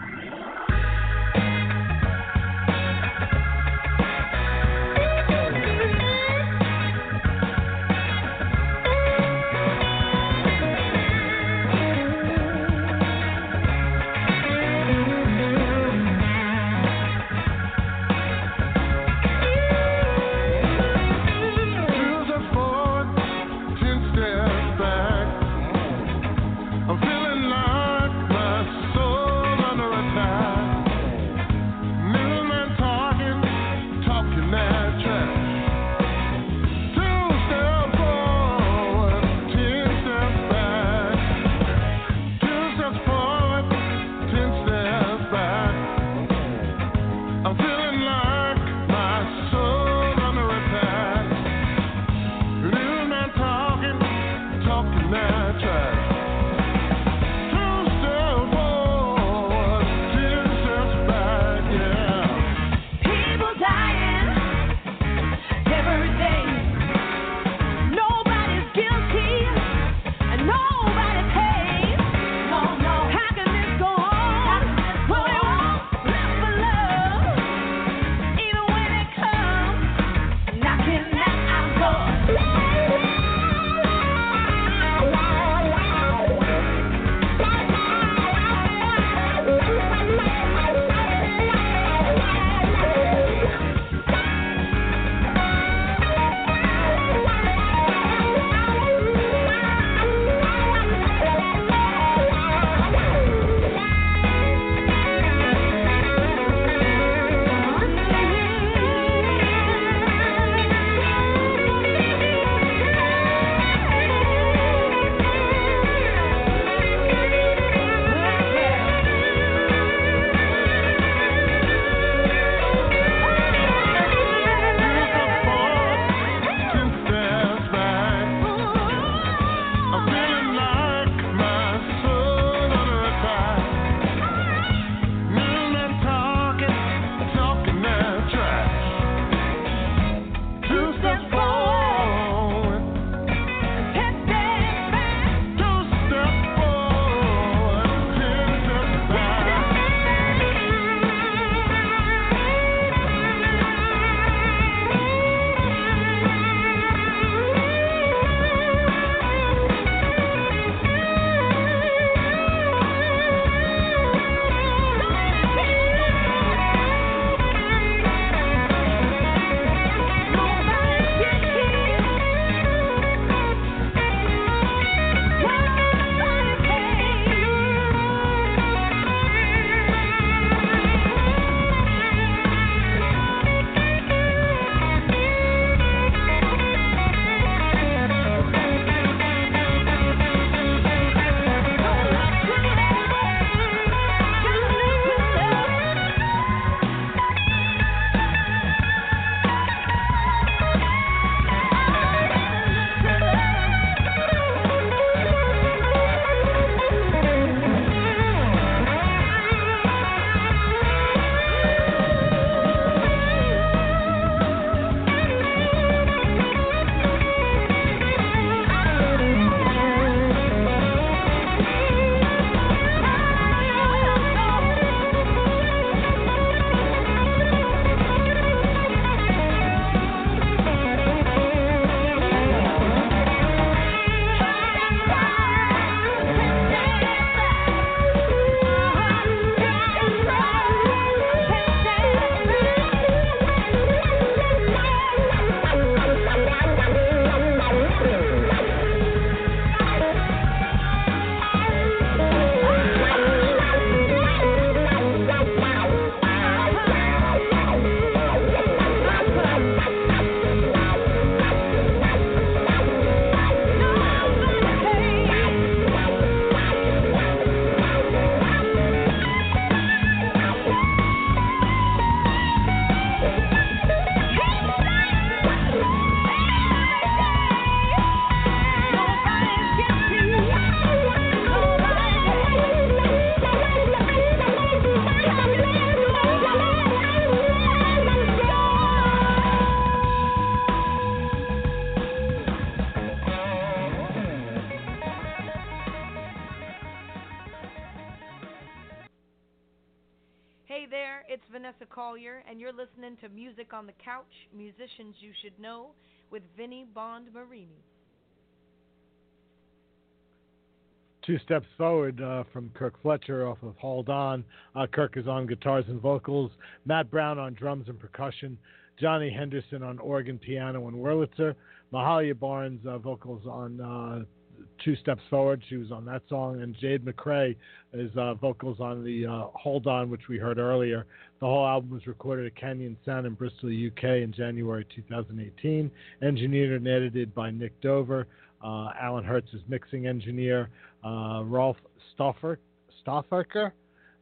Musicians You Should Know, with Vinnie Bond Marini. Two steps forward uh, from Kirk Fletcher off of Hold On. Uh, Kirk is on guitars and vocals. Matt Brown on drums and percussion. Johnny Henderson on organ, piano, and Wurlitzer. Mahalia Barnes uh, vocals on uh, Two Steps Forward. She was on that song. And Jade McRae is uh, vocals on the uh, Hold On, which we heard earlier. The whole album was recorded at Canyon Sound in Bristol, UK in January 2018. Engineered and edited by Nick Dover. Uh, Alan Hertz is mixing engineer. Uh, Rolf Stoffer, Stofferker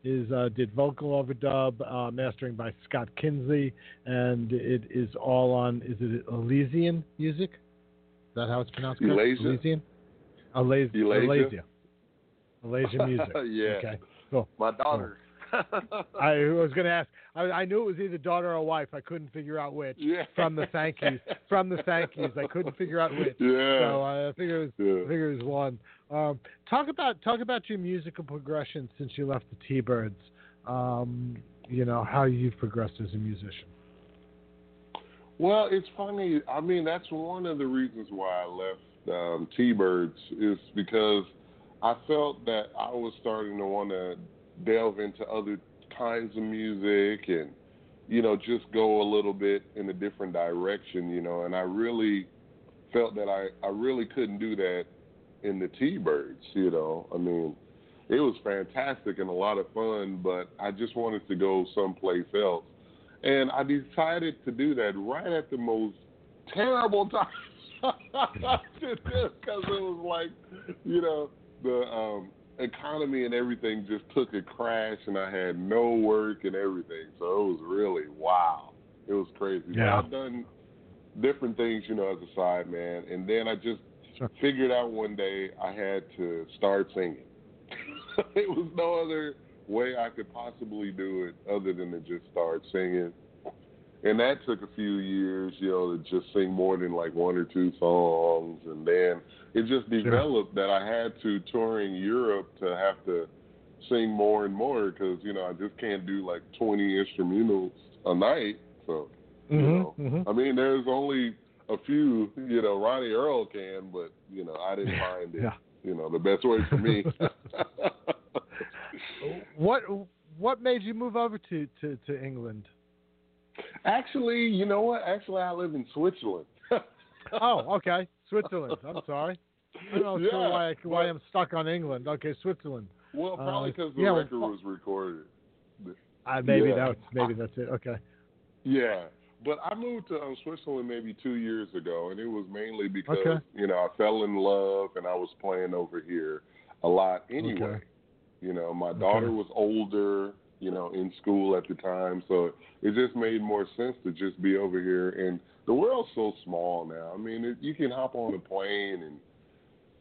is uh, did vocal overdub, uh, mastering by Scott Kinsley, and it is all on. Is it Elysian music? Is that how it's pronounced? Elysian? Elysian. Elysian. Elysia? Elysian. Elysian music. yeah. Okay. Cool. My daughter. I was going to ask. I, I knew it was either daughter or wife. I couldn't figure out which. Yeah. From the thank yous. From the thank yous, I couldn't figure out which. Yeah. So uh, I figured it was. Yeah. I it was one. Um, talk about talk about your musical progression since you left the T-Birds. Um, you know how you've progressed as a musician. Well, it's funny. I mean, that's one of the reasons why I left um, T-Birds is because I felt that I was starting to want to delve into other kinds of music and, you know, just go a little bit in a different direction, you know, and I really felt that I, I really couldn't do that in the T-Birds, you know. I mean, it was fantastic and a lot of fun, but I just wanted to go someplace else. And I decided to do that right at the most terrible time because it was like, you know, the um, economy and everything just took a crash, and I had no work and everything. So it was really wow. It was crazy. Yeah. But I've done different things, you know, as a side man, and then I just figured out one day I had to start singing. it was no other way I could possibly do it other than to just start singing. And that took a few years, you know, to just sing more than like one or two songs. And it just developed that I had to, touring Europe, to have to sing more and more because, you know, I just can't do like 20 instrumentals a night. So, you know, Mhm, I mean, there's only a few, you know, Ronnie Earl can, but, you know, I didn't find it, Yeah. you know, the best way for me. What what made you move over to, to, to England? Actually, you know what? Actually, I live in Switzerland. oh, okay, Switzerland. I'm sorry. I don't know Yeah, sure why I, why I'm stuck on England. Okay, Switzerland. Well, probably Uh, because the yeah, well, was recorded. Uh, maybe Yeah. that's maybe that's it. Okay. Yeah, but I moved to um, Switzerland maybe two years ago, and it was mainly because Okay. you know I fell in love and I was playing over here a lot anyway. Okay. You know, my daughter Okay. was older, you know, in school at the time, so it just made more sense to just be over here. And the world's so small now. I mean, it, you can hop on a plane and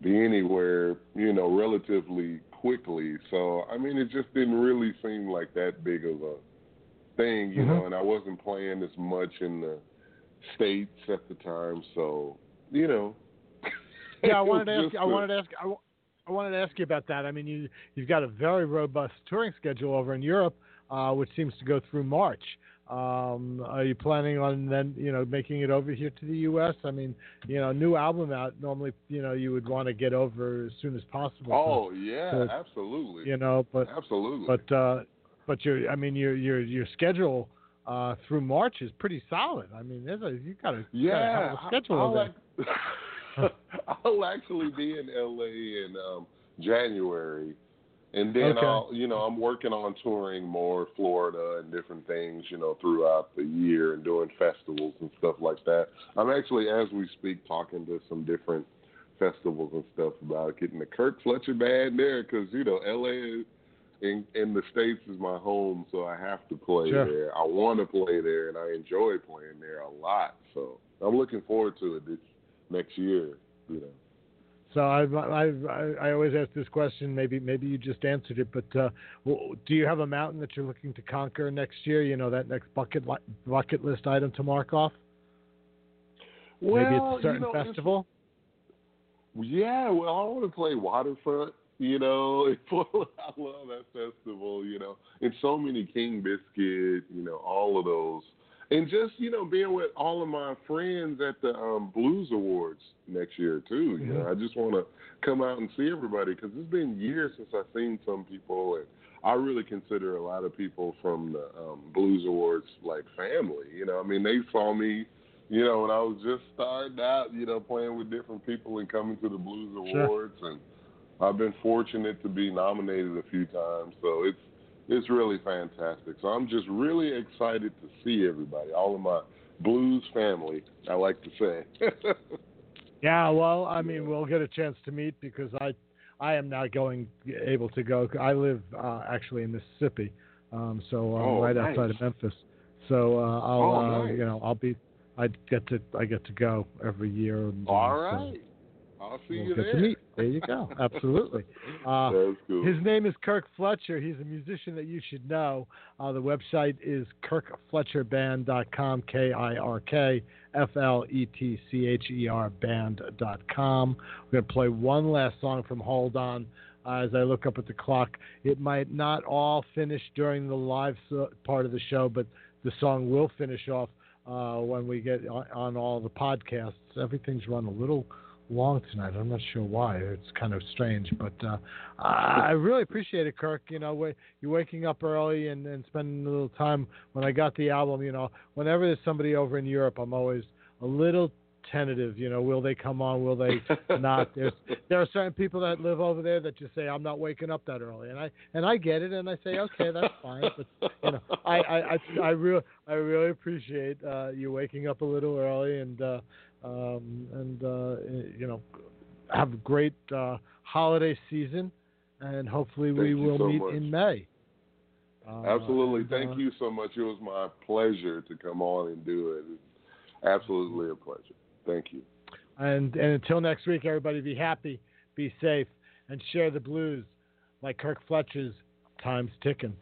be anywhere, you know, relatively quickly. So, I mean, it just didn't really seem like that big of a thing, you Mhm. know, and I wasn't playing as much in the States at the time. So, you know. Yeah, I wanted to ask. I wanted to ask. I, I wanted to ask you about that. I mean, you you've got a very robust touring schedule over in Europe, uh, which seems to go through March. Um, are you planning on then, you know, making it over here to the U.S.? I mean, you know, new album out. Normally, you know, you would want to get over as soon as possible. Oh, So- yeah, so, absolutely. You know, but Absolutely. but uh, but your I mean your your your schedule uh, through March is pretty solid. I mean, there's a you got a you got a Yeah, schedule I'll, act- I'll actually be in LA in um, January, and then Okay. I'll, you know, I'm working on touring more Florida and different things, you know, throughout the year and doing festivals and stuff like that. I'm actually, as we speak, talking to some different festivals and stuff about getting the Kirk Fletcher band there because you know LA in in the states is my home, so I have to play Sure. there. I want to play there, and I enjoy playing there a lot. So I'm looking forward to it this next year. You know. So I, I I always ask this question. Maybe maybe you just answered it, but uh, do you have a mountain that you're looking to conquer next year? You know that next bucket li- bucket list item to mark off. maybe Well, it's a certain you know, festival. Yeah, well, I want to play Waterfront. You know, I love that festival. You know, and so many King Biscuit. You know, all of those, and just you know being with all of my friends at the um, Blues Awards next year too. You know, I just want to come out and see everybody because it's been years since I've seen some people, and I really consider a lot of people from the um, Blues Awards like family. You know, I mean, they saw me. You know, when I was just starting out, you know, playing with different people and coming to the Blues Sure. Awards, and I've been fortunate to be nominated a few times. So it's it's really fantastic. So I'm just really excited to see everybody, all of my blues family. I like to say. Yeah, well, I mean, we'll get a chance to meet because I, I am not going able to go. I live uh, actually in Mississippi, um, so I'm Oh, right nice. outside of Memphis. So uh, I'll, Oh, uh, nice. you know, I'll be, I get to, I get to go every year. And, uh, so. I'll see we'll you get there. to meet. There you go. Absolutely. Uh, That's cool. His name is Kirk Fletcher. He's a musician that you should know. Uh, the website is kirkfletcherband.com, K I R K F L E T C H E R band.com. We're going to play one last song from Hold On. Uh, as I look up at the clock, it might not all finish during the live so- part of the show, but the song will finish off uh, when we get on, on all the podcasts. Everything's run a little long tonight. I'm not sure why. It's kind of strange, but uh, I really appreciate it, Kirk. You know, wa- you're waking up early and, and spending a little time. When I got the album, you know, whenever there's somebody over in Europe, I'm always a little tentative. You know, will they come on? Will they not? There's there are certain people that live over there that just say I'm not waking up that early, and I and I get it, and I say okay, that's fine. But you know, I I I, I really I really appreciate uh, you waking up a little early and uh, um, and uh, you know have a great uh, holiday season, and hopefully we Thank you will so meet much. in May. Uh, Absolutely. and, Thank you so much. It was my pleasure to come on and do it. It's absolutely a pleasure. Thank you. And and until next week, everybody be happy, be safe, and share the blues like Kirk Fletcher's Time's Ticking.